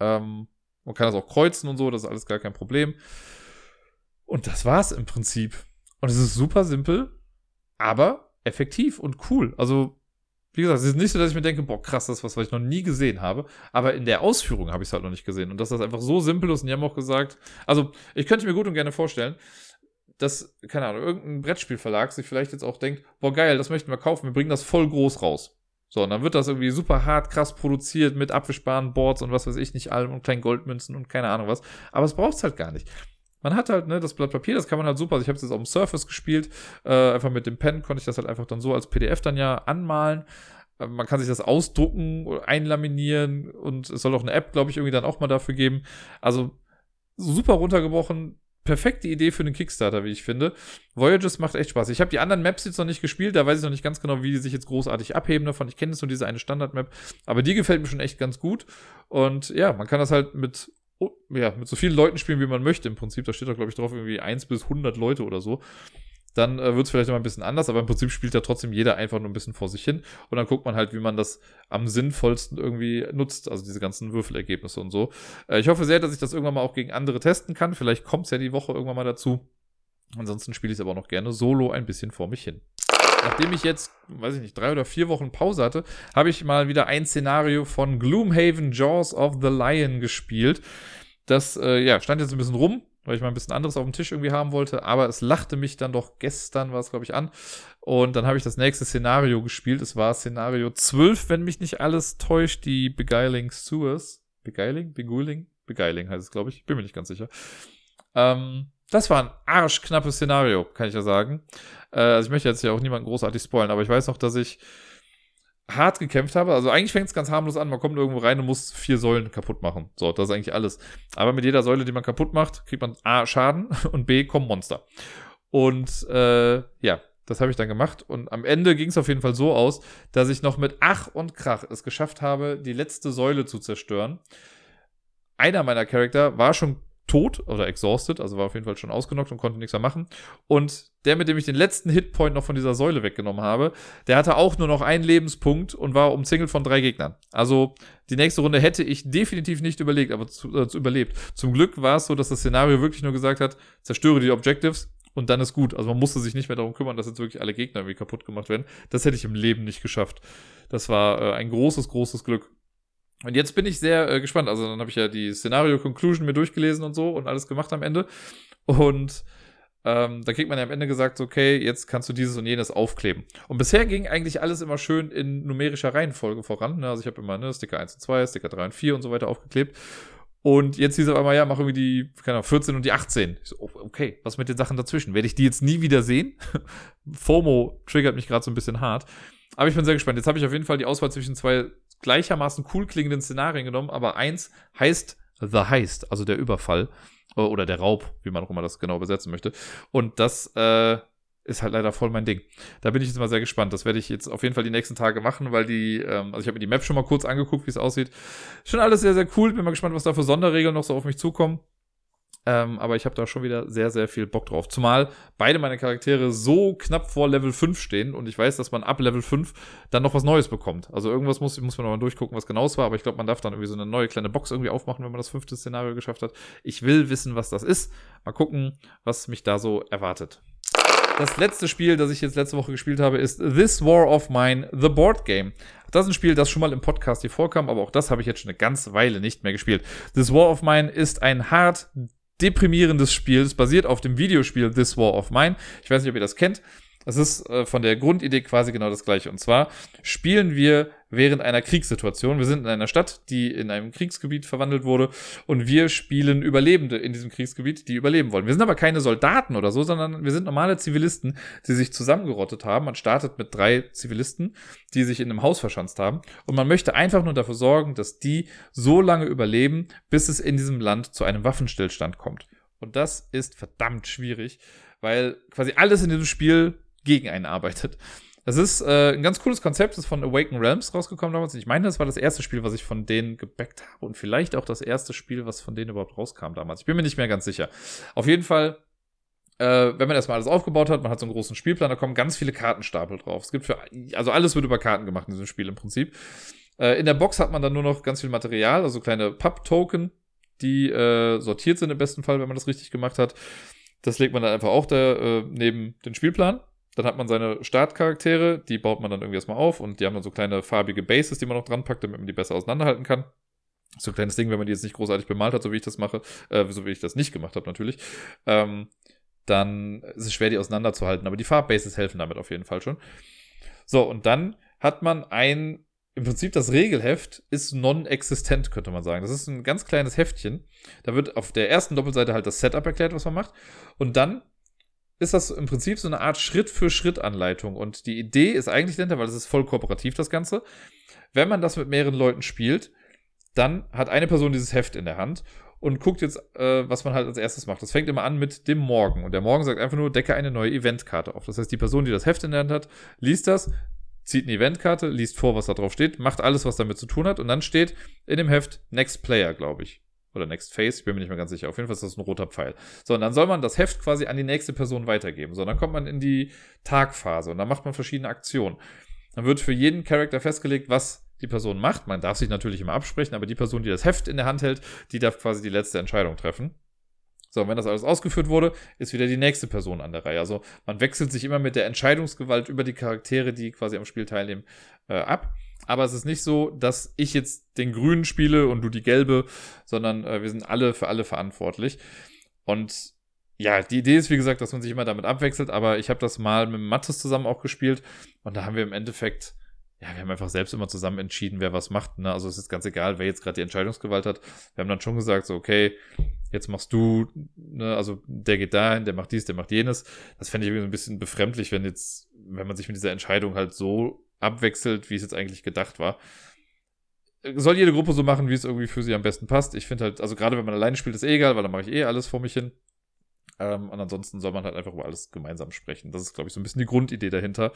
Ähm, man kann das auch kreuzen und so, das ist alles gar kein Problem. Und das war's im Prinzip. Und es ist super simpel, aber effektiv und cool. Also, wie gesagt, es ist nicht so, dass ich mir denke, boah, krass, das ist was, was ich noch nie gesehen habe. Aber in der Ausführung habe ich es halt noch nicht gesehen. Und dass das einfach so simpel ist. Und die haben auch gesagt, also, ich könnte mir gut und gerne vorstellen, dass, keine Ahnung, irgendein Brettspielverlag sich vielleicht jetzt auch denkt, boah, geil, das möchten wir kaufen, wir bringen das voll groß raus. So, und dann wird das irgendwie super hart, krass produziert mit abwischbaren Boards und was weiß ich nicht allem und kleinen Goldmünzen und keine Ahnung was. Aber es braucht es halt gar nicht. Man hat halt, ne, das Blatt Papier, das kann man halt super, also ich habe es jetzt auf dem Surface gespielt, äh, einfach mit dem Pen konnte ich das halt einfach dann so als PDF dann ja anmalen. Äh, man kann sich das ausdrucken, einlaminieren und es soll auch eine App, glaube ich, irgendwie dann auch mal dafür geben. Also super runtergebrochen, perfekte Idee für einen Kickstarter, wie ich finde. Voyages macht echt Spaß. Ich habe die anderen Maps jetzt noch nicht gespielt, da weiß ich noch nicht ganz genau, wie die sich jetzt großartig abheben davon. Ich kenne jetzt nur diese eine Standard-Map, aber die gefällt mir schon echt ganz gut. Und ja, man kann das halt mit ja, mit so vielen Leuten spielen, wie man möchte im Prinzip. Da steht da, glaube ich, drauf, irgendwie 1 bis 100 Leute oder so. Dann äh, wird es vielleicht noch ein bisschen anders, aber im Prinzip spielt ja trotzdem jeder einfach nur ein bisschen vor sich hin. Und dann guckt man halt, wie man das am sinnvollsten irgendwie nutzt, also diese ganzen Würfelergebnisse und so. Äh, ich hoffe sehr, dass ich das irgendwann mal auch gegen andere testen kann. Vielleicht kommt es ja die Woche irgendwann mal dazu. Ansonsten spiele ich es aber auch noch gerne solo ein bisschen vor mich hin nachdem ich jetzt, weiß ich nicht, drei oder vier Wochen Pause hatte, habe ich mal wieder ein Szenario von Gloomhaven Jaws of the Lion gespielt. Das, äh, ja, stand jetzt ein bisschen rum, weil ich mal ein bisschen anderes auf dem Tisch irgendwie haben wollte, aber es lachte mich dann doch gestern, war es glaube ich, an. Und dann habe ich das nächste Szenario gespielt. Es war Szenario 12, wenn mich nicht alles täuscht, die Beguiling Sewers. Beguiling? Beguiling? Beguiling heißt es, glaube ich. Bin mir nicht ganz sicher. Ähm, das war ein arschknappes Szenario, kann ich ja sagen. Äh, also ich möchte jetzt ja auch niemanden großartig spoilen, aber ich weiß noch, dass ich hart gekämpft habe. Also eigentlich fängt es ganz harmlos an. Man kommt irgendwo rein und muss vier Säulen kaputt machen. So, das ist eigentlich alles. Aber mit jeder Säule, die man kaputt macht, kriegt man A, Schaden und B, kommen Monster. Und äh, ja, das habe ich dann gemacht. Und am Ende ging es auf jeden Fall so aus, dass ich noch mit Ach und Krach es geschafft habe, die letzte Säule zu zerstören. Einer meiner Charakter war schon tot oder exhausted, also war auf jeden Fall schon ausgenockt und konnte nichts mehr machen. Und der, mit dem ich den letzten Hitpoint noch von dieser Säule weggenommen habe, der hatte auch nur noch einen Lebenspunkt und war umzingelt von drei Gegnern. Also die nächste Runde hätte ich definitiv nicht überlegt, aber zu, äh, überlebt. Zum Glück war es so, dass das Szenario wirklich nur gesagt hat, zerstöre die Objectives und dann ist gut. Also man musste sich nicht mehr darum kümmern, dass jetzt wirklich alle Gegner irgendwie kaputt gemacht werden. Das hätte ich im Leben nicht geschafft. Das war äh, ein großes, großes Glück. Und jetzt bin ich sehr äh, gespannt. Also dann habe ich ja die Szenario-Conclusion mir durchgelesen und so und alles gemacht am Ende. Und ähm, da kriegt man ja am Ende gesagt, okay, jetzt kannst du dieses und jenes aufkleben. Und bisher ging eigentlich alles immer schön in numerischer Reihenfolge voran. Ne? Also ich habe immer ne, Sticker 1 und 2, Sticker 3 und 4 und so weiter aufgeklebt. Und jetzt hieß es einmal, ja, mach irgendwie die, keine Ahnung, 14 und die 18. Ich so, okay, was mit den Sachen dazwischen? Werde ich die jetzt nie wieder sehen? FOMO triggert mich gerade so ein bisschen hart. Aber ich bin sehr gespannt. Jetzt habe ich auf jeden Fall die Auswahl zwischen zwei gleichermaßen cool klingenden Szenarien genommen, aber eins heißt The Heist, also der Überfall äh, oder der Raub, wie man auch immer das genau besetzen möchte. Und das äh, ist halt leider voll mein Ding. Da bin ich jetzt mal sehr gespannt. Das werde ich jetzt auf jeden Fall die nächsten Tage machen, weil die, ähm, also ich habe mir die Map schon mal kurz angeguckt, wie es aussieht. Schon alles sehr, sehr cool. Bin mal gespannt, was da für Sonderregeln noch so auf mich zukommen. Ähm, aber ich habe da schon wieder sehr, sehr viel Bock drauf. Zumal beide meine Charaktere so knapp vor Level 5 stehen und ich weiß, dass man ab Level 5 dann noch was Neues bekommt. Also irgendwas muss, muss man noch mal durchgucken, was genau es war, aber ich glaube, man darf dann irgendwie so eine neue kleine Box irgendwie aufmachen, wenn man das fünfte Szenario geschafft hat. Ich will wissen, was das ist. Mal gucken, was mich da so erwartet. Das letzte Spiel, das ich jetzt letzte Woche gespielt habe, ist This War of Mine, The Board Game. Das ist ein Spiel, das schon mal im Podcast hier vorkam, aber auch das habe ich jetzt schon eine ganze Weile nicht mehr gespielt. This War of Mine ist ein hart deprimierendes Spiel. Es basiert auf dem Videospiel This War of Mine. Ich weiß nicht, ob ihr das kennt. Es ist äh, von der Grundidee quasi genau das gleiche. Und zwar spielen wir während einer Kriegssituation. Wir sind in einer Stadt, die in einem Kriegsgebiet verwandelt wurde. Und wir spielen Überlebende in diesem Kriegsgebiet, die überleben wollen. Wir sind aber keine Soldaten oder so, sondern wir sind normale Zivilisten, die sich zusammengerottet haben. Man startet mit drei Zivilisten, die sich in einem Haus verschanzt haben. Und man möchte einfach nur dafür sorgen, dass die so lange überleben, bis es in diesem Land zu einem Waffenstillstand kommt. Und das ist verdammt schwierig, weil quasi alles in diesem Spiel gegen einen arbeitet. Das ist äh, ein ganz cooles Konzept, das ist von Awaken Realms rausgekommen damals. Ich meine, das war das erste Spiel, was ich von denen gebackt habe und vielleicht auch das erste Spiel, was von denen überhaupt rauskam damals. Ich bin mir nicht mehr ganz sicher. Auf jeden Fall, äh, wenn man erstmal alles aufgebaut hat, man hat so einen großen Spielplan, da kommen ganz viele Kartenstapel drauf. Es gibt für, also alles wird über Karten gemacht in diesem Spiel im Prinzip. Äh, in der Box hat man dann nur noch ganz viel Material, also kleine Pub-Token, die äh, sortiert sind im besten Fall, wenn man das richtig gemacht hat. Das legt man dann einfach auch da äh, neben den Spielplan. Dann hat man seine Startcharaktere, die baut man dann irgendwie erstmal auf und die haben dann so kleine farbige Bases, die man noch dran packt, damit man die besser auseinanderhalten kann. So ein kleines Ding, wenn man die jetzt nicht großartig bemalt hat, so wie ich das mache, äh, so wie ich das nicht gemacht habe natürlich, ähm, dann ist es schwer, die auseinanderzuhalten. Aber die Farbbases helfen damit auf jeden Fall schon. So, und dann hat man ein, im Prinzip das Regelheft ist non-existent, könnte man sagen. Das ist ein ganz kleines Heftchen. Da wird auf der ersten Doppelseite halt das Setup erklärt, was man macht. Und dann ist das im Prinzip so eine Art Schritt-für-Schritt-Anleitung. Und die Idee ist eigentlich dahinter, weil es ist voll kooperativ, das Ganze. Wenn man das mit mehreren Leuten spielt, dann hat eine Person dieses Heft in der Hand und guckt jetzt, äh, was man halt als erstes macht. Das fängt immer an mit dem Morgen. Und der Morgen sagt einfach nur, decke eine neue Eventkarte auf. Das heißt, die Person, die das Heft in der Hand hat, liest das, zieht eine Eventkarte, liest vor, was da drauf steht, macht alles, was damit zu tun hat. Und dann steht in dem Heft Next Player, glaube ich. Oder Next Phase, ich bin mir nicht mehr ganz sicher. Auf jeden Fall ist das ein roter Pfeil. So, und dann soll man das Heft quasi an die nächste Person weitergeben. So, dann kommt man in die Tagphase und dann macht man verschiedene Aktionen. Dann wird für jeden Charakter festgelegt, was die Person macht. Man darf sich natürlich immer absprechen, aber die Person, die das Heft in der Hand hält, die darf quasi die letzte Entscheidung treffen. So, und wenn das alles ausgeführt wurde, ist wieder die nächste Person an der Reihe. Also man wechselt sich immer mit der Entscheidungsgewalt über die Charaktere, die quasi am Spiel teilnehmen, äh, ab aber es ist nicht so, dass ich jetzt den grünen spiele und du die gelbe, sondern äh, wir sind alle für alle verantwortlich. Und ja, die Idee ist, wie gesagt, dass man sich immer damit abwechselt, aber ich habe das mal mit Mattes zusammen auch gespielt und da haben wir im Endeffekt, ja, wir haben einfach selbst immer zusammen entschieden, wer was macht. Ne? Also es ist ganz egal, wer jetzt gerade die Entscheidungsgewalt hat. Wir haben dann schon gesagt, so, okay, jetzt machst du, ne, also der geht dahin, der macht dies, der macht jenes. Das fände ich irgendwie so ein bisschen befremdlich, wenn jetzt, wenn man sich mit dieser Entscheidung halt so abwechselt, wie es jetzt eigentlich gedacht war. Soll jede Gruppe so machen, wie es irgendwie für sie am besten passt. Ich finde halt, also gerade wenn man alleine spielt, ist eh egal, weil dann mache ich eh alles vor mich hin. Ähm, und ansonsten soll man halt einfach über alles gemeinsam sprechen. Das ist, glaube ich, so ein bisschen die Grundidee dahinter.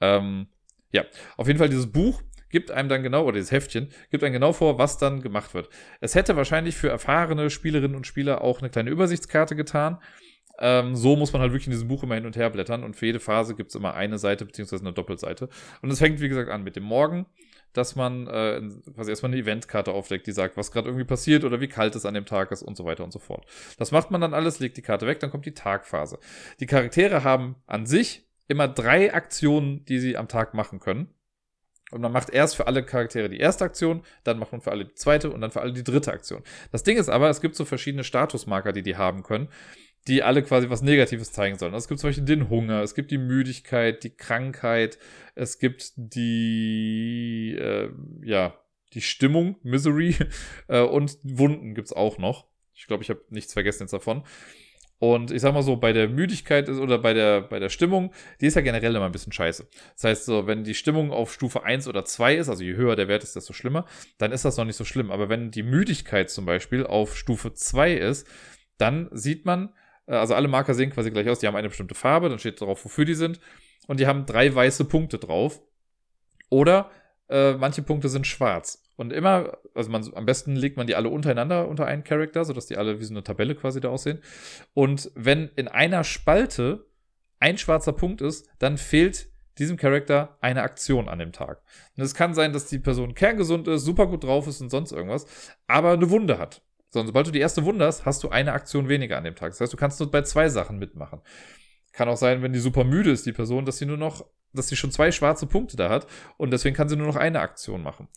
Ähm, ja, auf jeden Fall dieses Buch gibt einem dann genau, oder dieses Heftchen, gibt einem genau vor, was dann gemacht wird. Es hätte wahrscheinlich für erfahrene Spielerinnen und Spieler auch eine kleine Übersichtskarte getan. Ähm, so muss man halt wirklich in diesem Buch immer hin und her blättern und für jede Phase gibt es immer eine Seite beziehungsweise eine Doppelseite. Und es fängt, wie gesagt, an mit dem Morgen, dass man äh, quasi erstmal eine Eventkarte aufdeckt, die sagt, was gerade irgendwie passiert oder wie kalt es an dem Tag ist und so weiter und so fort. Das macht man dann alles, legt die Karte weg, dann kommt die Tagphase. Die Charaktere haben an sich immer drei Aktionen, die sie am Tag machen können. Und man macht erst für alle Charaktere die erste Aktion, dann macht man für alle die zweite und dann für alle die dritte Aktion. Das Ding ist aber, es gibt so verschiedene Statusmarker, die die haben können die alle quasi was Negatives zeigen sollen. Also es gibt zum Beispiel den Hunger, es gibt die Müdigkeit, die Krankheit, es gibt die, äh, ja, die Stimmung, Misery äh, und Wunden gibt's auch noch. Ich glaube, ich habe nichts vergessen jetzt davon. Und ich sag mal so, bei der Müdigkeit ist oder bei der, bei der Stimmung, die ist ja generell immer ein bisschen scheiße. Das heißt so, wenn die Stimmung auf Stufe 1 oder 2 ist, also je höher der Wert ist, desto schlimmer, dann ist das noch nicht so schlimm. Aber wenn die Müdigkeit zum Beispiel auf Stufe 2 ist, dann sieht man, also alle Marker sehen quasi gleich aus. Die haben eine bestimmte Farbe, dann steht drauf, wofür die sind. Und die haben drei weiße Punkte drauf. Oder äh, manche Punkte sind schwarz. Und immer, also man, am besten legt man die alle untereinander unter einen Charakter, sodass die alle wie so eine Tabelle quasi da aussehen. Und wenn in einer Spalte ein schwarzer Punkt ist, dann fehlt diesem Charakter eine Aktion an dem Tag. Und es kann sein, dass die Person kerngesund ist, super gut drauf ist und sonst irgendwas, aber eine Wunde hat. So, und sobald du die erste Wunde hast, hast du eine Aktion weniger an dem Tag. Das heißt, du kannst nur bei zwei Sachen mitmachen. Kann auch sein, wenn die super müde ist, die Person, dass sie nur noch, dass sie schon zwei schwarze Punkte da hat und deswegen kann sie nur noch eine Aktion machen.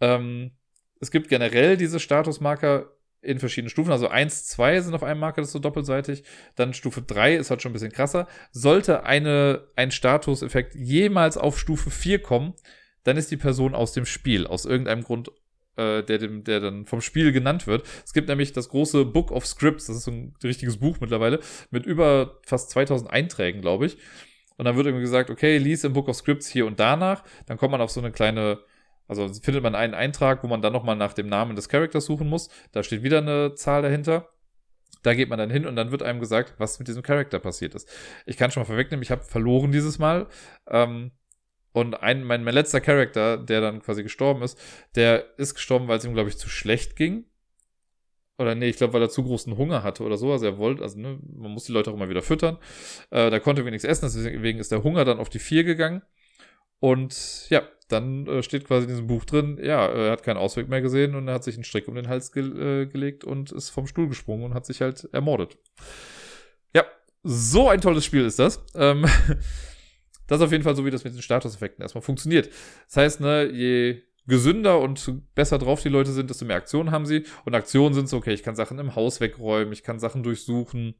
Ähm, es gibt generell diese Statusmarker in verschiedenen Stufen. Also 1, 2 sind auf einem Marker, das ist so doppelseitig. Dann Stufe 3 ist halt schon ein bisschen krasser. Sollte eine, ein Statuseffekt jemals auf Stufe 4 kommen, dann ist die Person aus dem Spiel. Aus irgendeinem Grund, äh, der, dem, der dann vom Spiel genannt wird. Es gibt nämlich das große Book of Scripts. Das ist so ein richtiges Buch mittlerweile. Mit über fast 2000 Einträgen, glaube ich. Und dann wird irgendwie gesagt, okay, lies im Book of Scripts hier und danach. Dann kommt man auf so eine kleine also findet man einen Eintrag, wo man dann nochmal nach dem Namen des Charakters suchen muss. Da steht wieder eine Zahl dahinter. Da geht man dann hin und dann wird einem gesagt, was mit diesem Charakter passiert ist. Ich kann schon mal vorwegnehmen, ich habe verloren dieses Mal. Ähm, und ein, mein, mein letzter Charakter, der dann quasi gestorben ist, der ist gestorben, weil es ihm, glaube ich, zu schlecht ging. Oder nee, ich glaube, weil er zu großen Hunger hatte oder so. Also er wollte, also ne, man muss die Leute auch immer wieder füttern. Äh, da konnte wenig essen, deswegen ist der Hunger dann auf die vier gegangen. Und ja, dann äh, steht quasi in diesem Buch drin, ja, er hat keinen Ausweg mehr gesehen und er hat sich einen Strick um den Hals ge äh, gelegt und ist vom Stuhl gesprungen und hat sich halt ermordet. Ja, so ein tolles Spiel ist das. Ähm, das ist auf jeden Fall so, wie das mit den Statuseffekten erstmal funktioniert. Das heißt, ne, je gesünder und besser drauf die Leute sind, desto mehr Aktionen haben sie. Und Aktionen sind so, okay, ich kann Sachen im Haus wegräumen, ich kann Sachen durchsuchen,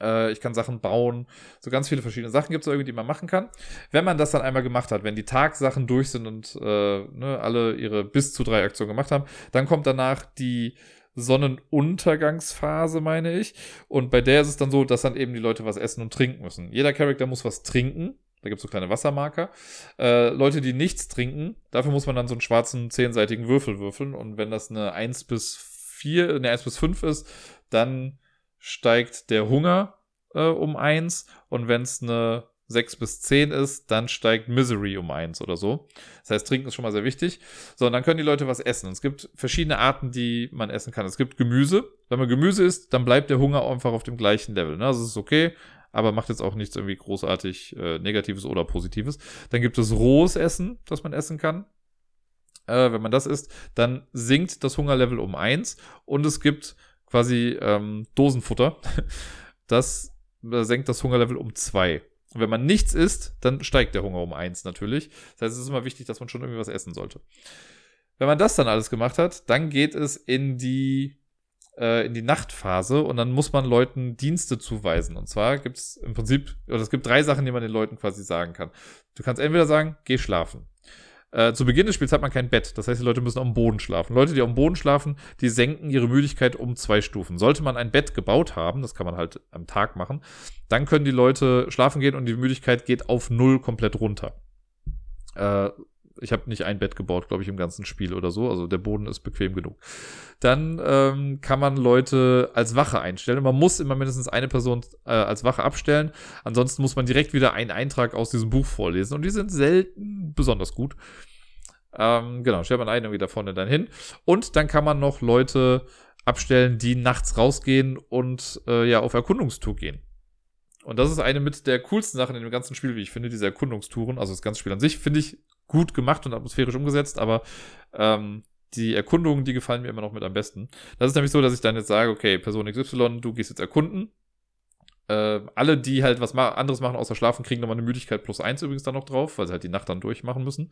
äh, ich kann Sachen bauen. So ganz viele verschiedene Sachen gibt es irgendwie, die man machen kann. Wenn man das dann einmal gemacht hat, wenn die Tagsachen durch sind und äh, ne, alle ihre bis zu drei Aktionen gemacht haben, dann kommt danach die Sonnenuntergangsphase, meine ich. Und bei der ist es dann so, dass dann eben die Leute was essen und trinken müssen. Jeder Charakter muss was trinken. Da gibt es so kleine Wassermarker. Äh, Leute, die nichts trinken, dafür muss man dann so einen schwarzen zehnseitigen Würfel würfeln. Und wenn das eine 1 bis 4, eine 1 bis 5 ist, dann steigt der Hunger äh, um eins und wenn es eine 6 bis 10 ist, dann steigt Misery um 1 oder so. Das heißt, trinken ist schon mal sehr wichtig. So, und dann können die Leute was essen. Und es gibt verschiedene Arten, die man essen kann. Es gibt Gemüse. Wenn man Gemüse isst, dann bleibt der Hunger einfach auf dem gleichen Level. Ne? Also ist okay, aber macht jetzt auch nichts irgendwie großartig äh, Negatives oder Positives. Dann gibt es rohes Essen, das man essen kann. Äh, wenn man das isst, dann sinkt das Hungerlevel um 1. Und es gibt quasi ähm, Dosenfutter. Das äh, senkt das Hungerlevel um zwei. Wenn man nichts isst, dann steigt der Hunger um eins natürlich. Das heißt, es ist immer wichtig, dass man schon irgendwie was essen sollte. Wenn man das dann alles gemacht hat, dann geht es in die äh, in die Nachtphase und dann muss man Leuten Dienste zuweisen. Und zwar gibt es im Prinzip, oder es gibt drei Sachen, die man den Leuten quasi sagen kann. Du kannst entweder sagen, geh schlafen. Äh, zu Beginn des Spiels hat man kein Bett. Das heißt, die Leute müssen am Boden schlafen. Leute, die am Boden schlafen, die senken ihre Müdigkeit um zwei Stufen. Sollte man ein Bett gebaut haben, das kann man halt am Tag machen, dann können die Leute schlafen gehen und die Müdigkeit geht auf null komplett runter. Äh, ich habe nicht ein Bett gebaut, glaube ich, im ganzen Spiel oder so. Also der Boden ist bequem genug. Dann ähm, kann man Leute als Wache einstellen. Man muss immer mindestens eine Person äh, als Wache abstellen. Ansonsten muss man direkt wieder einen Eintrag aus diesem Buch vorlesen. Und die sind selten besonders gut. Ähm, genau, stellt man einen irgendwie da vorne dann hin. Und dann kann man noch Leute abstellen, die nachts rausgehen und äh, ja auf Erkundungstour gehen. Und das ist eine mit der coolsten Sachen in dem ganzen Spiel, wie ich finde, diese Erkundungstouren. Also das ganze Spiel an sich finde ich gut gemacht und atmosphärisch umgesetzt, aber ähm, die Erkundungen, die gefallen mir immer noch mit am besten. Das ist nämlich so, dass ich dann jetzt sage, okay, Person XY, du gehst jetzt erkunden. Äh, alle, die halt was ma anderes machen außer schlafen, kriegen nochmal eine Müdigkeit plus eins übrigens dann noch drauf, weil sie halt die Nacht dann durchmachen müssen.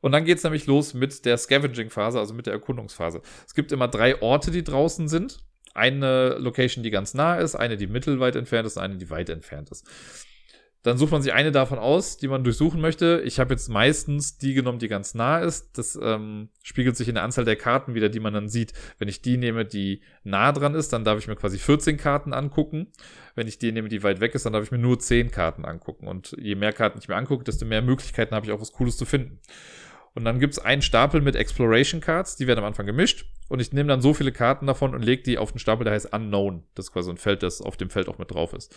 Und dann geht's nämlich los mit der Scavenging-Phase, also mit der Erkundungsphase. Es gibt immer drei Orte, die draußen sind. Eine Location, die ganz nah ist, eine, die mittelweit entfernt ist, eine, die weit entfernt ist. Dann sucht man sich eine davon aus, die man durchsuchen möchte. Ich habe jetzt meistens die genommen, die ganz nah ist. Das ähm, spiegelt sich in der Anzahl der Karten wieder, die man dann sieht. Wenn ich die nehme, die nah dran ist, dann darf ich mir quasi 14 Karten angucken. Wenn ich die nehme, die weit weg ist, dann darf ich mir nur 10 Karten angucken. Und je mehr Karten ich mir angucke, desto mehr Möglichkeiten habe ich auch was Cooles zu finden. Und dann gibt's einen Stapel mit Exploration Cards, die werden am Anfang gemischt. und ich nehme dann so viele Karten davon und lege die auf einen Stapel, der heißt Unknown. Das ist quasi ein Feld, das auf dem Feld auch mit drauf ist.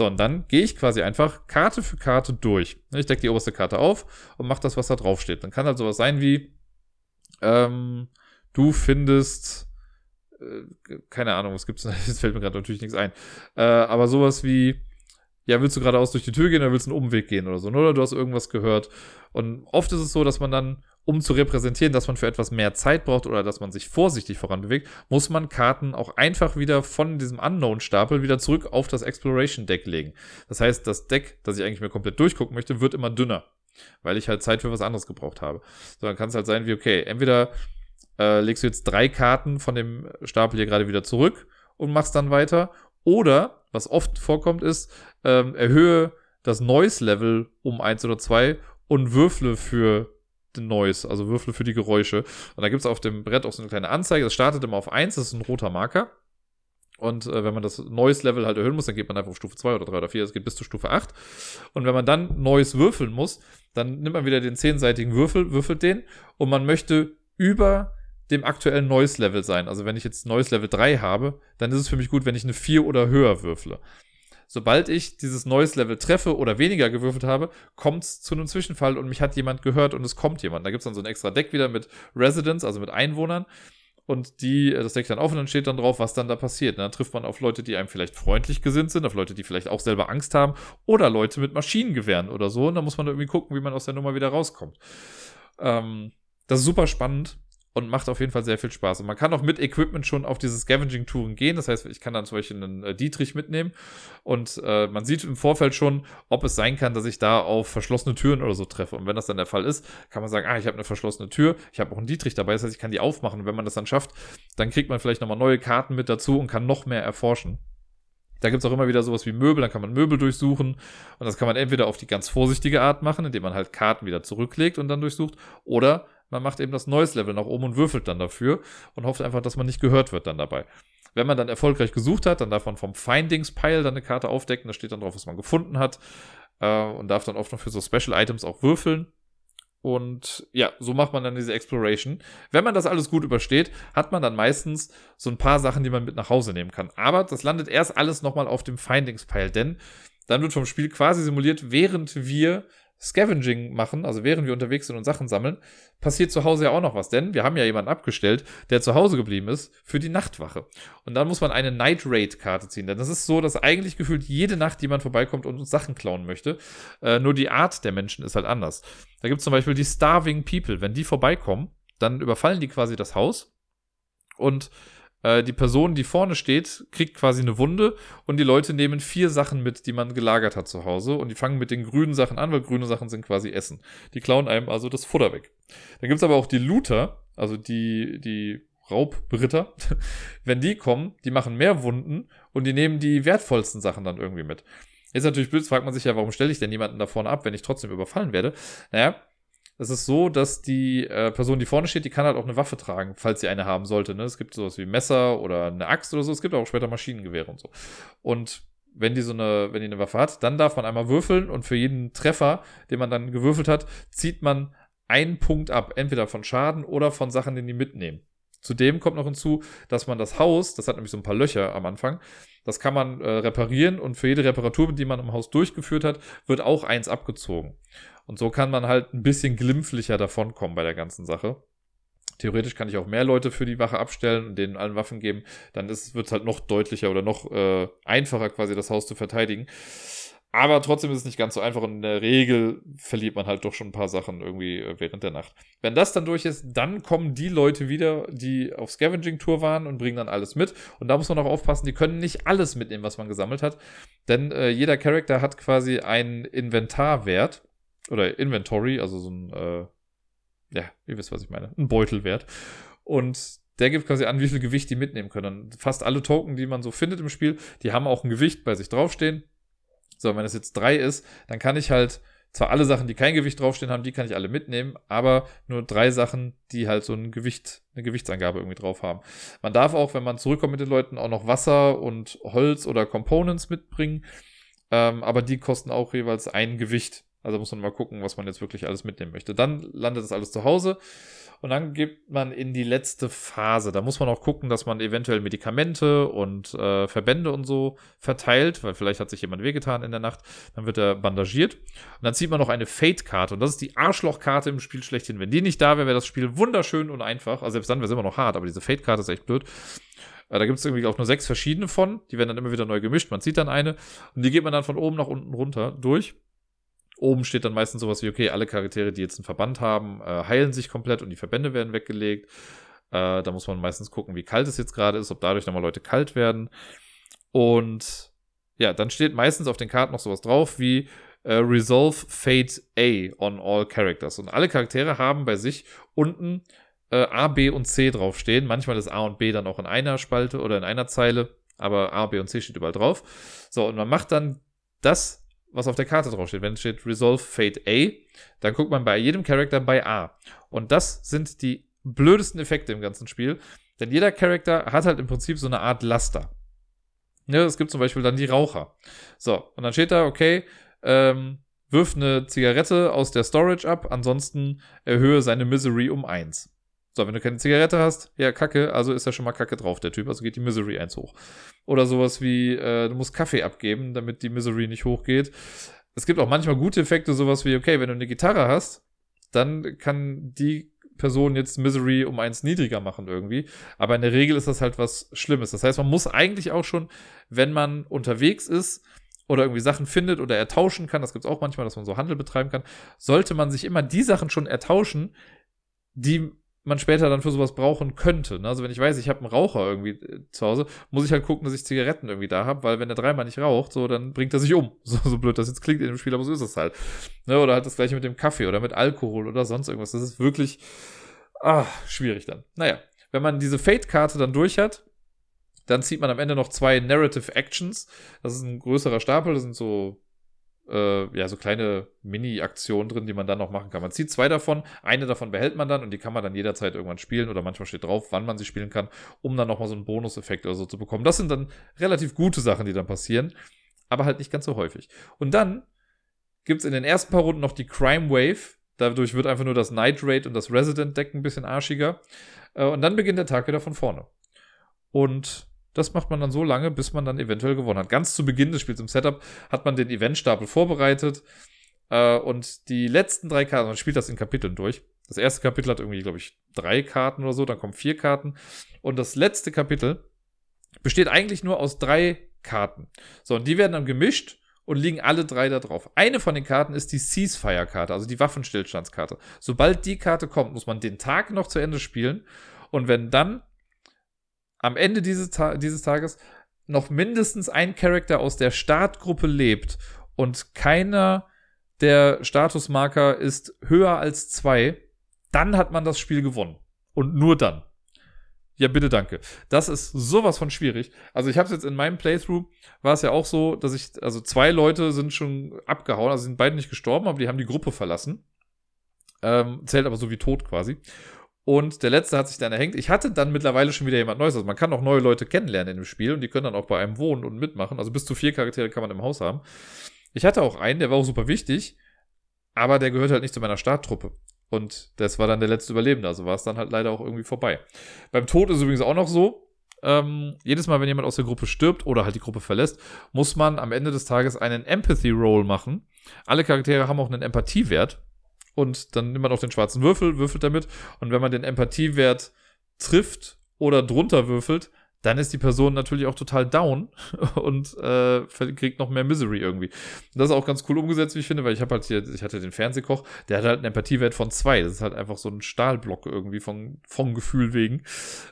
So, und dann gehe ich quasi einfach Karte für Karte durch. Ich decke die oberste Karte auf und mache das, was da drauf steht. Dann kann halt sowas sein wie, ähm, du findest, äh, keine Ahnung, was gibt's, jetzt fällt mir gerade natürlich nichts ein, äh, aber sowas wie, ja, willst du geradeaus durch die Tür gehen oder willst du einen Umweg gehen oder so, oder du hast irgendwas gehört. Und oft ist es so, dass man dann um zu repräsentieren, dass man für etwas mehr Zeit braucht oder dass man sich vorsichtig voranbewegt, muss man Karten auch einfach wieder von diesem Unknown-Stapel wieder zurück auf das Exploration-Deck legen. Das heißt, das Deck, das ich eigentlich mir komplett durchgucken möchte, wird immer dünner, weil ich halt Zeit für was anderes gebraucht habe. So, dann kann es halt sein wie, okay, entweder äh, legst du jetzt drei Karten von dem Stapel hier gerade wieder zurück und machst dann weiter, oder, was oft vorkommt, ist, ähm, erhöhe das Noise-Level um eins oder zwei und würfle für den Noise, also Würfel für die Geräusche. Und da gibt es auf dem Brett auch so eine kleine Anzeige. Das startet immer auf 1, das ist ein roter Marker. Und äh, wenn man das Noise-Level halt erhöhen muss, dann geht man einfach auf Stufe 2 oder 3 oder 4, das geht bis zu Stufe 8. Und wenn man dann Noise würfeln muss, dann nimmt man wieder den zehnseitigen Würfel, würfelt den und man möchte über dem aktuellen Noise-Level sein. Also wenn ich jetzt Noise-Level 3 habe, dann ist es für mich gut, wenn ich eine 4 oder höher würfle sobald ich dieses neues Level treffe oder weniger gewürfelt habe, kommt es zu einem Zwischenfall und mich hat jemand gehört und es kommt jemand. Da gibt es dann so ein extra Deck wieder mit Residents, also mit Einwohnern. Und die, äh, das deckt dann auf und dann steht dann drauf, was dann da passiert. Und dann trifft man auf Leute, die einem vielleicht freundlich gesinnt sind, auf Leute, die vielleicht auch selber Angst haben oder Leute mit Maschinengewehren oder so. Und dann muss man irgendwie gucken, wie man aus der Nummer wieder rauskommt. Ähm, das ist super spannend und macht auf jeden Fall sehr viel Spaß. Und man kann auch mit Equipment schon auf diese Scavenging-Touren gehen. Das heißt, ich kann dann zum Beispiel einen äh, Dietrich mitnehmen und äh, man sieht im Vorfeld schon, ob es sein kann, dass ich da auf verschlossene Türen oder so treffe. Und wenn das dann der Fall ist, kann man sagen, ah, ich habe eine verschlossene Tür, ich habe auch einen Dietrich dabei, das heißt, ich kann die aufmachen. Und wenn man das dann schafft, dann kriegt man vielleicht nochmal neue Karten mit dazu und kann noch mehr erforschen. Da gibt's auch immer wieder sowas wie Möbel, dann kann man Möbel durchsuchen. Und das kann man entweder auf die ganz vorsichtige Art machen, indem man halt Karten wieder zurücklegt und dann durchsucht, oder man macht eben das neues Level nach oben und würfelt dann dafür und hofft einfach, dass man nicht gehört wird dann dabei. Wenn man dann erfolgreich gesucht hat, dann darf man vom Findings-Pile dann eine Karte aufdecken, da steht dann drauf, was man gefunden hat äh, und darf dann oft noch für so Special Items auch würfeln. Und ja, so macht man dann diese Exploration. Wenn man das alles gut übersteht, hat man dann meistens so ein paar Sachen, die man mit nach Hause nehmen kann. Aber das landet erst alles nochmal auf dem Findings-Pile, denn dann wird vom Spiel quasi simuliert, während wir Scavenging machen, also während wir unterwegs sind und Sachen sammeln, passiert zu Hause ja auch noch was, denn wir haben ja jemanden abgestellt, der zu Hause geblieben ist für die Nachtwache. Und dann muss man eine Night Raid Karte ziehen, denn das ist so, dass eigentlich gefühlt jede Nacht jemand vorbeikommt und uns Sachen klauen möchte. Äh, nur die Art der Menschen ist halt anders. Da gibt es zum Beispiel die Starving People. Wenn die vorbeikommen, dann überfallen die quasi das Haus und äh, die Person, die vorne steht, kriegt quasi eine Wunde und die Leute nehmen vier Sachen mit, die man gelagert hat zu Hause und die fangen mit den grünen Sachen an, weil grüne Sachen sind quasi Essen. Die klauen einem also das Futter weg. Dann gibt's aber auch die Looter, also die, die Raubbritter. Wenn die kommen, die machen mehr Wunden und die nehmen die wertvollsten Sachen dann irgendwie mit. Jetzt natürlich blöd, fragt man sich ja, warum stelle ich denn jemanden da vorne ab, wenn ich trotzdem überfallen werde? Naja, es ist so, dass die äh, Person, die vorne steht, die kann halt auch eine Waffe tragen, falls sie eine haben sollte. Ne? Es gibt sowas wie Messer oder eine Axt oder so. Es gibt auch später Maschinengewehre und so. Und wenn die so eine, wenn die eine Waffe hat, dann darf man einmal würfeln und für jeden Treffer, den man dann gewürfelt hat, zieht man einen Punkt ab. Entweder von Schaden oder von Sachen, die die mitnehmen. Zudem kommt noch hinzu, dass man das Haus, das hat nämlich so ein paar Löcher am Anfang, das kann man äh, reparieren und für jede Reparatur, die man im Haus durchgeführt hat, wird auch eins abgezogen. Und so kann man halt ein bisschen glimpflicher davonkommen bei der ganzen Sache. Theoretisch kann ich auch mehr Leute für die Wache abstellen und denen allen Waffen geben. Dann wird es halt noch deutlicher oder noch äh, einfacher, quasi das Haus zu verteidigen. Aber trotzdem ist es nicht ganz so einfach und in der Regel verliert man halt doch schon ein paar Sachen irgendwie äh, während der Nacht. Wenn das dann durch ist, dann kommen die Leute wieder, die auf Scavenging-Tour waren und bringen dann alles mit. Und da muss man auch aufpassen, die können nicht alles mitnehmen, was man gesammelt hat. Denn äh, jeder Charakter hat quasi einen Inventarwert oder Inventory, also so ein, äh, ja, ihr wisst, was ich meine, ein Beutelwert. Und der gibt quasi an, wie viel Gewicht die mitnehmen können. Fast alle Token, die man so findet im Spiel, die haben auch ein Gewicht bei sich draufstehen. So, wenn es jetzt drei ist, dann kann ich halt zwar alle Sachen, die kein Gewicht draufstehen haben, die kann ich alle mitnehmen, aber nur drei Sachen, die halt so ein Gewicht, eine Gewichtsangabe irgendwie drauf haben. Man darf auch, wenn man zurückkommt mit den Leuten, auch noch Wasser und Holz oder Components mitbringen. Ähm, aber die kosten auch jeweils ein Gewicht. Also muss man mal gucken, was man jetzt wirklich alles mitnehmen möchte. Dann landet das alles zu Hause und dann geht man in die letzte Phase. Da muss man auch gucken, dass man eventuell Medikamente und äh, Verbände und so verteilt, weil vielleicht hat sich jemand wehgetan in der Nacht. Dann wird er bandagiert und dann zieht man noch eine Fate-Karte und das ist die Arschlochkarte im Spiel schlechthin. Wenn die nicht da wäre, wäre das Spiel wunderschön und einfach. Also selbst dann wäre es immer noch hart, aber diese Fate-Karte ist echt blöd. Äh, da gibt es irgendwie auch nur sechs verschiedene von. Die werden dann immer wieder neu gemischt. Man zieht dann eine und die geht man dann von oben nach unten runter durch. Oben steht dann meistens sowas wie, okay, alle Charaktere, die jetzt einen Verband haben, äh, heilen sich komplett und die Verbände werden weggelegt. Äh, da muss man meistens gucken, wie kalt es jetzt gerade ist, ob dadurch nochmal Leute kalt werden. Und ja, dann steht meistens auf den Karten noch sowas drauf wie äh, Resolve Fate A on all characters. Und alle Charaktere haben bei sich unten äh, A, B und C draufstehen. Manchmal ist A und B dann auch in einer Spalte oder in einer Zeile, aber A, B und C steht überall drauf. So, und man macht dann das was auf der Karte draufsteht. Wenn es steht Resolve Fate A, dann guckt man bei jedem Charakter bei A. Und das sind die blödesten Effekte im ganzen Spiel. Denn jeder Charakter hat halt im Prinzip so eine Art Laster. Ja, es gibt zum Beispiel dann die Raucher. So, und dann steht da, okay, ähm, wirf eine Zigarette aus der Storage ab, ansonsten erhöhe seine Misery um 1. So, wenn du keine Zigarette hast, ja, kacke, also ist ja schon mal kacke drauf, der Typ, also geht die Misery eins hoch. Oder sowas wie, äh, du musst Kaffee abgeben, damit die Misery nicht hochgeht. Es gibt auch manchmal gute Effekte, sowas wie, okay, wenn du eine Gitarre hast, dann kann die Person jetzt Misery um eins niedriger machen irgendwie. Aber in der Regel ist das halt was Schlimmes. Das heißt, man muss eigentlich auch schon, wenn man unterwegs ist, oder irgendwie Sachen findet oder ertauschen kann, das gibt es auch manchmal, dass man so Handel betreiben kann, sollte man sich immer die Sachen schon ertauschen, die man später dann für sowas brauchen könnte. Ne? Also wenn ich weiß, ich habe einen Raucher irgendwie äh, zu Hause, muss ich halt gucken, dass ich Zigaretten irgendwie da habe, weil wenn er dreimal nicht raucht, so, dann bringt er sich um. So, so blöd das jetzt klingt in dem Spiel, aber so ist es halt. Ne? Oder halt das gleiche mit dem Kaffee oder mit Alkohol oder sonst irgendwas. Das ist wirklich ah, schwierig dann. Naja, wenn man diese Fate-Karte dann durch hat, dann zieht man am Ende noch zwei Narrative Actions. Das ist ein größerer Stapel, das sind so äh, ja, so kleine Mini-Aktionen drin, die man dann noch machen kann. Man zieht zwei davon, eine davon behält man dann und die kann man dann jederzeit irgendwann spielen oder manchmal steht drauf, wann man sie spielen kann, um dann nochmal so einen Bonuseffekt oder so zu bekommen. Das sind dann relativ gute Sachen, die dann passieren, aber halt nicht ganz so häufig. Und dann gibt es in den ersten paar Runden noch die Crime Wave. Dadurch wird einfach nur das Night Raid und das Resident Deck ein bisschen arschiger. Äh, und dann beginnt der Tag wieder von vorne. Und das macht man dann so lange, bis man dann eventuell gewonnen hat. Ganz zu Beginn des Spiels im Setup hat man den Eventstapel vorbereitet äh, und die letzten drei Karten, man spielt das in Kapiteln durch. Das erste Kapitel hat irgendwie, glaube ich, drei Karten oder so, dann kommen vier Karten. Und das letzte Kapitel besteht eigentlich nur aus drei Karten. So, und die werden dann gemischt und liegen alle drei da drauf. Eine von den Karten ist die Ceasefire-Karte, also die Waffenstillstandskarte. Sobald die Karte kommt, muss man den Tag noch zu Ende spielen. Und wenn dann am Ende dieses, Ta dieses Tages noch mindestens ein Charakter aus der Startgruppe lebt und keiner der Statusmarker ist höher als zwei, dann hat man das Spiel gewonnen. Und nur dann. Ja, bitte danke. Das ist sowas von schwierig. Also ich habe es jetzt in meinem Playthrough, war es ja auch so, dass ich, also zwei Leute sind schon abgehauen, also sind beide nicht gestorben, aber die haben die Gruppe verlassen. Ähm, zählt aber so wie tot quasi. Und der letzte hat sich dann erhängt. Ich hatte dann mittlerweile schon wieder jemand Neues. Also man kann auch neue Leute kennenlernen in dem Spiel und die können dann auch bei einem wohnen und mitmachen. Also bis zu vier Charaktere kann man im Haus haben. Ich hatte auch einen, der war auch super wichtig, aber der gehört halt nicht zu meiner Starttruppe. Und das war dann der letzte Überlebende. Also war es dann halt leider auch irgendwie vorbei. Beim Tod ist es übrigens auch noch so. Ähm, jedes Mal, wenn jemand aus der Gruppe stirbt oder halt die Gruppe verlässt, muss man am Ende des Tages einen Empathy Roll machen. Alle Charaktere haben auch einen Empathiewert und dann nimmt man auch den schwarzen Würfel, würfelt damit. Und wenn man den Empathiewert trifft oder drunter würfelt, dann ist die Person natürlich auch total down und äh, kriegt noch mehr Misery irgendwie. das ist auch ganz cool umgesetzt, wie ich finde, weil ich habe halt hier, ich hatte den Fernsehkoch, der hat halt einen Empathiewert von zwei. Das ist halt einfach so ein Stahlblock irgendwie von, vom Gefühl wegen.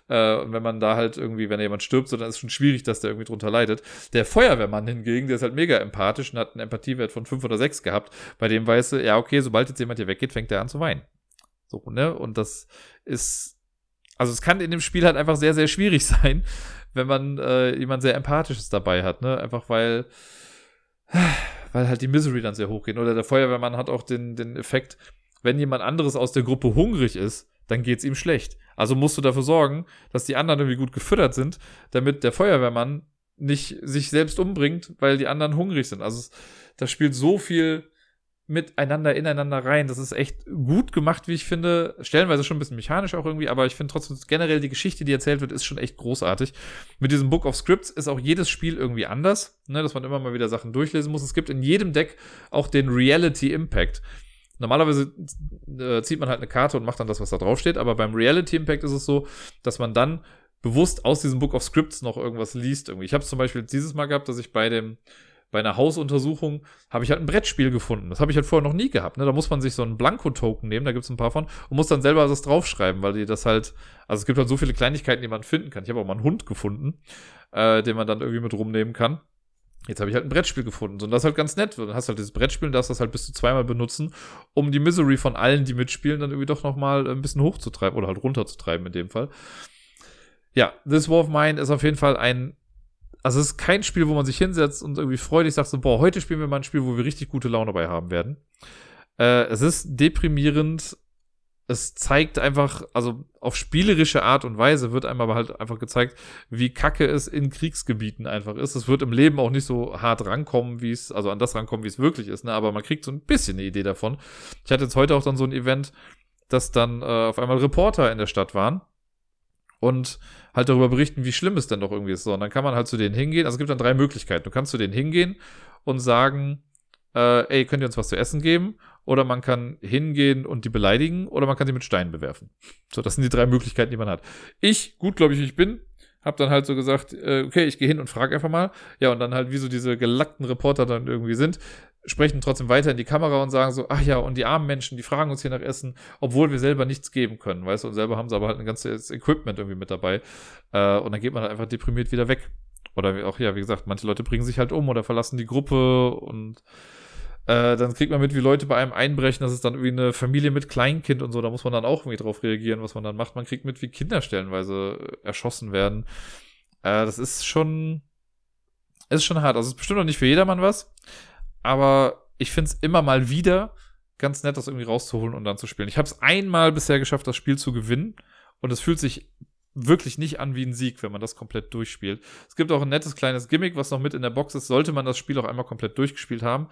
Äh, und wenn man da halt irgendwie, wenn jemand stirbt, so, dann ist es schon schwierig, dass der irgendwie drunter leidet. Der Feuerwehrmann hingegen, der ist halt mega empathisch und hat einen Empathiewert von fünf oder sechs gehabt. Bei dem weiß er, ja, okay, sobald jetzt jemand hier weggeht, fängt er an zu weinen. So, ne? Und das ist also es kann in dem Spiel halt einfach sehr, sehr schwierig sein, wenn man äh, jemand sehr Empathisches dabei hat, ne? Einfach weil, weil halt die Misery dann sehr hoch geht. Oder der Feuerwehrmann hat auch den, den Effekt, wenn jemand anderes aus der Gruppe hungrig ist, dann geht's ihm schlecht. Also musst du dafür sorgen, dass die anderen irgendwie gut gefüttert sind, damit der Feuerwehrmann nicht sich selbst umbringt, weil die anderen hungrig sind. Also da spielt so viel miteinander, ineinander rein. Das ist echt gut gemacht, wie ich finde. Stellenweise schon ein bisschen mechanisch auch irgendwie, aber ich finde trotzdem generell die Geschichte, die erzählt wird, ist schon echt großartig. Mit diesem Book of Scripts ist auch jedes Spiel irgendwie anders, ne, dass man immer mal wieder Sachen durchlesen muss. Es gibt in jedem Deck auch den Reality Impact. Normalerweise äh, zieht man halt eine Karte und macht dann das, was da drauf steht, aber beim Reality Impact ist es so, dass man dann bewusst aus diesem Book of Scripts noch irgendwas liest. Irgendwie. Ich habe es zum Beispiel dieses Mal gehabt, dass ich bei dem bei einer Hausuntersuchung habe ich halt ein Brettspiel gefunden. Das habe ich halt vorher noch nie gehabt. Ne? Da muss man sich so einen Blanko-Token nehmen, da gibt es ein paar von, und muss dann selber das draufschreiben, weil die das halt, also es gibt halt so viele Kleinigkeiten, die man finden kann. Ich habe auch mal einen Hund gefunden, äh, den man dann irgendwie mit rumnehmen kann. Jetzt habe ich halt ein Brettspiel gefunden. Und das ist halt ganz nett. Dann hast du halt dieses Brettspiel und darfst das halt bis zu zweimal benutzen, um die Misery von allen, die mitspielen, dann irgendwie doch nochmal ein bisschen hochzutreiben oder halt runterzutreiben in dem Fall. Ja, This War of Mine ist auf jeden Fall ein also es ist kein Spiel, wo man sich hinsetzt und irgendwie freudig sagt so, boah, heute spielen wir mal ein Spiel, wo wir richtig gute Laune dabei haben werden. Äh, es ist deprimierend. Es zeigt einfach, also auf spielerische Art und Weise wird einem aber halt einfach gezeigt, wie kacke es in Kriegsgebieten einfach ist. Es wird im Leben auch nicht so hart rankommen, wie es, also an das rankommen, wie es wirklich ist, ne? Aber man kriegt so ein bisschen eine Idee davon. Ich hatte jetzt heute auch dann so ein Event, dass dann äh, auf einmal Reporter in der Stadt waren und halt darüber berichten, wie schlimm es denn doch irgendwie ist. So, und dann kann man halt zu denen hingehen. Also es gibt dann drei Möglichkeiten. Du kannst zu denen hingehen und sagen, äh, ey, könnt ihr uns was zu essen geben? Oder man kann hingehen und die beleidigen, oder man kann sie mit Steinen bewerfen. So, das sind die drei Möglichkeiten, die man hat. Ich, gut, glaube ich, ich bin, hab dann halt so gesagt, äh, okay, ich gehe hin und frage einfach mal. Ja, und dann halt, wie so diese gelackten Reporter dann irgendwie sind, sprechen trotzdem weiter in die Kamera und sagen so, ach ja, und die armen Menschen, die fragen uns hier nach Essen, obwohl wir selber nichts geben können, weißt du, und selber haben sie aber halt ein ganzes Equipment irgendwie mit dabei. Äh, und dann geht man halt einfach deprimiert wieder weg. Oder auch, ja, wie gesagt, manche Leute bringen sich halt um oder verlassen die Gruppe und äh, dann kriegt man mit, wie Leute bei einem einbrechen, das ist dann irgendwie eine Familie mit Kleinkind und so, da muss man dann auch irgendwie drauf reagieren, was man dann macht. Man kriegt mit, wie Kinder stellenweise erschossen werden. Äh, das ist schon, ist schon hart. Also es ist bestimmt noch nicht für jedermann was aber ich finde es immer mal wieder ganz nett, das irgendwie rauszuholen und dann zu spielen. Ich habe es einmal bisher geschafft, das Spiel zu gewinnen und es fühlt sich wirklich nicht an wie ein Sieg, wenn man das komplett durchspielt. Es gibt auch ein nettes kleines Gimmick, was noch mit in der Box ist. Sollte man das Spiel auch einmal komplett durchgespielt haben,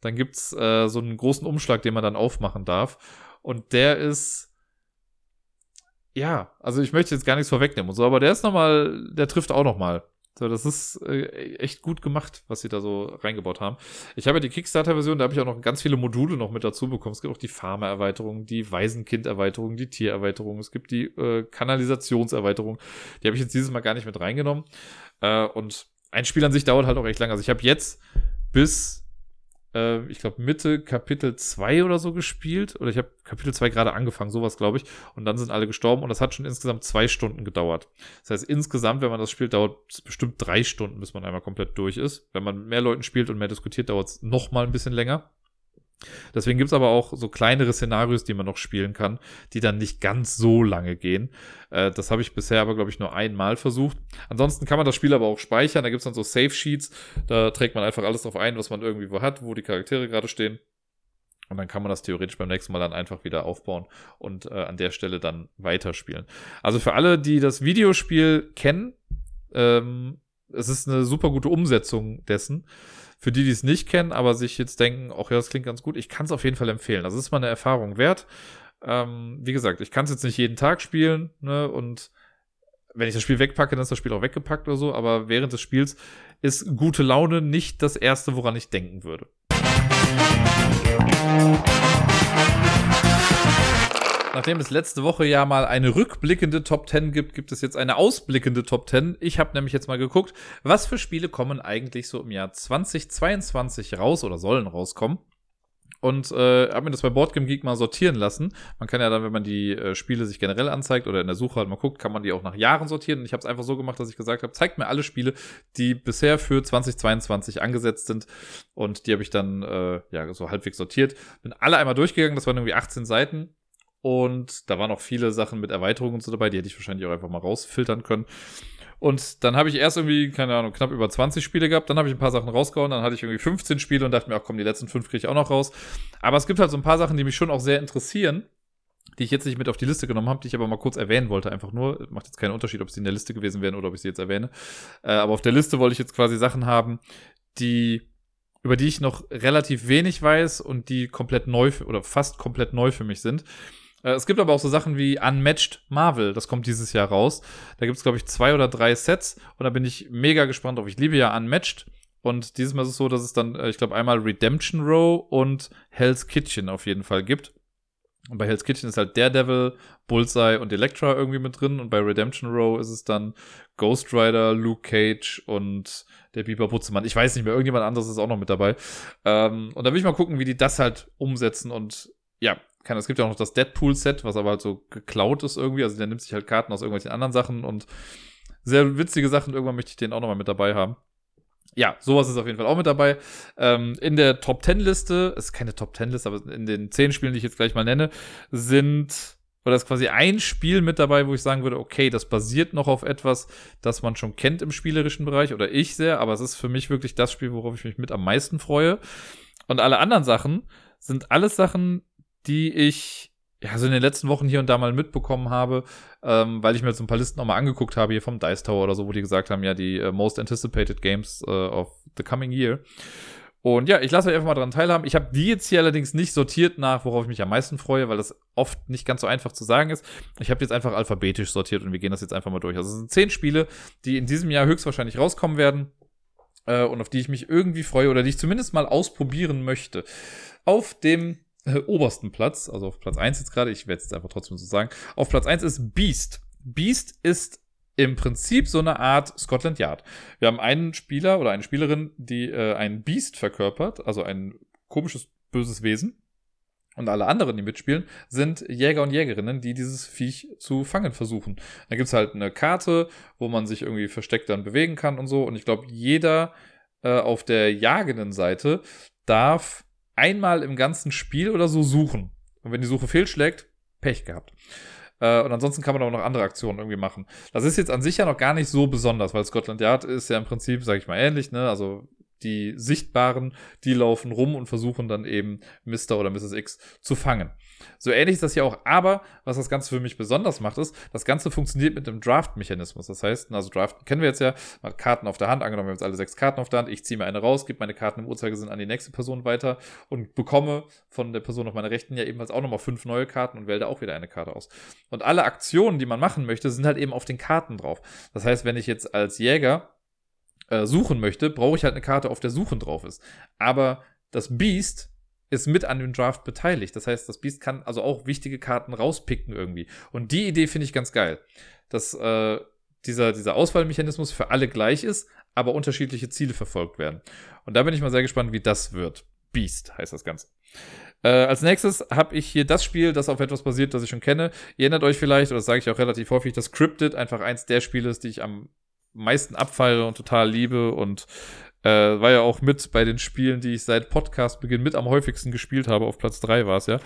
dann gibt's äh, so einen großen Umschlag, den man dann aufmachen darf. Und der ist, ja, also ich möchte jetzt gar nichts vorwegnehmen und so, aber der ist nochmal, der trifft auch nochmal. So, das ist äh, echt gut gemacht, was sie da so reingebaut haben. Ich habe ja die Kickstarter-Version, da habe ich auch noch ganz viele Module noch mit dazu bekommen. Es gibt auch die Farmer-Erweiterung, die Waisenkind-Erweiterung, die Tier-Erweiterung, es gibt die äh, Kanalisationserweiterung. Die habe ich jetzt dieses Mal gar nicht mit reingenommen. Äh, und ein Spiel an sich dauert halt auch echt lang. Also ich habe jetzt bis äh, ich glaube, Mitte Kapitel 2 oder so gespielt. Oder ich habe Kapitel 2 gerade angefangen, sowas, glaube ich. Und dann sind alle gestorben und das hat schon insgesamt zwei Stunden gedauert. Das heißt, insgesamt, wenn man das spielt, dauert es bestimmt drei Stunden, bis man einmal komplett durch ist. Wenn man mit mehr Leuten spielt und mehr diskutiert, dauert es noch mal ein bisschen länger. Deswegen gibt es aber auch so kleinere Szenarios, die man noch spielen kann, die dann nicht ganz so lange gehen. Äh, das habe ich bisher aber, glaube ich, nur einmal versucht. Ansonsten kann man das Spiel aber auch speichern. Da gibt es dann so Save-Sheets. Da trägt man einfach alles drauf ein, was man irgendwie wo hat, wo die Charaktere gerade stehen. Und dann kann man das theoretisch beim nächsten Mal dann einfach wieder aufbauen und äh, an der Stelle dann weiterspielen. Also für alle, die das Videospiel kennen, ähm, es ist eine super gute Umsetzung dessen. Für die, die es nicht kennen, aber sich jetzt denken, ach ja, das klingt ganz gut, ich kann es auf jeden Fall empfehlen. Das ist mal eine Erfahrung wert. Ähm, wie gesagt, ich kann es jetzt nicht jeden Tag spielen, ne? Und wenn ich das Spiel wegpacke, dann ist das Spiel auch weggepackt oder so, aber während des Spiels ist gute Laune nicht das Erste, woran ich denken würde. Nachdem es letzte Woche ja mal eine rückblickende Top 10 gibt, gibt es jetzt eine ausblickende Top 10. Ich habe nämlich jetzt mal geguckt, was für Spiele kommen eigentlich so im Jahr 2022 raus oder sollen rauskommen. Und äh, habe mir das bei Boardgame Geek mal sortieren lassen. Man kann ja dann, wenn man die äh, Spiele sich generell anzeigt oder in der Suche halt mal guckt, kann man die auch nach Jahren sortieren. Und ich habe es einfach so gemacht, dass ich gesagt habe, zeigt mir alle Spiele, die bisher für 2022 angesetzt sind. Und die habe ich dann äh, ja so halbwegs sortiert. Bin alle einmal durchgegangen, das waren irgendwie 18 Seiten. Und da waren auch viele Sachen mit Erweiterungen und so dabei, die hätte ich wahrscheinlich auch einfach mal rausfiltern können. Und dann habe ich erst irgendwie, keine Ahnung, knapp über 20 Spiele gehabt, dann habe ich ein paar Sachen rausgehauen, dann hatte ich irgendwie 15 Spiele und dachte mir, ach komm, die letzten fünf kriege ich auch noch raus. Aber es gibt halt so ein paar Sachen, die mich schon auch sehr interessieren, die ich jetzt nicht mit auf die Liste genommen habe, die ich aber mal kurz erwähnen wollte, einfach nur. Macht jetzt keinen Unterschied, ob sie in der Liste gewesen wären oder ob ich sie jetzt erwähne. Äh, aber auf der Liste wollte ich jetzt quasi Sachen haben, die über die ich noch relativ wenig weiß und die komplett neu oder fast komplett neu für mich sind. Äh, es gibt aber auch so Sachen wie Unmatched Marvel, das kommt dieses Jahr raus. Da gibt es, glaube ich, zwei oder drei Sets und da bin ich mega gespannt drauf. Ich liebe ja Unmatched. Und dieses Mal ist es so, dass es dann, äh, ich glaube, einmal Redemption Row und Hell's Kitchen auf jeden Fall gibt. Und bei Hell's Kitchen ist halt Daredevil, Bullseye und Elektra irgendwie mit drin. Und bei Redemption Row ist es dann Ghost Rider, Luke Cage und der Biber Butzemann. Ich weiß nicht mehr, irgendjemand anderes ist auch noch mit dabei. Ähm, und da will ich mal gucken, wie die das halt umsetzen. Und ja, kann, es gibt ja auch noch das Deadpool-Set, was aber halt so geklaut ist irgendwie. Also der nimmt sich halt Karten aus irgendwelchen anderen Sachen und sehr witzige Sachen. Irgendwann möchte ich den auch nochmal mit dabei haben ja, sowas ist auf jeden Fall auch mit dabei. Ähm, in der Top 10 Liste, ist keine Top 10 Liste, aber in den 10 Spielen, die ich jetzt gleich mal nenne, sind, oder ist quasi ein Spiel mit dabei, wo ich sagen würde, okay, das basiert noch auf etwas, das man schon kennt im spielerischen Bereich, oder ich sehr, aber es ist für mich wirklich das Spiel, worauf ich mich mit am meisten freue. Und alle anderen Sachen sind alles Sachen, die ich ja, so in den letzten Wochen hier und da mal mitbekommen habe, ähm, weil ich mir jetzt ein paar Listen nochmal angeguckt habe, hier vom Dice Tower oder so, wo die gesagt haben, ja, die äh, Most Anticipated Games äh, of the Coming Year. Und ja, ich lasse euch einfach mal dran teilhaben. Ich habe die jetzt hier allerdings nicht sortiert nach, worauf ich mich am meisten freue, weil das oft nicht ganz so einfach zu sagen ist. Ich habe jetzt einfach alphabetisch sortiert und wir gehen das jetzt einfach mal durch. Also es sind zehn Spiele, die in diesem Jahr höchstwahrscheinlich rauskommen werden äh, und auf die ich mich irgendwie freue oder die ich zumindest mal ausprobieren möchte. Auf dem äh, obersten Platz, also auf Platz 1 jetzt gerade, ich werde es einfach trotzdem so sagen, auf Platz 1 ist Beast. Beast ist im Prinzip so eine Art Scotland Yard. Wir haben einen Spieler oder eine Spielerin, die äh, ein Beast verkörpert, also ein komisches, böses Wesen. Und alle anderen, die mitspielen, sind Jäger und Jägerinnen, die dieses Viech zu fangen versuchen. Da gibt's halt eine Karte, wo man sich irgendwie versteckt dann bewegen kann und so. Und ich glaube, jeder äh, auf der jagenden Seite darf einmal im ganzen Spiel oder so suchen. Und wenn die Suche fehlschlägt, Pech gehabt. Äh, und ansonsten kann man auch noch andere Aktionen irgendwie machen. Das ist jetzt an sich ja noch gar nicht so besonders, weil Scotland Yard ist ja im Prinzip, sag ich mal, ähnlich, ne? Also die Sichtbaren, die laufen rum und versuchen dann eben Mr. oder Mrs. X zu fangen. So ähnlich ist das hier auch, aber was das Ganze für mich besonders macht, ist, das Ganze funktioniert mit einem Draft-Mechanismus. Das heißt, also Draft kennen wir jetzt ja, man Karten auf der Hand, angenommen, wir haben jetzt alle sechs Karten auf der Hand, ich ziehe mir eine raus, gebe meine Karten im Uhrzeigersinn an die nächste Person weiter und bekomme von der Person auf meiner Rechten ja ebenfalls auch nochmal fünf neue Karten und wähle auch wieder eine Karte aus. Und alle Aktionen, die man machen möchte, sind halt eben auf den Karten drauf. Das heißt, wenn ich jetzt als Jäger äh, suchen möchte, brauche ich halt eine Karte, auf der Suchen drauf ist. Aber das Beast ist mit an dem Draft beteiligt. Das heißt, das Beast kann also auch wichtige Karten rauspicken irgendwie. Und die Idee finde ich ganz geil. Dass äh, dieser, dieser Auswahlmechanismus für alle gleich ist, aber unterschiedliche Ziele verfolgt werden. Und da bin ich mal sehr gespannt, wie das wird. Beast heißt das Ganze. Äh, als nächstes habe ich hier das Spiel, das auf etwas basiert, das ich schon kenne. Ihr erinnert euch vielleicht, oder das sage ich auch relativ häufig, dass Cryptid einfach eins der Spiele ist, die ich am meisten abfeiere und total liebe und äh, war ja auch mit bei den Spielen, die ich seit Podcastbeginn mit am häufigsten gespielt habe. Auf Platz 3 war es ja.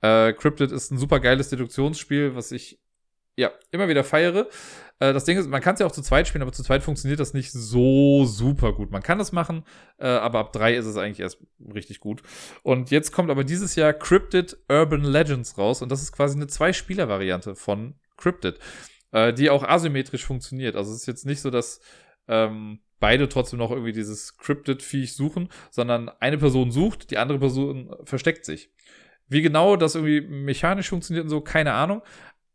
Äh, Cryptid ist ein super geiles Deduktionsspiel, was ich ja immer wieder feiere. Äh, das Ding ist, man kann es ja auch zu zweit spielen, aber zu zweit funktioniert das nicht so super gut. Man kann das machen, äh, aber ab drei ist es eigentlich erst richtig gut. Und jetzt kommt aber dieses Jahr Cryptid Urban Legends raus und das ist quasi eine Zwei-Spieler-Variante von Cryptid äh, die auch asymmetrisch funktioniert. Also es ist jetzt nicht so, dass ähm, beide trotzdem noch irgendwie dieses Cryptid-Viech suchen, sondern eine Person sucht, die andere Person versteckt sich. Wie genau das irgendwie mechanisch funktioniert und so, keine Ahnung.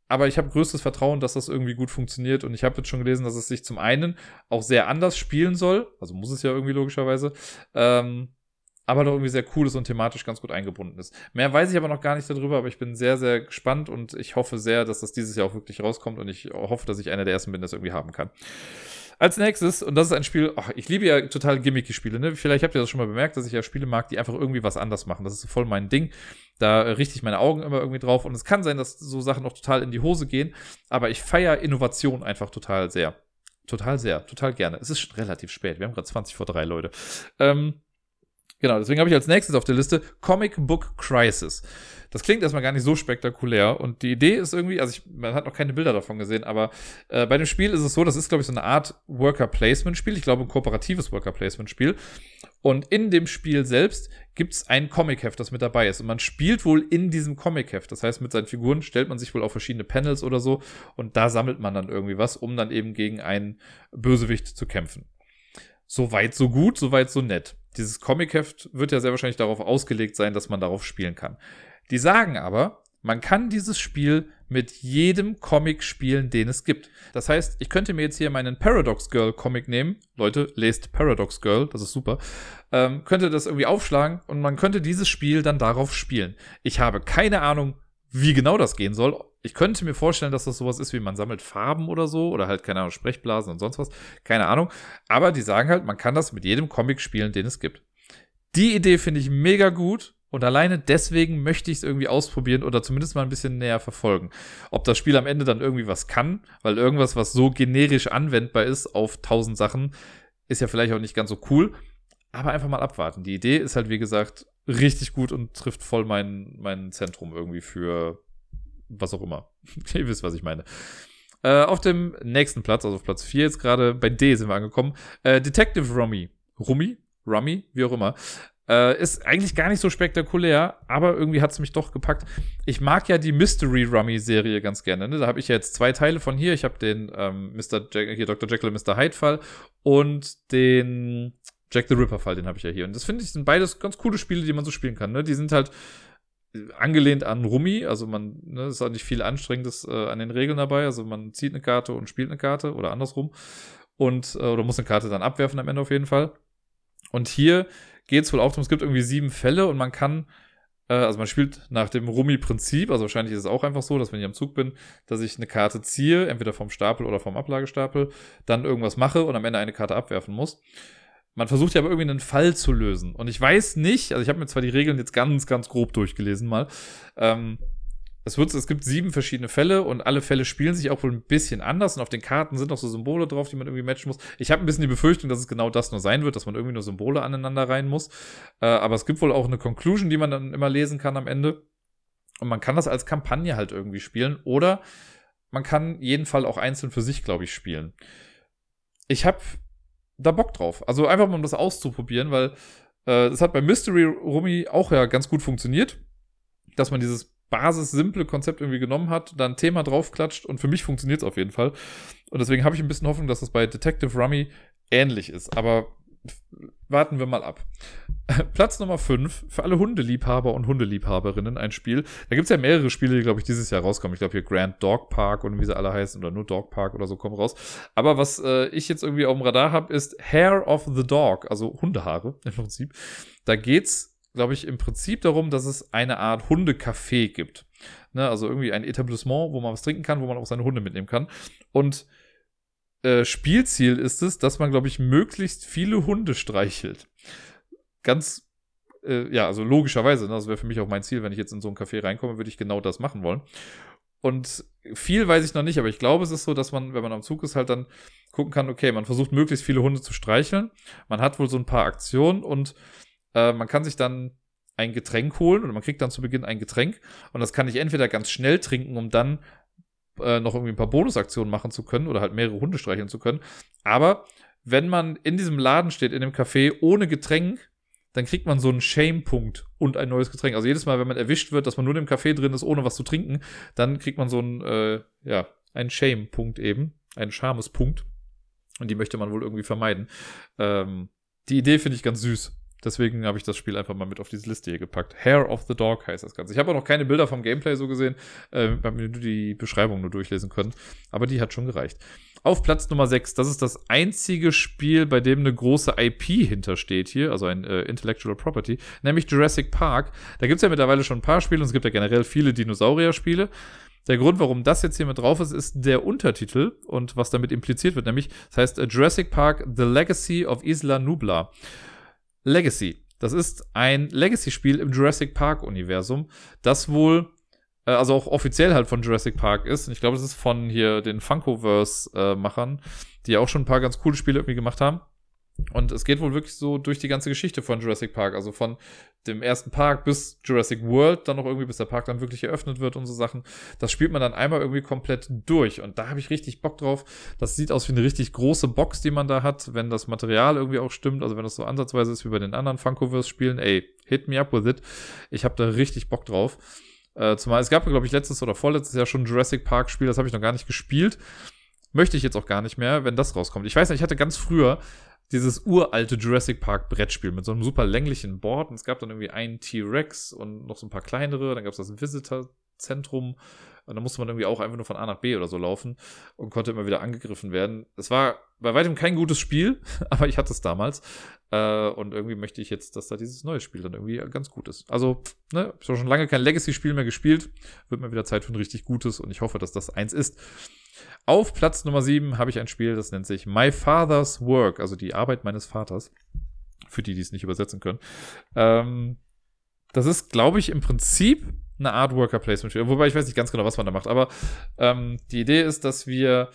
Aber ich habe größtes Vertrauen, dass das irgendwie gut funktioniert. Und ich habe jetzt schon gelesen, dass es sich zum einen auch sehr anders spielen soll. Also muss es ja irgendwie logischerweise. Ähm, aber doch irgendwie sehr cool ist und thematisch ganz gut eingebunden ist. Mehr weiß ich aber noch gar nicht darüber, aber ich bin sehr, sehr gespannt und ich hoffe sehr, dass das dieses Jahr auch wirklich rauskommt und ich hoffe, dass ich einer der ersten bin, das irgendwie haben kann. Als nächstes, und das ist ein Spiel, ach, ich liebe ja total gimmicky Spiele, ne? Vielleicht habt ihr das schon mal bemerkt, dass ich ja Spiele mag, die einfach irgendwie was anders machen. Das ist voll mein Ding. Da richte ich meine Augen immer irgendwie drauf. Und es kann sein, dass so Sachen auch total in die Hose gehen, aber ich feiere Innovation einfach total sehr. Total sehr, total gerne. Es ist schon relativ spät. Wir haben gerade 20 vor drei Leute. Ähm, Genau, deswegen habe ich als nächstes auf der Liste Comic Book Crisis. Das klingt erstmal gar nicht so spektakulär und die Idee ist irgendwie, also ich, man hat noch keine Bilder davon gesehen, aber äh, bei dem Spiel ist es so, das ist glaube ich so eine Art Worker Placement Spiel, ich glaube ein kooperatives Worker Placement Spiel und in dem Spiel selbst gibt es ein Comic-Heft, das mit dabei ist und man spielt wohl in diesem Comic-Heft, das heißt mit seinen Figuren stellt man sich wohl auf verschiedene Panels oder so und da sammelt man dann irgendwie was, um dann eben gegen einen Bösewicht zu kämpfen. So weit, so gut, so weit, so nett. Dieses Comic-Heft wird ja sehr wahrscheinlich darauf ausgelegt sein, dass man darauf spielen kann. Die sagen aber, man kann dieses Spiel mit jedem Comic spielen, den es gibt. Das heißt, ich könnte mir jetzt hier meinen Paradox Girl Comic nehmen. Leute, lest Paradox Girl, das ist super. Ähm, könnte das irgendwie aufschlagen und man könnte dieses Spiel dann darauf spielen. Ich habe keine Ahnung, wie genau das gehen soll. Ich könnte mir vorstellen, dass das sowas ist, wie man sammelt Farben oder so oder halt, keine Ahnung, Sprechblasen und sonst was. Keine Ahnung. Aber die sagen halt, man kann das mit jedem Comic spielen, den es gibt. Die Idee finde ich mega gut und alleine deswegen möchte ich es irgendwie ausprobieren oder zumindest mal ein bisschen näher verfolgen. Ob das Spiel am Ende dann irgendwie was kann, weil irgendwas, was so generisch anwendbar ist auf tausend Sachen, ist ja vielleicht auch nicht ganz so cool. Aber einfach mal abwarten. Die Idee ist halt, wie gesagt, richtig gut und trifft voll mein, mein Zentrum irgendwie für was auch immer. Ihr wisst, was ich meine. Äh, auf dem nächsten Platz, also auf Platz 4 jetzt gerade, bei D sind wir angekommen. Äh, Detective Rummy. Rummy? Rummy? Wie auch immer. Äh, ist eigentlich gar nicht so spektakulär, aber irgendwie hat es mich doch gepackt. Ich mag ja die Mystery Rummy-Serie ganz gerne. Ne? Da habe ich ja jetzt zwei Teile von hier. Ich habe den ähm, Mr. Jack, hier Dr. Jekyll und Mr. Hyde-Fall und den Jack the Ripper-Fall, den habe ich ja hier. Und das finde ich sind beides ganz coole Spiele, die man so spielen kann. Ne? Die sind halt angelehnt an Rummy, also man, ne, ist auch nicht viel Anstrengendes äh, an den Regeln dabei. Also man zieht eine Karte und spielt eine Karte oder andersrum. Und, äh, oder muss eine Karte dann abwerfen am Ende auf jeden Fall. Und hier geht es wohl auch darum, es gibt irgendwie sieben Fälle und man kann, äh, also man spielt nach dem Rummi-Prinzip, also wahrscheinlich ist es auch einfach so, dass wenn ich am Zug bin, dass ich eine Karte ziehe, entweder vom Stapel oder vom Ablagestapel, dann irgendwas mache und am Ende eine Karte abwerfen muss. Man versucht ja aber irgendwie einen Fall zu lösen. Und ich weiß nicht, also ich habe mir zwar die Regeln jetzt ganz, ganz grob durchgelesen mal, ähm, es, wird, es gibt sieben verschiedene Fälle und alle Fälle spielen sich auch wohl ein bisschen anders und auf den Karten sind auch so Symbole drauf, die man irgendwie matchen muss. Ich habe ein bisschen die Befürchtung, dass es genau das nur sein wird, dass man irgendwie nur Symbole aneinander rein muss. Äh, aber es gibt wohl auch eine Conclusion, die man dann immer lesen kann am Ende. Und man kann das als Kampagne halt irgendwie spielen oder man kann jeden Fall auch einzeln für sich, glaube ich, spielen. Ich habe da Bock drauf. Also einfach mal um das auszuprobieren, weil äh, das hat bei Mystery Rummy auch ja ganz gut funktioniert, dass man dieses Basis simple Konzept irgendwie genommen hat, dann ein Thema draufklatscht und für mich funktioniert es auf jeden Fall. Und deswegen habe ich ein bisschen Hoffnung, dass das bei Detective Rummy ähnlich ist. Aber warten wir mal ab. Platz Nummer 5 für alle Hundeliebhaber und Hundeliebhaberinnen ein Spiel. Da gibt es ja mehrere Spiele, die, glaube ich, dieses Jahr rauskommen. Ich glaube, hier Grand Dog Park und wie sie alle heißen oder nur Dog Park oder so kommen raus. Aber was äh, ich jetzt irgendwie auf dem Radar habe, ist Hair of the Dog, also Hundehaare im Prinzip. Da geht's glaube ich, im Prinzip darum, dass es eine Art Hundecafé gibt. Ne, also irgendwie ein Etablissement, wo man was trinken kann, wo man auch seine Hunde mitnehmen kann. Und äh, Spielziel ist es, dass man, glaube ich, möglichst viele Hunde streichelt. Ganz, äh, ja, also logischerweise, ne, das wäre für mich auch mein Ziel, wenn ich jetzt in so ein Café reinkomme, würde ich genau das machen wollen. Und viel weiß ich noch nicht, aber ich glaube, es ist so, dass man, wenn man am Zug ist, halt dann gucken kann, okay, man versucht möglichst viele Hunde zu streicheln. Man hat wohl so ein paar Aktionen und äh, man kann sich dann ein Getränk holen oder man kriegt dann zu Beginn ein Getränk und das kann ich entweder ganz schnell trinken, um dann äh, noch irgendwie ein paar Bonusaktionen machen zu können oder halt mehrere Hunde streicheln zu können. Aber wenn man in diesem Laden steht, in dem Café ohne Getränk, dann kriegt man so einen Shame-Punkt und ein neues Getränk. Also jedes Mal, wenn man erwischt wird, dass man nur dem Café drin ist, ohne was zu trinken, dann kriegt man so einen, äh, ja, einen Shame-Punkt eben, einen Schamespunkt. Und die möchte man wohl irgendwie vermeiden. Ähm, die Idee finde ich ganz süß. Deswegen habe ich das Spiel einfach mal mit auf diese Liste hier gepackt. Hair of the Dog heißt das Ganze. Ich habe auch noch keine Bilder vom Gameplay so gesehen, äh, habe mir die Beschreibung nur durchlesen können. Aber die hat schon gereicht. Auf Platz Nummer 6, das ist das einzige Spiel, bei dem eine große IP hintersteht hier, also ein äh, Intellectual Property, nämlich Jurassic Park. Da gibt es ja mittlerweile schon ein paar Spiele und es gibt ja generell viele Dinosaurier-Spiele. Der Grund, warum das jetzt hier mit drauf ist, ist der Untertitel und was damit impliziert wird, nämlich, das heißt äh, Jurassic Park The Legacy of Isla Nubla. Legacy. Das ist ein Legacy-Spiel im Jurassic Park-Universum, das wohl, äh, also auch offiziell halt von Jurassic Park ist. Und ich glaube, es ist von hier den Funkoverse-Machern, äh, die auch schon ein paar ganz coole Spiele irgendwie gemacht haben. Und es geht wohl wirklich so durch die ganze Geschichte von Jurassic Park, also von dem ersten Park bis Jurassic World, dann noch irgendwie, bis der Park dann wirklich eröffnet wird und so Sachen. Das spielt man dann einmal irgendwie komplett durch. Und da habe ich richtig Bock drauf. Das sieht aus wie eine richtig große Box, die man da hat, wenn das Material irgendwie auch stimmt. Also wenn das so ansatzweise ist wie bei den anderen Funkoverse-Spielen, ey, hit me up with it. Ich habe da richtig Bock drauf. Äh, zumal es gab, glaube ich, letztes oder vorletztes Jahr schon ein Jurassic Park-Spiel, das habe ich noch gar nicht gespielt. möchte ich jetzt auch gar nicht mehr, wenn das rauskommt. Ich weiß nicht, ich hatte ganz früher dieses uralte Jurassic Park Brettspiel mit so einem super länglichen Board und es gab dann irgendwie einen T-Rex und noch so ein paar kleinere, dann gab es das Visitor Zentrum und dann musste man irgendwie auch einfach nur von A nach B oder so laufen und konnte immer wieder angegriffen werden. Es war bei weitem kein gutes Spiel, aber ich hatte es damals. Äh, und irgendwie möchte ich jetzt, dass da dieses neue Spiel dann irgendwie ganz gut ist. Also, ne, ich habe schon lange kein Legacy-Spiel mehr gespielt. Wird mir wieder Zeit für ein richtig gutes und ich hoffe, dass das eins ist. Auf Platz Nummer 7 habe ich ein Spiel, das nennt sich My Father's Work, also die Arbeit meines Vaters. Für die, die es nicht übersetzen können. Ähm, das ist, glaube ich, im Prinzip eine Art Worker Placement Spiel. Wobei ich weiß nicht ganz genau, was man da macht. Aber ähm, die Idee ist, dass wir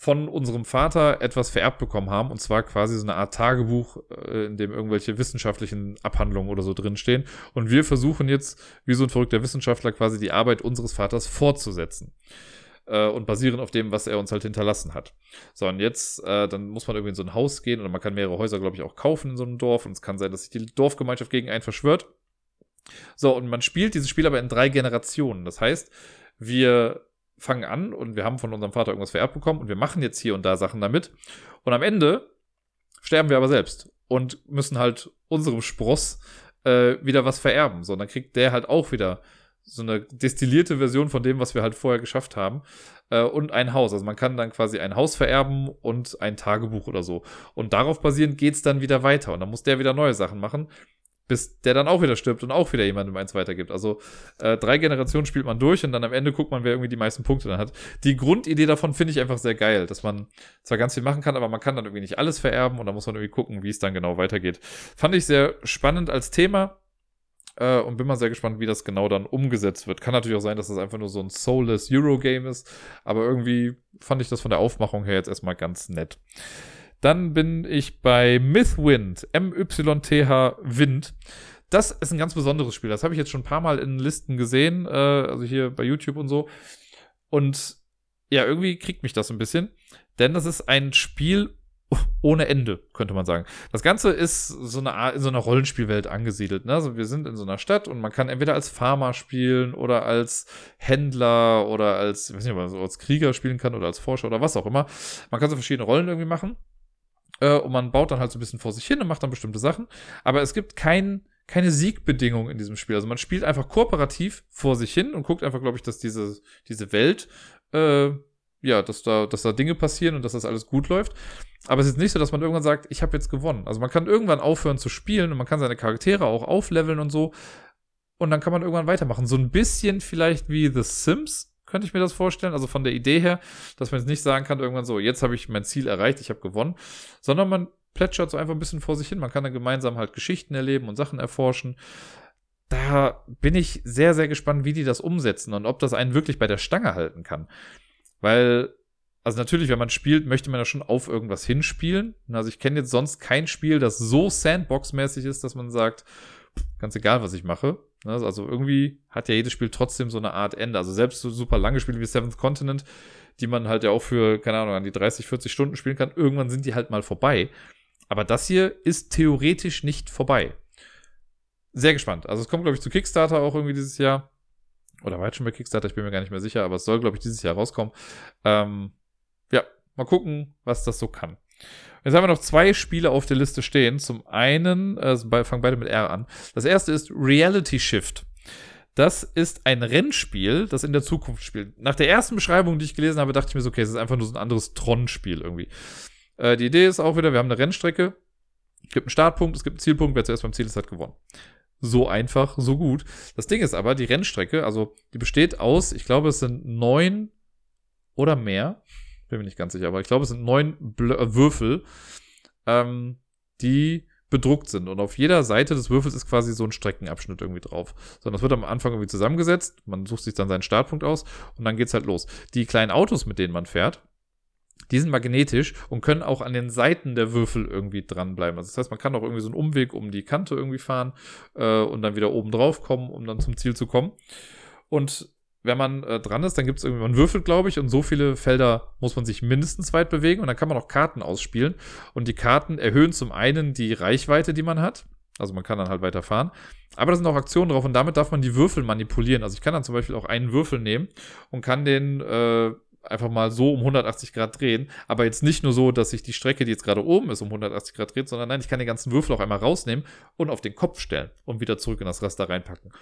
von unserem Vater etwas vererbt bekommen haben. Und zwar quasi so eine Art Tagebuch, äh, in dem irgendwelche wissenschaftlichen Abhandlungen oder so drinstehen. Und wir versuchen jetzt, wie so ein verrückter Wissenschaftler, quasi die Arbeit unseres Vaters fortzusetzen äh, und basieren auf dem, was er uns halt hinterlassen hat. So, und jetzt, äh, dann muss man irgendwie in so ein Haus gehen oder man kann mehrere Häuser, glaube ich, auch kaufen in so einem Dorf und es kann sein, dass sich die Dorfgemeinschaft gegen einen verschwört. So, und man spielt dieses Spiel aber in drei Generationen. Das heißt, wir fangen an und wir haben von unserem Vater irgendwas vererbt bekommen und wir machen jetzt hier und da Sachen damit. Und am Ende sterben wir aber selbst und müssen halt unserem Spross äh, wieder was vererben. So, und dann kriegt der halt auch wieder so eine destillierte Version von dem, was wir halt vorher geschafft haben. Äh, und ein Haus. Also man kann dann quasi ein Haus vererben und ein Tagebuch oder so. Und darauf basierend geht's dann wieder weiter. Und dann muss der wieder neue Sachen machen bis der dann auch wieder stirbt und auch wieder jemandem eins weitergibt. Also äh, drei Generationen spielt man durch und dann am Ende guckt man, wer irgendwie die meisten Punkte dann hat. Die Grundidee davon finde ich einfach sehr geil, dass man zwar ganz viel machen kann, aber man kann dann irgendwie nicht alles vererben und da muss man irgendwie gucken, wie es dann genau weitergeht. Fand ich sehr spannend als Thema äh, und bin mal sehr gespannt, wie das genau dann umgesetzt wird. Kann natürlich auch sein, dass das einfach nur so ein soulless Eurogame ist, aber irgendwie fand ich das von der Aufmachung her jetzt erstmal ganz nett. Dann bin ich bei Mythwind, M-Y-T-H Wind. Das ist ein ganz besonderes Spiel. Das habe ich jetzt schon ein paar Mal in Listen gesehen, äh, also hier bei YouTube und so. Und ja, irgendwie kriegt mich das ein bisschen, denn das ist ein Spiel ohne Ende, könnte man sagen. Das Ganze ist so eine Art, in so einer Rollenspielwelt angesiedelt. Ne? Also wir sind in so einer Stadt und man kann entweder als Farmer spielen oder als Händler oder als, ich weiß nicht, ob man so als Krieger spielen kann oder als Forscher oder was auch immer. Man kann so verschiedene Rollen irgendwie machen. Äh, und man baut dann halt so ein bisschen vor sich hin und macht dann bestimmte Sachen. Aber es gibt kein, keine Siegbedingung in diesem Spiel. Also man spielt einfach kooperativ vor sich hin und guckt einfach, glaube ich, dass diese, diese Welt, äh, ja, dass da, dass da Dinge passieren und dass das alles gut läuft. Aber es ist nicht so, dass man irgendwann sagt, ich habe jetzt gewonnen. Also man kann irgendwann aufhören zu spielen und man kann seine Charaktere auch aufleveln und so. Und dann kann man irgendwann weitermachen. So ein bisschen vielleicht wie The Sims, könnte ich mir das vorstellen. Also von der Idee her, dass man jetzt nicht sagen kann, irgendwann so, jetzt habe ich mein Ziel erreicht, ich habe gewonnen, sondern man plätschert so einfach ein bisschen vor sich hin. Man kann dann gemeinsam halt Geschichten erleben und Sachen erforschen. Da bin ich sehr, sehr gespannt, wie die das umsetzen und ob das einen wirklich bei der Stange halten kann. Weil, also natürlich, wenn man spielt, möchte man ja schon auf irgendwas hinspielen. Also ich kenne jetzt sonst kein Spiel, das so Sandbox-mäßig ist, dass man sagt, ganz egal, was ich mache. Ne, also irgendwie hat ja jedes Spiel trotzdem so eine Art Ende. Also selbst so super lange Spiele wie Seventh Continent, die man halt ja auch für, keine Ahnung, an die 30, 40 Stunden spielen kann, irgendwann sind die halt mal vorbei. Aber das hier ist theoretisch nicht vorbei. Sehr gespannt. Also es kommt, glaube ich, zu Kickstarter auch irgendwie dieses Jahr. Oder war jetzt schon bei Kickstarter, ich bin mir gar nicht mehr sicher, aber es soll, glaube ich, dieses Jahr rauskommen. Ähm, ja, mal gucken, was das so kann. Jetzt haben wir noch zwei Spiele auf der Liste stehen. Zum einen, äh, fangen beide mit R an. Das erste ist Reality Shift. Das ist ein Rennspiel, das in der Zukunft spielt. Nach der ersten Beschreibung, die ich gelesen habe, dachte ich mir so, okay, es ist einfach nur so ein anderes Tron-Spiel irgendwie. Äh, die Idee ist auch wieder, wir haben eine Rennstrecke, es gibt einen Startpunkt, es gibt einen Zielpunkt, wer zuerst beim Ziel ist, hat gewonnen. So einfach, so gut. Das Ding ist aber, die Rennstrecke, also die besteht aus, ich glaube, es sind neun oder mehr, bin mir nicht ganz sicher, aber ich glaube, es sind neun Blö äh, Würfel, ähm, die bedruckt sind. Und auf jeder Seite des Würfels ist quasi so ein Streckenabschnitt irgendwie drauf. Sondern das wird am Anfang irgendwie zusammengesetzt. Man sucht sich dann seinen Startpunkt aus und dann geht's halt los. Die kleinen Autos, mit denen man fährt, die sind magnetisch und können auch an den Seiten der Würfel irgendwie dranbleiben. Also das heißt, man kann auch irgendwie so einen Umweg um die Kante irgendwie fahren äh, und dann wieder oben drauf kommen, um dann zum Ziel zu kommen. Und wenn man äh, dran ist, dann gibt es irgendwie, man würfelt, glaube ich, und so viele Felder muss man sich mindestens weit bewegen und dann kann man auch Karten ausspielen. Und die Karten erhöhen zum einen die Reichweite, die man hat. Also man kann dann halt weiterfahren. Aber da sind auch Aktionen drauf und damit darf man die Würfel manipulieren. Also ich kann dann zum Beispiel auch einen Würfel nehmen und kann den äh, einfach mal so um 180 Grad drehen. Aber jetzt nicht nur so, dass sich die Strecke, die jetzt gerade oben ist, um 180 Grad dreht, sondern nein, ich kann den ganzen Würfel auch einmal rausnehmen und auf den Kopf stellen und wieder zurück in das Raster reinpacken.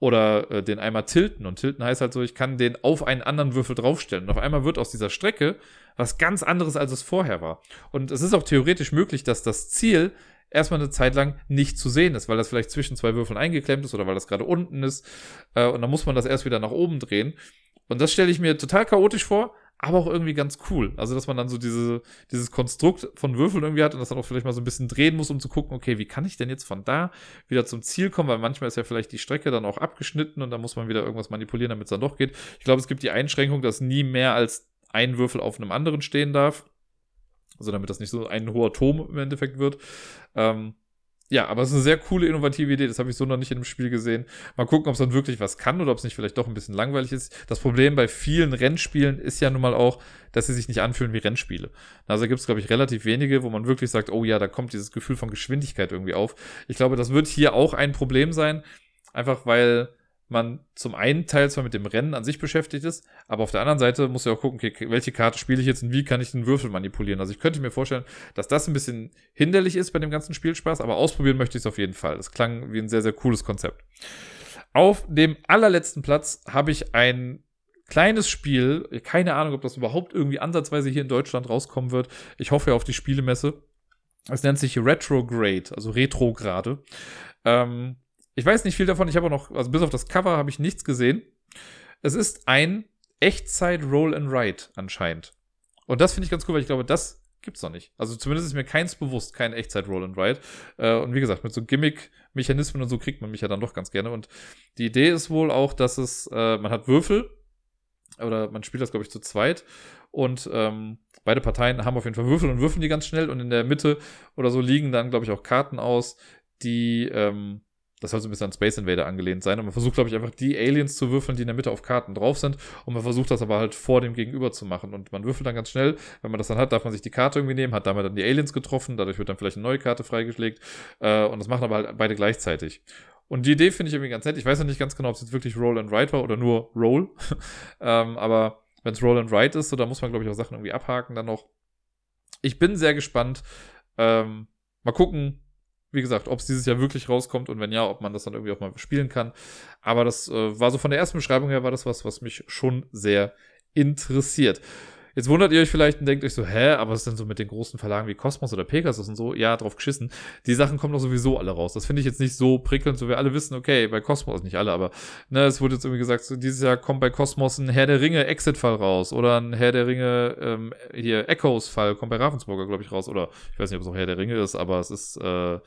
Oder äh, den einmal tilten. Und tilten heißt halt so, ich kann den auf einen anderen Würfel draufstellen. Und auf einmal wird aus dieser Strecke was ganz anderes, als es vorher war. Und es ist auch theoretisch möglich, dass das Ziel erstmal eine Zeit lang nicht zu sehen ist, weil das vielleicht zwischen zwei Würfeln eingeklemmt ist oder weil das gerade unten ist. Äh, und dann muss man das erst wieder nach oben drehen. Und das stelle ich mir total chaotisch vor, aber auch irgendwie ganz cool. Also, dass man dann so diese, dieses Konstrukt von Würfeln irgendwie hat und das dann auch vielleicht mal so ein bisschen drehen muss, um zu gucken, okay, wie kann ich denn jetzt von da wieder zum Ziel kommen, weil manchmal ist ja vielleicht die Strecke dann auch abgeschnitten und dann muss man wieder irgendwas manipulieren, damit es dann doch geht. Ich glaube, es gibt die Einschränkung, dass nie mehr als ein Würfel auf einem anderen stehen darf. Also damit das nicht so ein hoher Turm im Endeffekt wird. Ähm, ja, aber es ist eine sehr coole, innovative Idee. Das habe ich so noch nicht in dem Spiel gesehen. Mal gucken, ob es dann wirklich was kann oder ob es nicht vielleicht doch ein bisschen langweilig ist. Das Problem bei vielen Rennspielen ist ja nun mal auch, dass sie sich nicht anfühlen wie Rennspiele. Also gibt es, glaube ich, relativ wenige, wo man wirklich sagt, oh ja, da kommt dieses Gefühl von Geschwindigkeit irgendwie auf. Ich glaube, das wird hier auch ein Problem sein. Einfach weil man zum einen Teil zwar mit dem Rennen an sich beschäftigt ist, aber auf der anderen Seite muss ja auch gucken, okay, welche Karte spiele ich jetzt und wie kann ich den Würfel manipulieren. Also ich könnte mir vorstellen, dass das ein bisschen hinderlich ist bei dem ganzen Spielspaß, aber ausprobieren möchte ich es auf jeden Fall. Das klang wie ein sehr, sehr cooles Konzept. Auf dem allerletzten Platz habe ich ein kleines Spiel, keine Ahnung, ob das überhaupt irgendwie ansatzweise hier in Deutschland rauskommen wird. Ich hoffe ja auf die Spielemesse. Es nennt sich Retrograde, also Retrograde. Ähm, ich weiß nicht viel davon, ich habe auch noch, also bis auf das Cover habe ich nichts gesehen. Es ist ein Echtzeit Roll and Write anscheinend. Und das finde ich ganz cool, weil ich glaube, das gibt's noch nicht. Also zumindest ist mir keins bewusst, kein Echtzeit Roll and Write. Äh, und wie gesagt, mit so Gimmick-Mechanismen und so kriegt man mich ja dann doch ganz gerne. Und die Idee ist wohl auch, dass es, äh, man hat Würfel, oder man spielt das, glaube ich, zu zweit. Und ähm, beide Parteien haben auf jeden Fall Würfel und würfeln die ganz schnell. Und in der Mitte oder so liegen dann, glaube ich, auch Karten aus, die ähm, das soll so ein bisschen an Space Invader angelehnt sein. Und man versucht, glaube ich, einfach die Aliens zu würfeln, die in der Mitte auf Karten drauf sind. Und man versucht das aber halt vor dem Gegenüber zu machen. Und man würfelt dann ganz schnell. Wenn man das dann hat, darf man sich die Karte irgendwie nehmen, hat damit dann die Aliens getroffen. Dadurch wird dann vielleicht eine neue Karte freigelegt. Äh, und das machen aber halt beide gleichzeitig. Und die Idee finde ich irgendwie ganz nett. Ich weiß ja nicht ganz genau, ob es jetzt wirklich Roll and Write war oder nur Roll. ähm, aber wenn es Roll and Write ist, so, da muss man, glaube ich, auch Sachen irgendwie abhaken dann noch. Ich bin sehr gespannt. Ähm, mal gucken, wie gesagt, ob es dieses Jahr wirklich rauskommt und wenn ja, ob man das dann irgendwie auch mal spielen kann. Aber das äh, war so von der ersten Beschreibung her, war das was, was mich schon sehr interessiert. Jetzt wundert ihr euch vielleicht und denkt euch so, hä, aber was ist denn so mit den großen Verlagen wie Cosmos oder Pegasus und so? Ja, drauf geschissen. Die Sachen kommen doch sowieso alle raus. Das finde ich jetzt nicht so prickelnd, so wir alle wissen, okay, bei Cosmos, nicht alle, aber ne, es wurde jetzt irgendwie gesagt, so dieses Jahr kommt bei Cosmos ein Herr der Ringe Exit-Fall raus oder ein Herr der Ringe ähm, hier Echoes-Fall kommt bei Ravensburger, glaube ich, raus. Oder ich weiß nicht, ob es auch Herr der Ringe ist, aber es ist äh,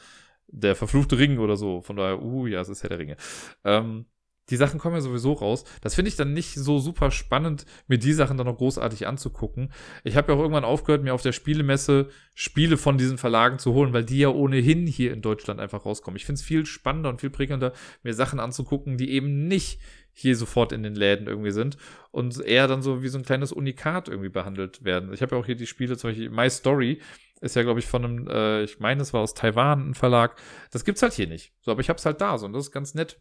der verfluchte Ring oder so. Von daher, uh, ja, es ist Herr der Ringe. Ähm, die Sachen kommen ja sowieso raus. Das finde ich dann nicht so super spannend, mir die Sachen dann noch großartig anzugucken. Ich habe ja auch irgendwann aufgehört, mir auf der Spielemesse Spiele von diesen Verlagen zu holen, weil die ja ohnehin hier in Deutschland einfach rauskommen. Ich finde es viel spannender und viel prickelnder, mir Sachen anzugucken, die eben nicht hier sofort in den Läden irgendwie sind und eher dann so wie so ein kleines Unikat irgendwie behandelt werden. Ich habe ja auch hier die Spiele, zum Beispiel My Story, ist ja, glaube ich, von einem, äh, ich meine, es war aus Taiwan ein Verlag. Das gibt's halt hier nicht. So, aber ich hab's halt da so und das ist ganz nett.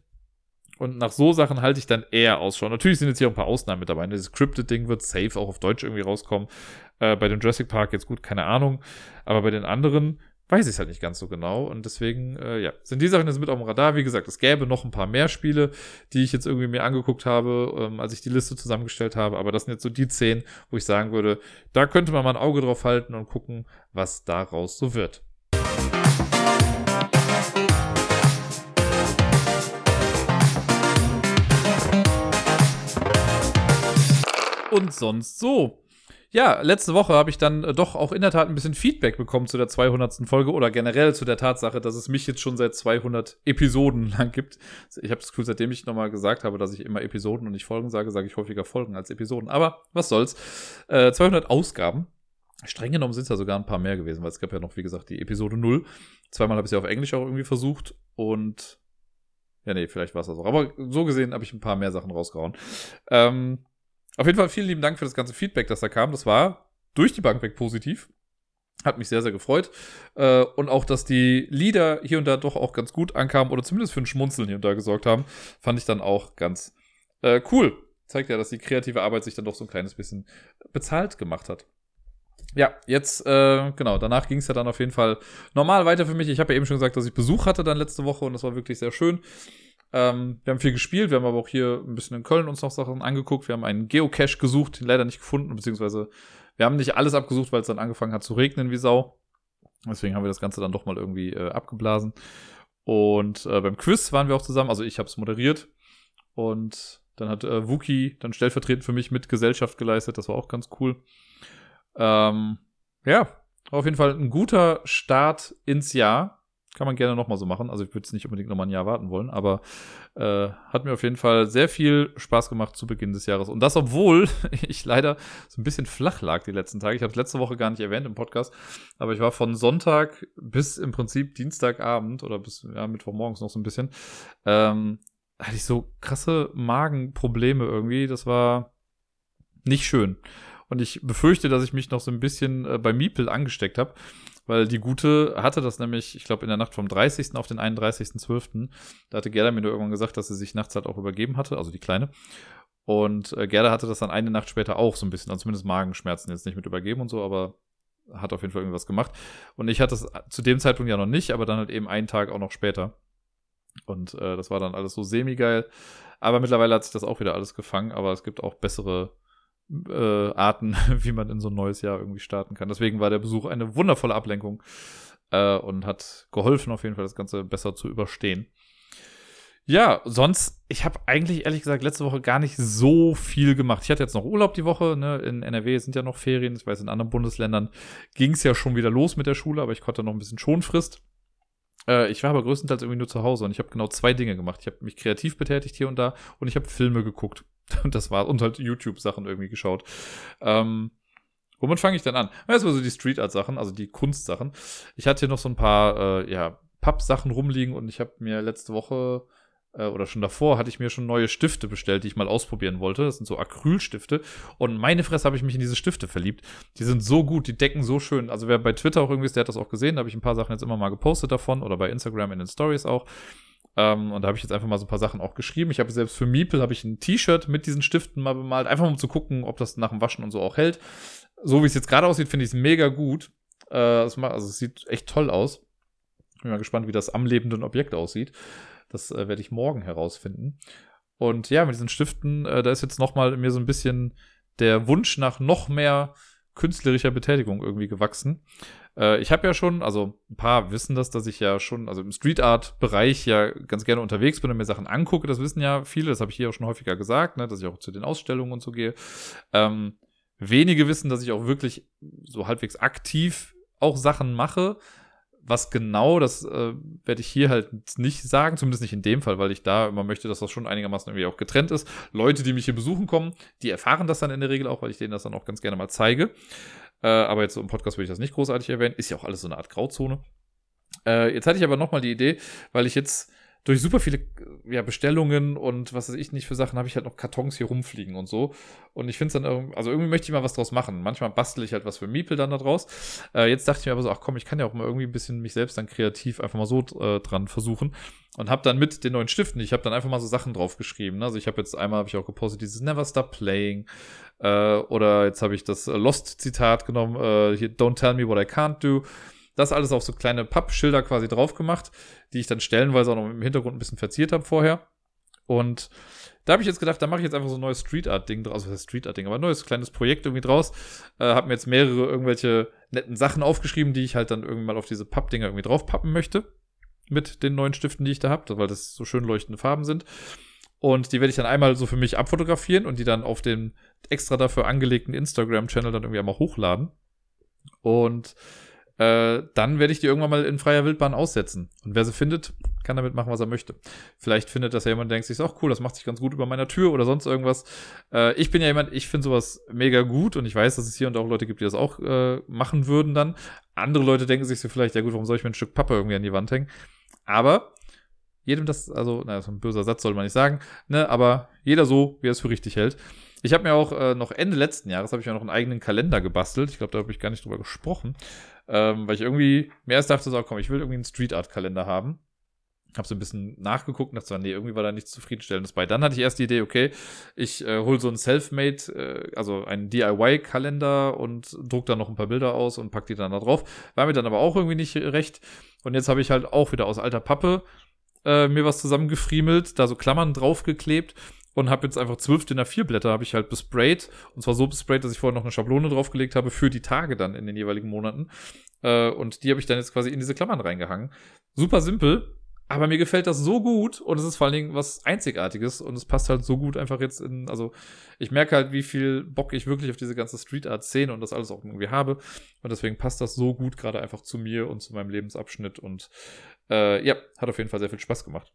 Und nach so Sachen halte ich dann eher Ausschau. Natürlich sind jetzt hier ein paar Ausnahmen mit dabei. Ne? Dieses Cryptid-Ding wird safe auch auf Deutsch irgendwie rauskommen. Äh, bei dem Jurassic Park jetzt gut, keine Ahnung. Aber bei den anderen weiß ich es halt nicht ganz so genau. Und deswegen, äh, ja, sind die Sachen jetzt mit auf dem Radar. Wie gesagt, es gäbe noch ein paar mehr Spiele, die ich jetzt irgendwie mir angeguckt habe, ähm, als ich die Liste zusammengestellt habe. Aber das sind jetzt so die zehn, wo ich sagen würde, da könnte man mal ein Auge drauf halten und gucken, was daraus so wird. Und sonst so ja, letzte Woche habe ich dann äh, doch auch in der Tat ein bisschen Feedback bekommen zu der 200. Folge oder generell zu der Tatsache, dass es mich jetzt schon seit 200 Episoden lang gibt. Ich habe das Gefühl, seitdem ich nochmal gesagt habe, dass ich immer Episoden und nicht Folgen sage, sage ich häufiger Folgen als Episoden. Aber was soll's. Äh, 200 Ausgaben. Streng genommen sind es ja sogar ein paar mehr gewesen, weil es gab ja noch, wie gesagt, die Episode 0. Zweimal habe ich sie auf Englisch auch irgendwie versucht und ja, nee, vielleicht war es das auch. Aber so gesehen habe ich ein paar mehr Sachen rausgehauen. Ähm, auf jeden Fall vielen lieben Dank für das ganze Feedback, das da kam. Das war durch die Bank weg positiv. Hat mich sehr, sehr gefreut. Äh, und auch, dass die Lieder hier und da doch auch ganz gut ankamen oder zumindest für ein Schmunzeln hier und da gesorgt haben, fand ich dann auch ganz äh, cool. zeigt ja, dass die kreative Arbeit sich dann doch so ein kleines bisschen bezahlt gemacht hat. Ja, jetzt, äh, genau, danach ging es ja dann auf jeden Fall normal weiter für mich. Ich habe ja eben schon gesagt, dass ich Besuch hatte dann letzte Woche und das war wirklich sehr schön. Ähm, wir haben viel gespielt, wir haben aber auch hier ein bisschen in Köln uns noch Sachen angeguckt. Wir haben einen Geocache gesucht, den leider nicht gefunden, beziehungsweise wir haben nicht alles abgesucht, weil es dann angefangen hat zu regnen wie Sau. Deswegen haben wir das Ganze dann doch mal irgendwie äh, abgeblasen. Und äh, beim Quiz waren wir auch zusammen, also ich habe es moderiert. Und dann hat äh, Wookie dann stellvertretend für mich mit Gesellschaft geleistet, das war auch ganz cool. Ähm, ja, auf jeden Fall ein guter Start ins Jahr. Kann man gerne nochmal so machen. Also ich würde jetzt nicht unbedingt nochmal ein Jahr warten wollen, aber äh, hat mir auf jeden Fall sehr viel Spaß gemacht zu Beginn des Jahres. Und das, obwohl ich leider so ein bisschen flach lag die letzten Tage. Ich habe es letzte Woche gar nicht erwähnt im Podcast, aber ich war von Sonntag bis im Prinzip Dienstagabend oder bis ja, Mittwochmorgens noch so ein bisschen, ähm, hatte ich so krasse Magenprobleme irgendwie. Das war nicht schön. Und ich befürchte, dass ich mich noch so ein bisschen äh, bei Miepel angesteckt habe. Weil die Gute hatte das nämlich, ich glaube, in der Nacht vom 30. auf den 31.12. Da hatte Gerda mir nur irgendwann gesagt, dass sie sich nachts halt auch übergeben hatte, also die Kleine. Und äh, Gerda hatte das dann eine Nacht später auch so ein bisschen, also zumindest Magenschmerzen, jetzt nicht mit übergeben und so, aber hat auf jeden Fall irgendwas gemacht. Und ich hatte es zu dem Zeitpunkt ja noch nicht, aber dann halt eben einen Tag auch noch später. Und äh, das war dann alles so semi-geil. Aber mittlerweile hat sich das auch wieder alles gefangen, aber es gibt auch bessere äh, Arten, wie man in so ein neues Jahr irgendwie starten kann. Deswegen war der Besuch eine wundervolle Ablenkung äh, und hat geholfen, auf jeden Fall das Ganze besser zu überstehen. Ja, sonst, ich habe eigentlich ehrlich gesagt letzte Woche gar nicht so viel gemacht. Ich hatte jetzt noch Urlaub die Woche, ne? In NRW sind ja noch Ferien. Ich weiß, in anderen Bundesländern ging es ja schon wieder los mit der Schule, aber ich konnte noch ein bisschen Schonfrist. Äh, ich war aber größtenteils irgendwie nur zu Hause und ich habe genau zwei Dinge gemacht. Ich habe mich kreativ betätigt hier und da und ich habe Filme geguckt. Und das war, und halt YouTube-Sachen irgendwie geschaut. Ähm, womit fange ich denn an? Erstmal so die Street Art-Sachen, also die Kunstsachen. Ich hatte hier noch so ein paar, äh, ja, Papp-Sachen rumliegen und ich habe mir letzte Woche äh, oder schon davor hatte ich mir schon neue Stifte bestellt, die ich mal ausprobieren wollte. Das sind so Acrylstifte. Und meine Fresse habe ich mich in diese Stifte verliebt. Die sind so gut, die decken so schön. Also wer bei Twitter auch irgendwie ist, der hat das auch gesehen. Da habe ich ein paar Sachen jetzt immer mal gepostet davon oder bei Instagram in den Stories auch. Ähm, und da habe ich jetzt einfach mal so ein paar Sachen auch geschrieben. Ich habe selbst für Meeple habe ich ein T-Shirt mit diesen Stiften mal bemalt, einfach um zu gucken, ob das nach dem Waschen und so auch hält. So wie es jetzt gerade aussieht, finde ich es mega gut. Äh, also es sieht echt toll aus. Bin mal gespannt, wie das am lebenden Objekt aussieht. Das äh, werde ich morgen herausfinden. Und ja, mit diesen Stiften, äh, da ist jetzt noch mal mir so ein bisschen der Wunsch nach noch mehr künstlerischer Betätigung irgendwie gewachsen. Äh, ich habe ja schon, also ein paar wissen das, dass ich ja schon, also im Street Art Bereich ja ganz gerne unterwegs bin und mir Sachen angucke. Das wissen ja viele, das habe ich hier auch schon häufiger gesagt, ne, dass ich auch zu den Ausstellungen und so gehe. Ähm, wenige wissen, dass ich auch wirklich so halbwegs aktiv auch Sachen mache. Was genau, das äh, werde ich hier halt nicht sagen, zumindest nicht in dem Fall, weil ich da immer möchte, dass das schon einigermaßen irgendwie auch getrennt ist. Leute, die mich hier besuchen kommen, die erfahren das dann in der Regel auch, weil ich denen das dann auch ganz gerne mal zeige. Äh, aber jetzt so im Podcast würde ich das nicht großartig erwähnen. Ist ja auch alles so eine Art Grauzone. Äh, jetzt hatte ich aber nochmal die Idee, weil ich jetzt durch super viele ja, Bestellungen und was weiß ich nicht für Sachen, habe ich halt noch Kartons hier rumfliegen und so. Und ich finde es dann irgendwie, also irgendwie möchte ich mal was draus machen. Manchmal bastel ich halt was für Miepel dann da draus. Äh, jetzt dachte ich mir aber so, ach komm, ich kann ja auch mal irgendwie ein bisschen mich selbst dann kreativ einfach mal so äh, dran versuchen. Und habe dann mit den neuen Stiften, ich habe dann einfach mal so Sachen drauf geschrieben. Also ich habe jetzt einmal, habe ich auch gepostet, dieses Never Stop Playing. Äh, oder jetzt habe ich das Lost-Zitat genommen, äh, hier, Don't tell me what I can't do. Das alles auf so kleine Pappschilder quasi drauf gemacht, die ich dann stellenweise auch noch im Hintergrund ein bisschen verziert habe vorher. Und da habe ich jetzt gedacht, da mache ich jetzt einfach so ein neues Street Art Ding draus, also Street Art Ding, aber ein neues kleines Projekt irgendwie draus. Äh, habe mir jetzt mehrere irgendwelche netten Sachen aufgeschrieben, die ich halt dann irgendwann mal auf diese Pappdinger irgendwie draufpappen möchte. Mit den neuen Stiften, die ich da habe, weil das so schön leuchtende Farben sind. Und die werde ich dann einmal so für mich abfotografieren und die dann auf den extra dafür angelegten Instagram-Channel dann irgendwie einmal hochladen. Und äh, dann werde ich die irgendwann mal in freier Wildbahn aussetzen. Und wer sie findet, kann damit machen, was er möchte. Vielleicht findet das ja jemand, denkt sich, auch cool, das macht sich ganz gut über meiner Tür oder sonst irgendwas. Äh, ich bin ja jemand, ich finde sowas mega gut und ich weiß, dass es hier und auch Leute gibt, die das auch äh, machen würden dann. Andere Leute denken sich so vielleicht, ja gut, warum soll ich mir ein Stück Pappe irgendwie an die Wand hängen? Aber jedem das, also, naja, so ein böser Satz soll man nicht sagen, ne, aber jeder so, wie er es für richtig hält. Ich habe mir auch äh, noch Ende letzten Jahres habe ich mir noch einen eigenen Kalender gebastelt. Ich glaube, da habe ich gar nicht drüber gesprochen, ähm, weil ich irgendwie mir erst dachte, so, komm, ich will irgendwie einen Street Art Kalender haben. habe so ein bisschen nachgeguckt und dachte, so, nee, irgendwie war da nichts zufriedenstellendes bei. Dann hatte ich erst die Idee, okay, ich äh, hole so ein Selfmade, äh, also einen DIY-Kalender und druck da noch ein paar Bilder aus und pack die dann da drauf. War mir dann aber auch irgendwie nicht recht. Und jetzt habe ich halt auch wieder aus alter Pappe äh, mir was zusammengefriemelt, da so Klammern draufgeklebt und habe jetzt einfach zwölf DIN A4 Blätter habe ich halt besprayt und zwar so besprayt, dass ich vorher noch eine Schablone draufgelegt habe für die Tage dann in den jeweiligen Monaten äh, und die habe ich dann jetzt quasi in diese Klammern reingehangen. Super simpel, aber mir gefällt das so gut und es ist vor allen Dingen was Einzigartiges und es passt halt so gut einfach jetzt in, also ich merke halt, wie viel Bock ich wirklich auf diese ganze Street Art Szene und das alles auch irgendwie habe und deswegen passt das so gut gerade einfach zu mir und zu meinem Lebensabschnitt und äh, ja, hat auf jeden Fall sehr viel Spaß gemacht.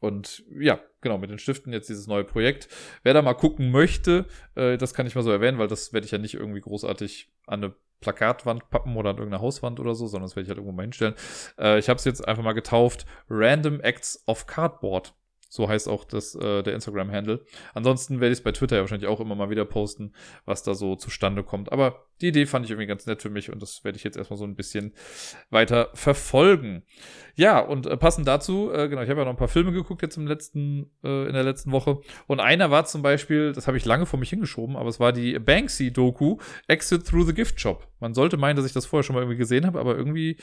Und ja, genau, mit den Stiften jetzt dieses neue Projekt. Wer da mal gucken möchte, äh, das kann ich mal so erwähnen, weil das werde ich ja nicht irgendwie großartig an eine Plakatwand pappen oder an irgendeine Hauswand oder so, sondern das werde ich halt irgendwo mal hinstellen. Äh, ich habe es jetzt einfach mal getauft Random Acts of Cardboard. So heißt auch das, äh, der Instagram-Handle. Ansonsten werde ich es bei Twitter ja wahrscheinlich auch immer mal wieder posten, was da so zustande kommt. Aber die Idee fand ich irgendwie ganz nett für mich und das werde ich jetzt erstmal so ein bisschen weiter verfolgen. Ja, und äh, passend dazu, äh, genau, ich habe ja noch ein paar Filme geguckt jetzt im letzten, äh, in der letzten Woche. Und einer war zum Beispiel, das habe ich lange vor mich hingeschoben, aber es war die Banksy-Doku Exit Through the Gift Shop. Man sollte meinen, dass ich das vorher schon mal irgendwie gesehen habe, aber irgendwie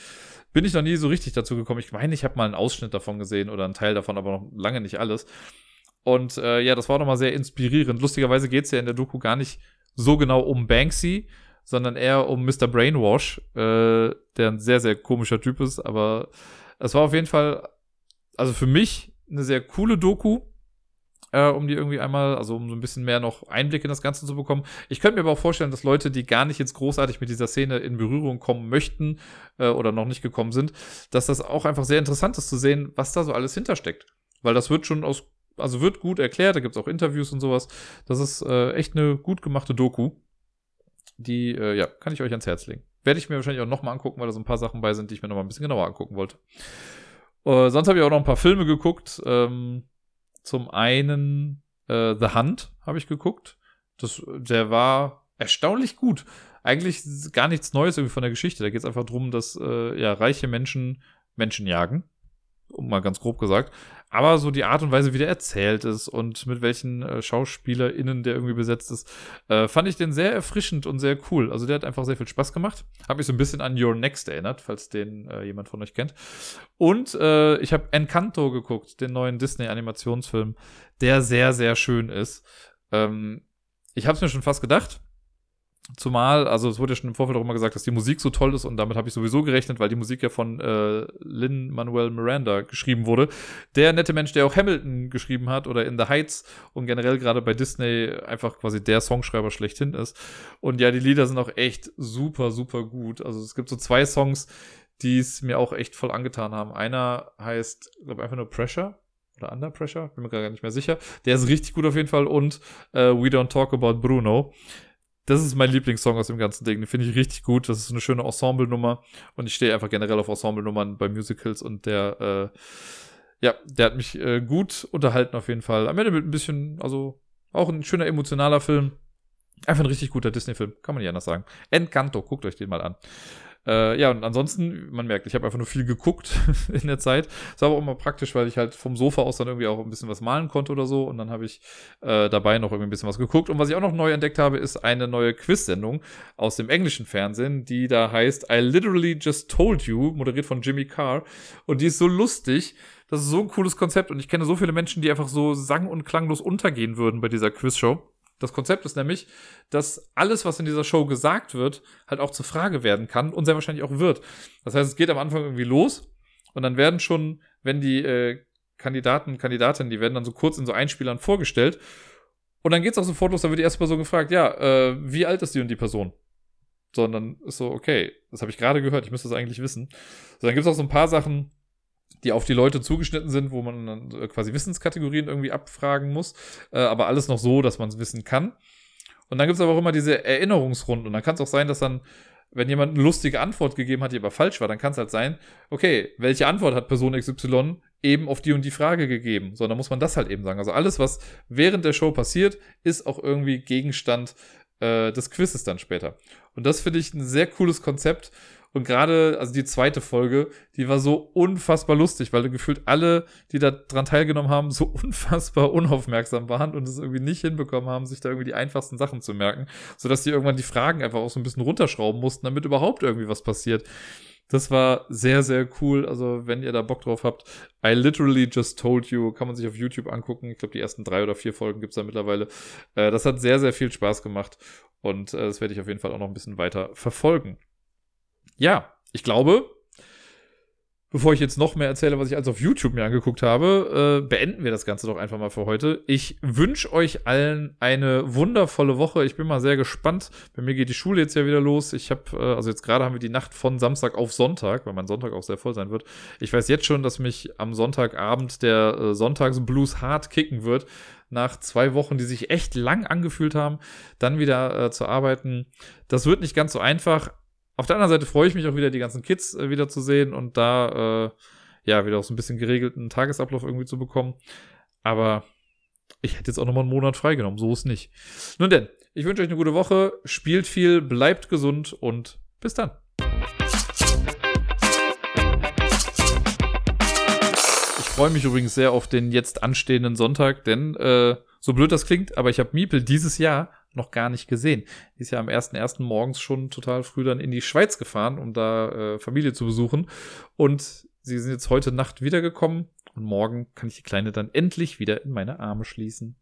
bin ich noch nie so richtig dazu gekommen. Ich meine, ich habe mal einen Ausschnitt davon gesehen oder einen Teil davon, aber noch lange nicht alles. Und äh, ja, das war nochmal sehr inspirierend. Lustigerweise geht es ja in der Doku gar nicht so genau um Banksy, sondern eher um Mr. Brainwash, äh, der ein sehr, sehr komischer Typ ist. Aber es war auf jeden Fall, also für mich, eine sehr coole Doku äh, um die irgendwie einmal, also um so ein bisschen mehr noch Einblick in das Ganze zu bekommen. Ich könnte mir aber auch vorstellen, dass Leute, die gar nicht jetzt großartig mit dieser Szene in Berührung kommen möchten äh, oder noch nicht gekommen sind, dass das auch einfach sehr interessant ist zu sehen, was da so alles hintersteckt. Weil das wird schon aus, also wird gut erklärt, da gibt es auch Interviews und sowas. Das ist äh, echt eine gut gemachte Doku. Die, äh, ja, kann ich euch ans Herz legen. Werde ich mir wahrscheinlich auch nochmal angucken, weil da so ein paar Sachen bei sind, die ich mir nochmal ein bisschen genauer angucken wollte. Äh, sonst habe ich auch noch ein paar Filme geguckt. Ähm, zum einen äh, The Hunt habe ich geguckt. Das, der war erstaunlich gut. Eigentlich gar nichts Neues irgendwie von der Geschichte. Da geht es einfach darum, dass äh, ja, reiche Menschen Menschen jagen um mal ganz grob gesagt. Aber so die Art und Weise, wie der erzählt ist und mit welchen äh, SchauspielerInnen der irgendwie besetzt ist, äh, fand ich den sehr erfrischend und sehr cool. Also der hat einfach sehr viel Spaß gemacht. Hat mich so ein bisschen an Your Next erinnert, falls den äh, jemand von euch kennt. Und äh, ich habe Encanto geguckt, den neuen Disney-Animationsfilm, der sehr, sehr schön ist. Ähm, ich habe es mir schon fast gedacht Zumal, also es wurde ja schon im Vorfeld auch immer gesagt, dass die Musik so toll ist und damit habe ich sowieso gerechnet, weil die Musik ja von äh, Lin Manuel Miranda geschrieben wurde. Der nette Mensch, der auch Hamilton geschrieben hat oder In the Heights und generell gerade bei Disney einfach quasi der Songschreiber schlechthin ist. Und ja, die Lieder sind auch echt super, super gut. Also es gibt so zwei Songs, die es mir auch echt voll angetan haben. Einer heißt, ich glaube einfach nur Pressure oder Under Pressure, bin mir gar nicht mehr sicher. Der ist richtig gut auf jeden Fall und äh, We Don't Talk About Bruno das ist mein Lieblingssong aus dem ganzen Ding. Den finde ich richtig gut. Das ist eine schöne Ensemble-Nummer. Und ich stehe einfach generell auf Ensemble-Nummern bei Musicals und der, äh, ja, der hat mich äh, gut unterhalten auf jeden Fall. Am Ende mit ein bisschen, also auch ein schöner emotionaler Film. Einfach ein richtig guter Disney-Film, kann man nicht anders sagen. Encanto, guckt euch den mal an. Äh, ja, und ansonsten, man merkt, ich habe einfach nur viel geguckt in der Zeit. Ist aber auch immer praktisch, weil ich halt vom Sofa aus dann irgendwie auch ein bisschen was malen konnte oder so. Und dann habe ich äh, dabei noch irgendwie ein bisschen was geguckt. Und was ich auch noch neu entdeckt habe, ist eine neue Quiz-Sendung aus dem englischen Fernsehen, die da heißt I Literally Just Told You, moderiert von Jimmy Carr. Und die ist so lustig. Das ist so ein cooles Konzept. Und ich kenne so viele Menschen, die einfach so sang- und klanglos untergehen würden bei dieser Quizshow. Das Konzept ist nämlich, dass alles, was in dieser Show gesagt wird, halt auch zur Frage werden kann und sehr wahrscheinlich auch wird. Das heißt, es geht am Anfang irgendwie los und dann werden schon, wenn die äh, Kandidaten, Kandidatinnen, die werden dann so kurz in so Einspielern vorgestellt und dann geht es auch sofort los, da wird die erste Person gefragt, ja, äh, wie alt ist die und die Person? Sondern ist so, okay, das habe ich gerade gehört, ich müsste das eigentlich wissen. So, dann gibt es auch so ein paar Sachen, die auf die Leute zugeschnitten sind, wo man dann äh, quasi Wissenskategorien irgendwie abfragen muss. Äh, aber alles noch so, dass man es wissen kann. Und dann gibt es aber auch immer diese Erinnerungsrunden. Und dann kann es auch sein, dass dann, wenn jemand eine lustige Antwort gegeben hat, die aber falsch war, dann kann es halt sein, okay, welche Antwort hat Person XY eben auf die und die Frage gegeben? So, dann muss man das halt eben sagen. Also alles, was während der Show passiert, ist auch irgendwie Gegenstand äh, des Quizzes dann später. Und das finde ich ein sehr cooles Konzept Und gerade, also die zweite Folge, die war so unfassbar lustig, weil gefühlt alle, die da dran teilgenommen haben, so unfassbar unaufmerksam waren und es irgendwie nicht hinbekommen haben, sich da irgendwie die einfachsten Sachen zu merken, sodass die irgendwann die Fragen einfach auch so ein bisschen runterschrauben mussten, damit überhaupt irgendwie was passiert. Das war sehr, sehr cool. Also, wenn ihr da Bock drauf habt, I literally just told you, kann man sich auf YouTube angucken. Ich glaube, die ersten drei oder vier Folgen gibt's da mittlerweile. Äh, das hat sehr, sehr viel Spaß gemacht. Und äh, das werde ich auf jeden Fall auch noch ein bisschen weiter verfolgen. Ja, ich glaube, bevor ich jetzt noch mehr erzähle, was ich alles auf YouTube mir angeguckt habe, äh, beenden wir das Ganze doch einfach mal für heute. Ich wünsche euch allen eine wundervolle Woche. Ich bin mal sehr gespannt. Bei mir geht die Schule jetzt ja wieder los. Ich habe, äh, also jetzt gerade haben wir die Nacht von Samstag auf Sonntag, weil mein Sonntag auch sehr voll sein wird. Ich weiß jetzt schon, dass mich am Sonntagabend der äh, Sonntagsblues hart kicken wird. Nach zwei Wochen, die sich echt lang angefühlt haben, dann wieder äh, zu arbeiten. Das wird nicht ganz so einfach, auf der anderen Seite freue ich mich auch wieder, die ganzen Kids äh, wieder und da, äh, ja, wieder auch so ein bisschen geregelten Tagesablauf irgendwie zu bekommen. Aber ich hätte jetzt auch nochmal einen Monat freigenommen, so ist nicht. Nun denn, ich wünsche euch eine gute Woche, spielt viel, bleibt gesund und bis dann. Ich freue mich übrigens sehr auf den jetzt anstehenden Sonntag, denn äh, so blöd das klingt, aber ich habe Miepel dieses Jahr noch gar nicht gesehen. Die ist ja am 1.1. morgens schon total früh dann in die Schweiz gefahren, um da äh, Familie zu besuchen. Und sie sind jetzt heute Nacht wiedergekommen und morgen kann ich die Kleine dann endlich wieder in meine Arme schließen.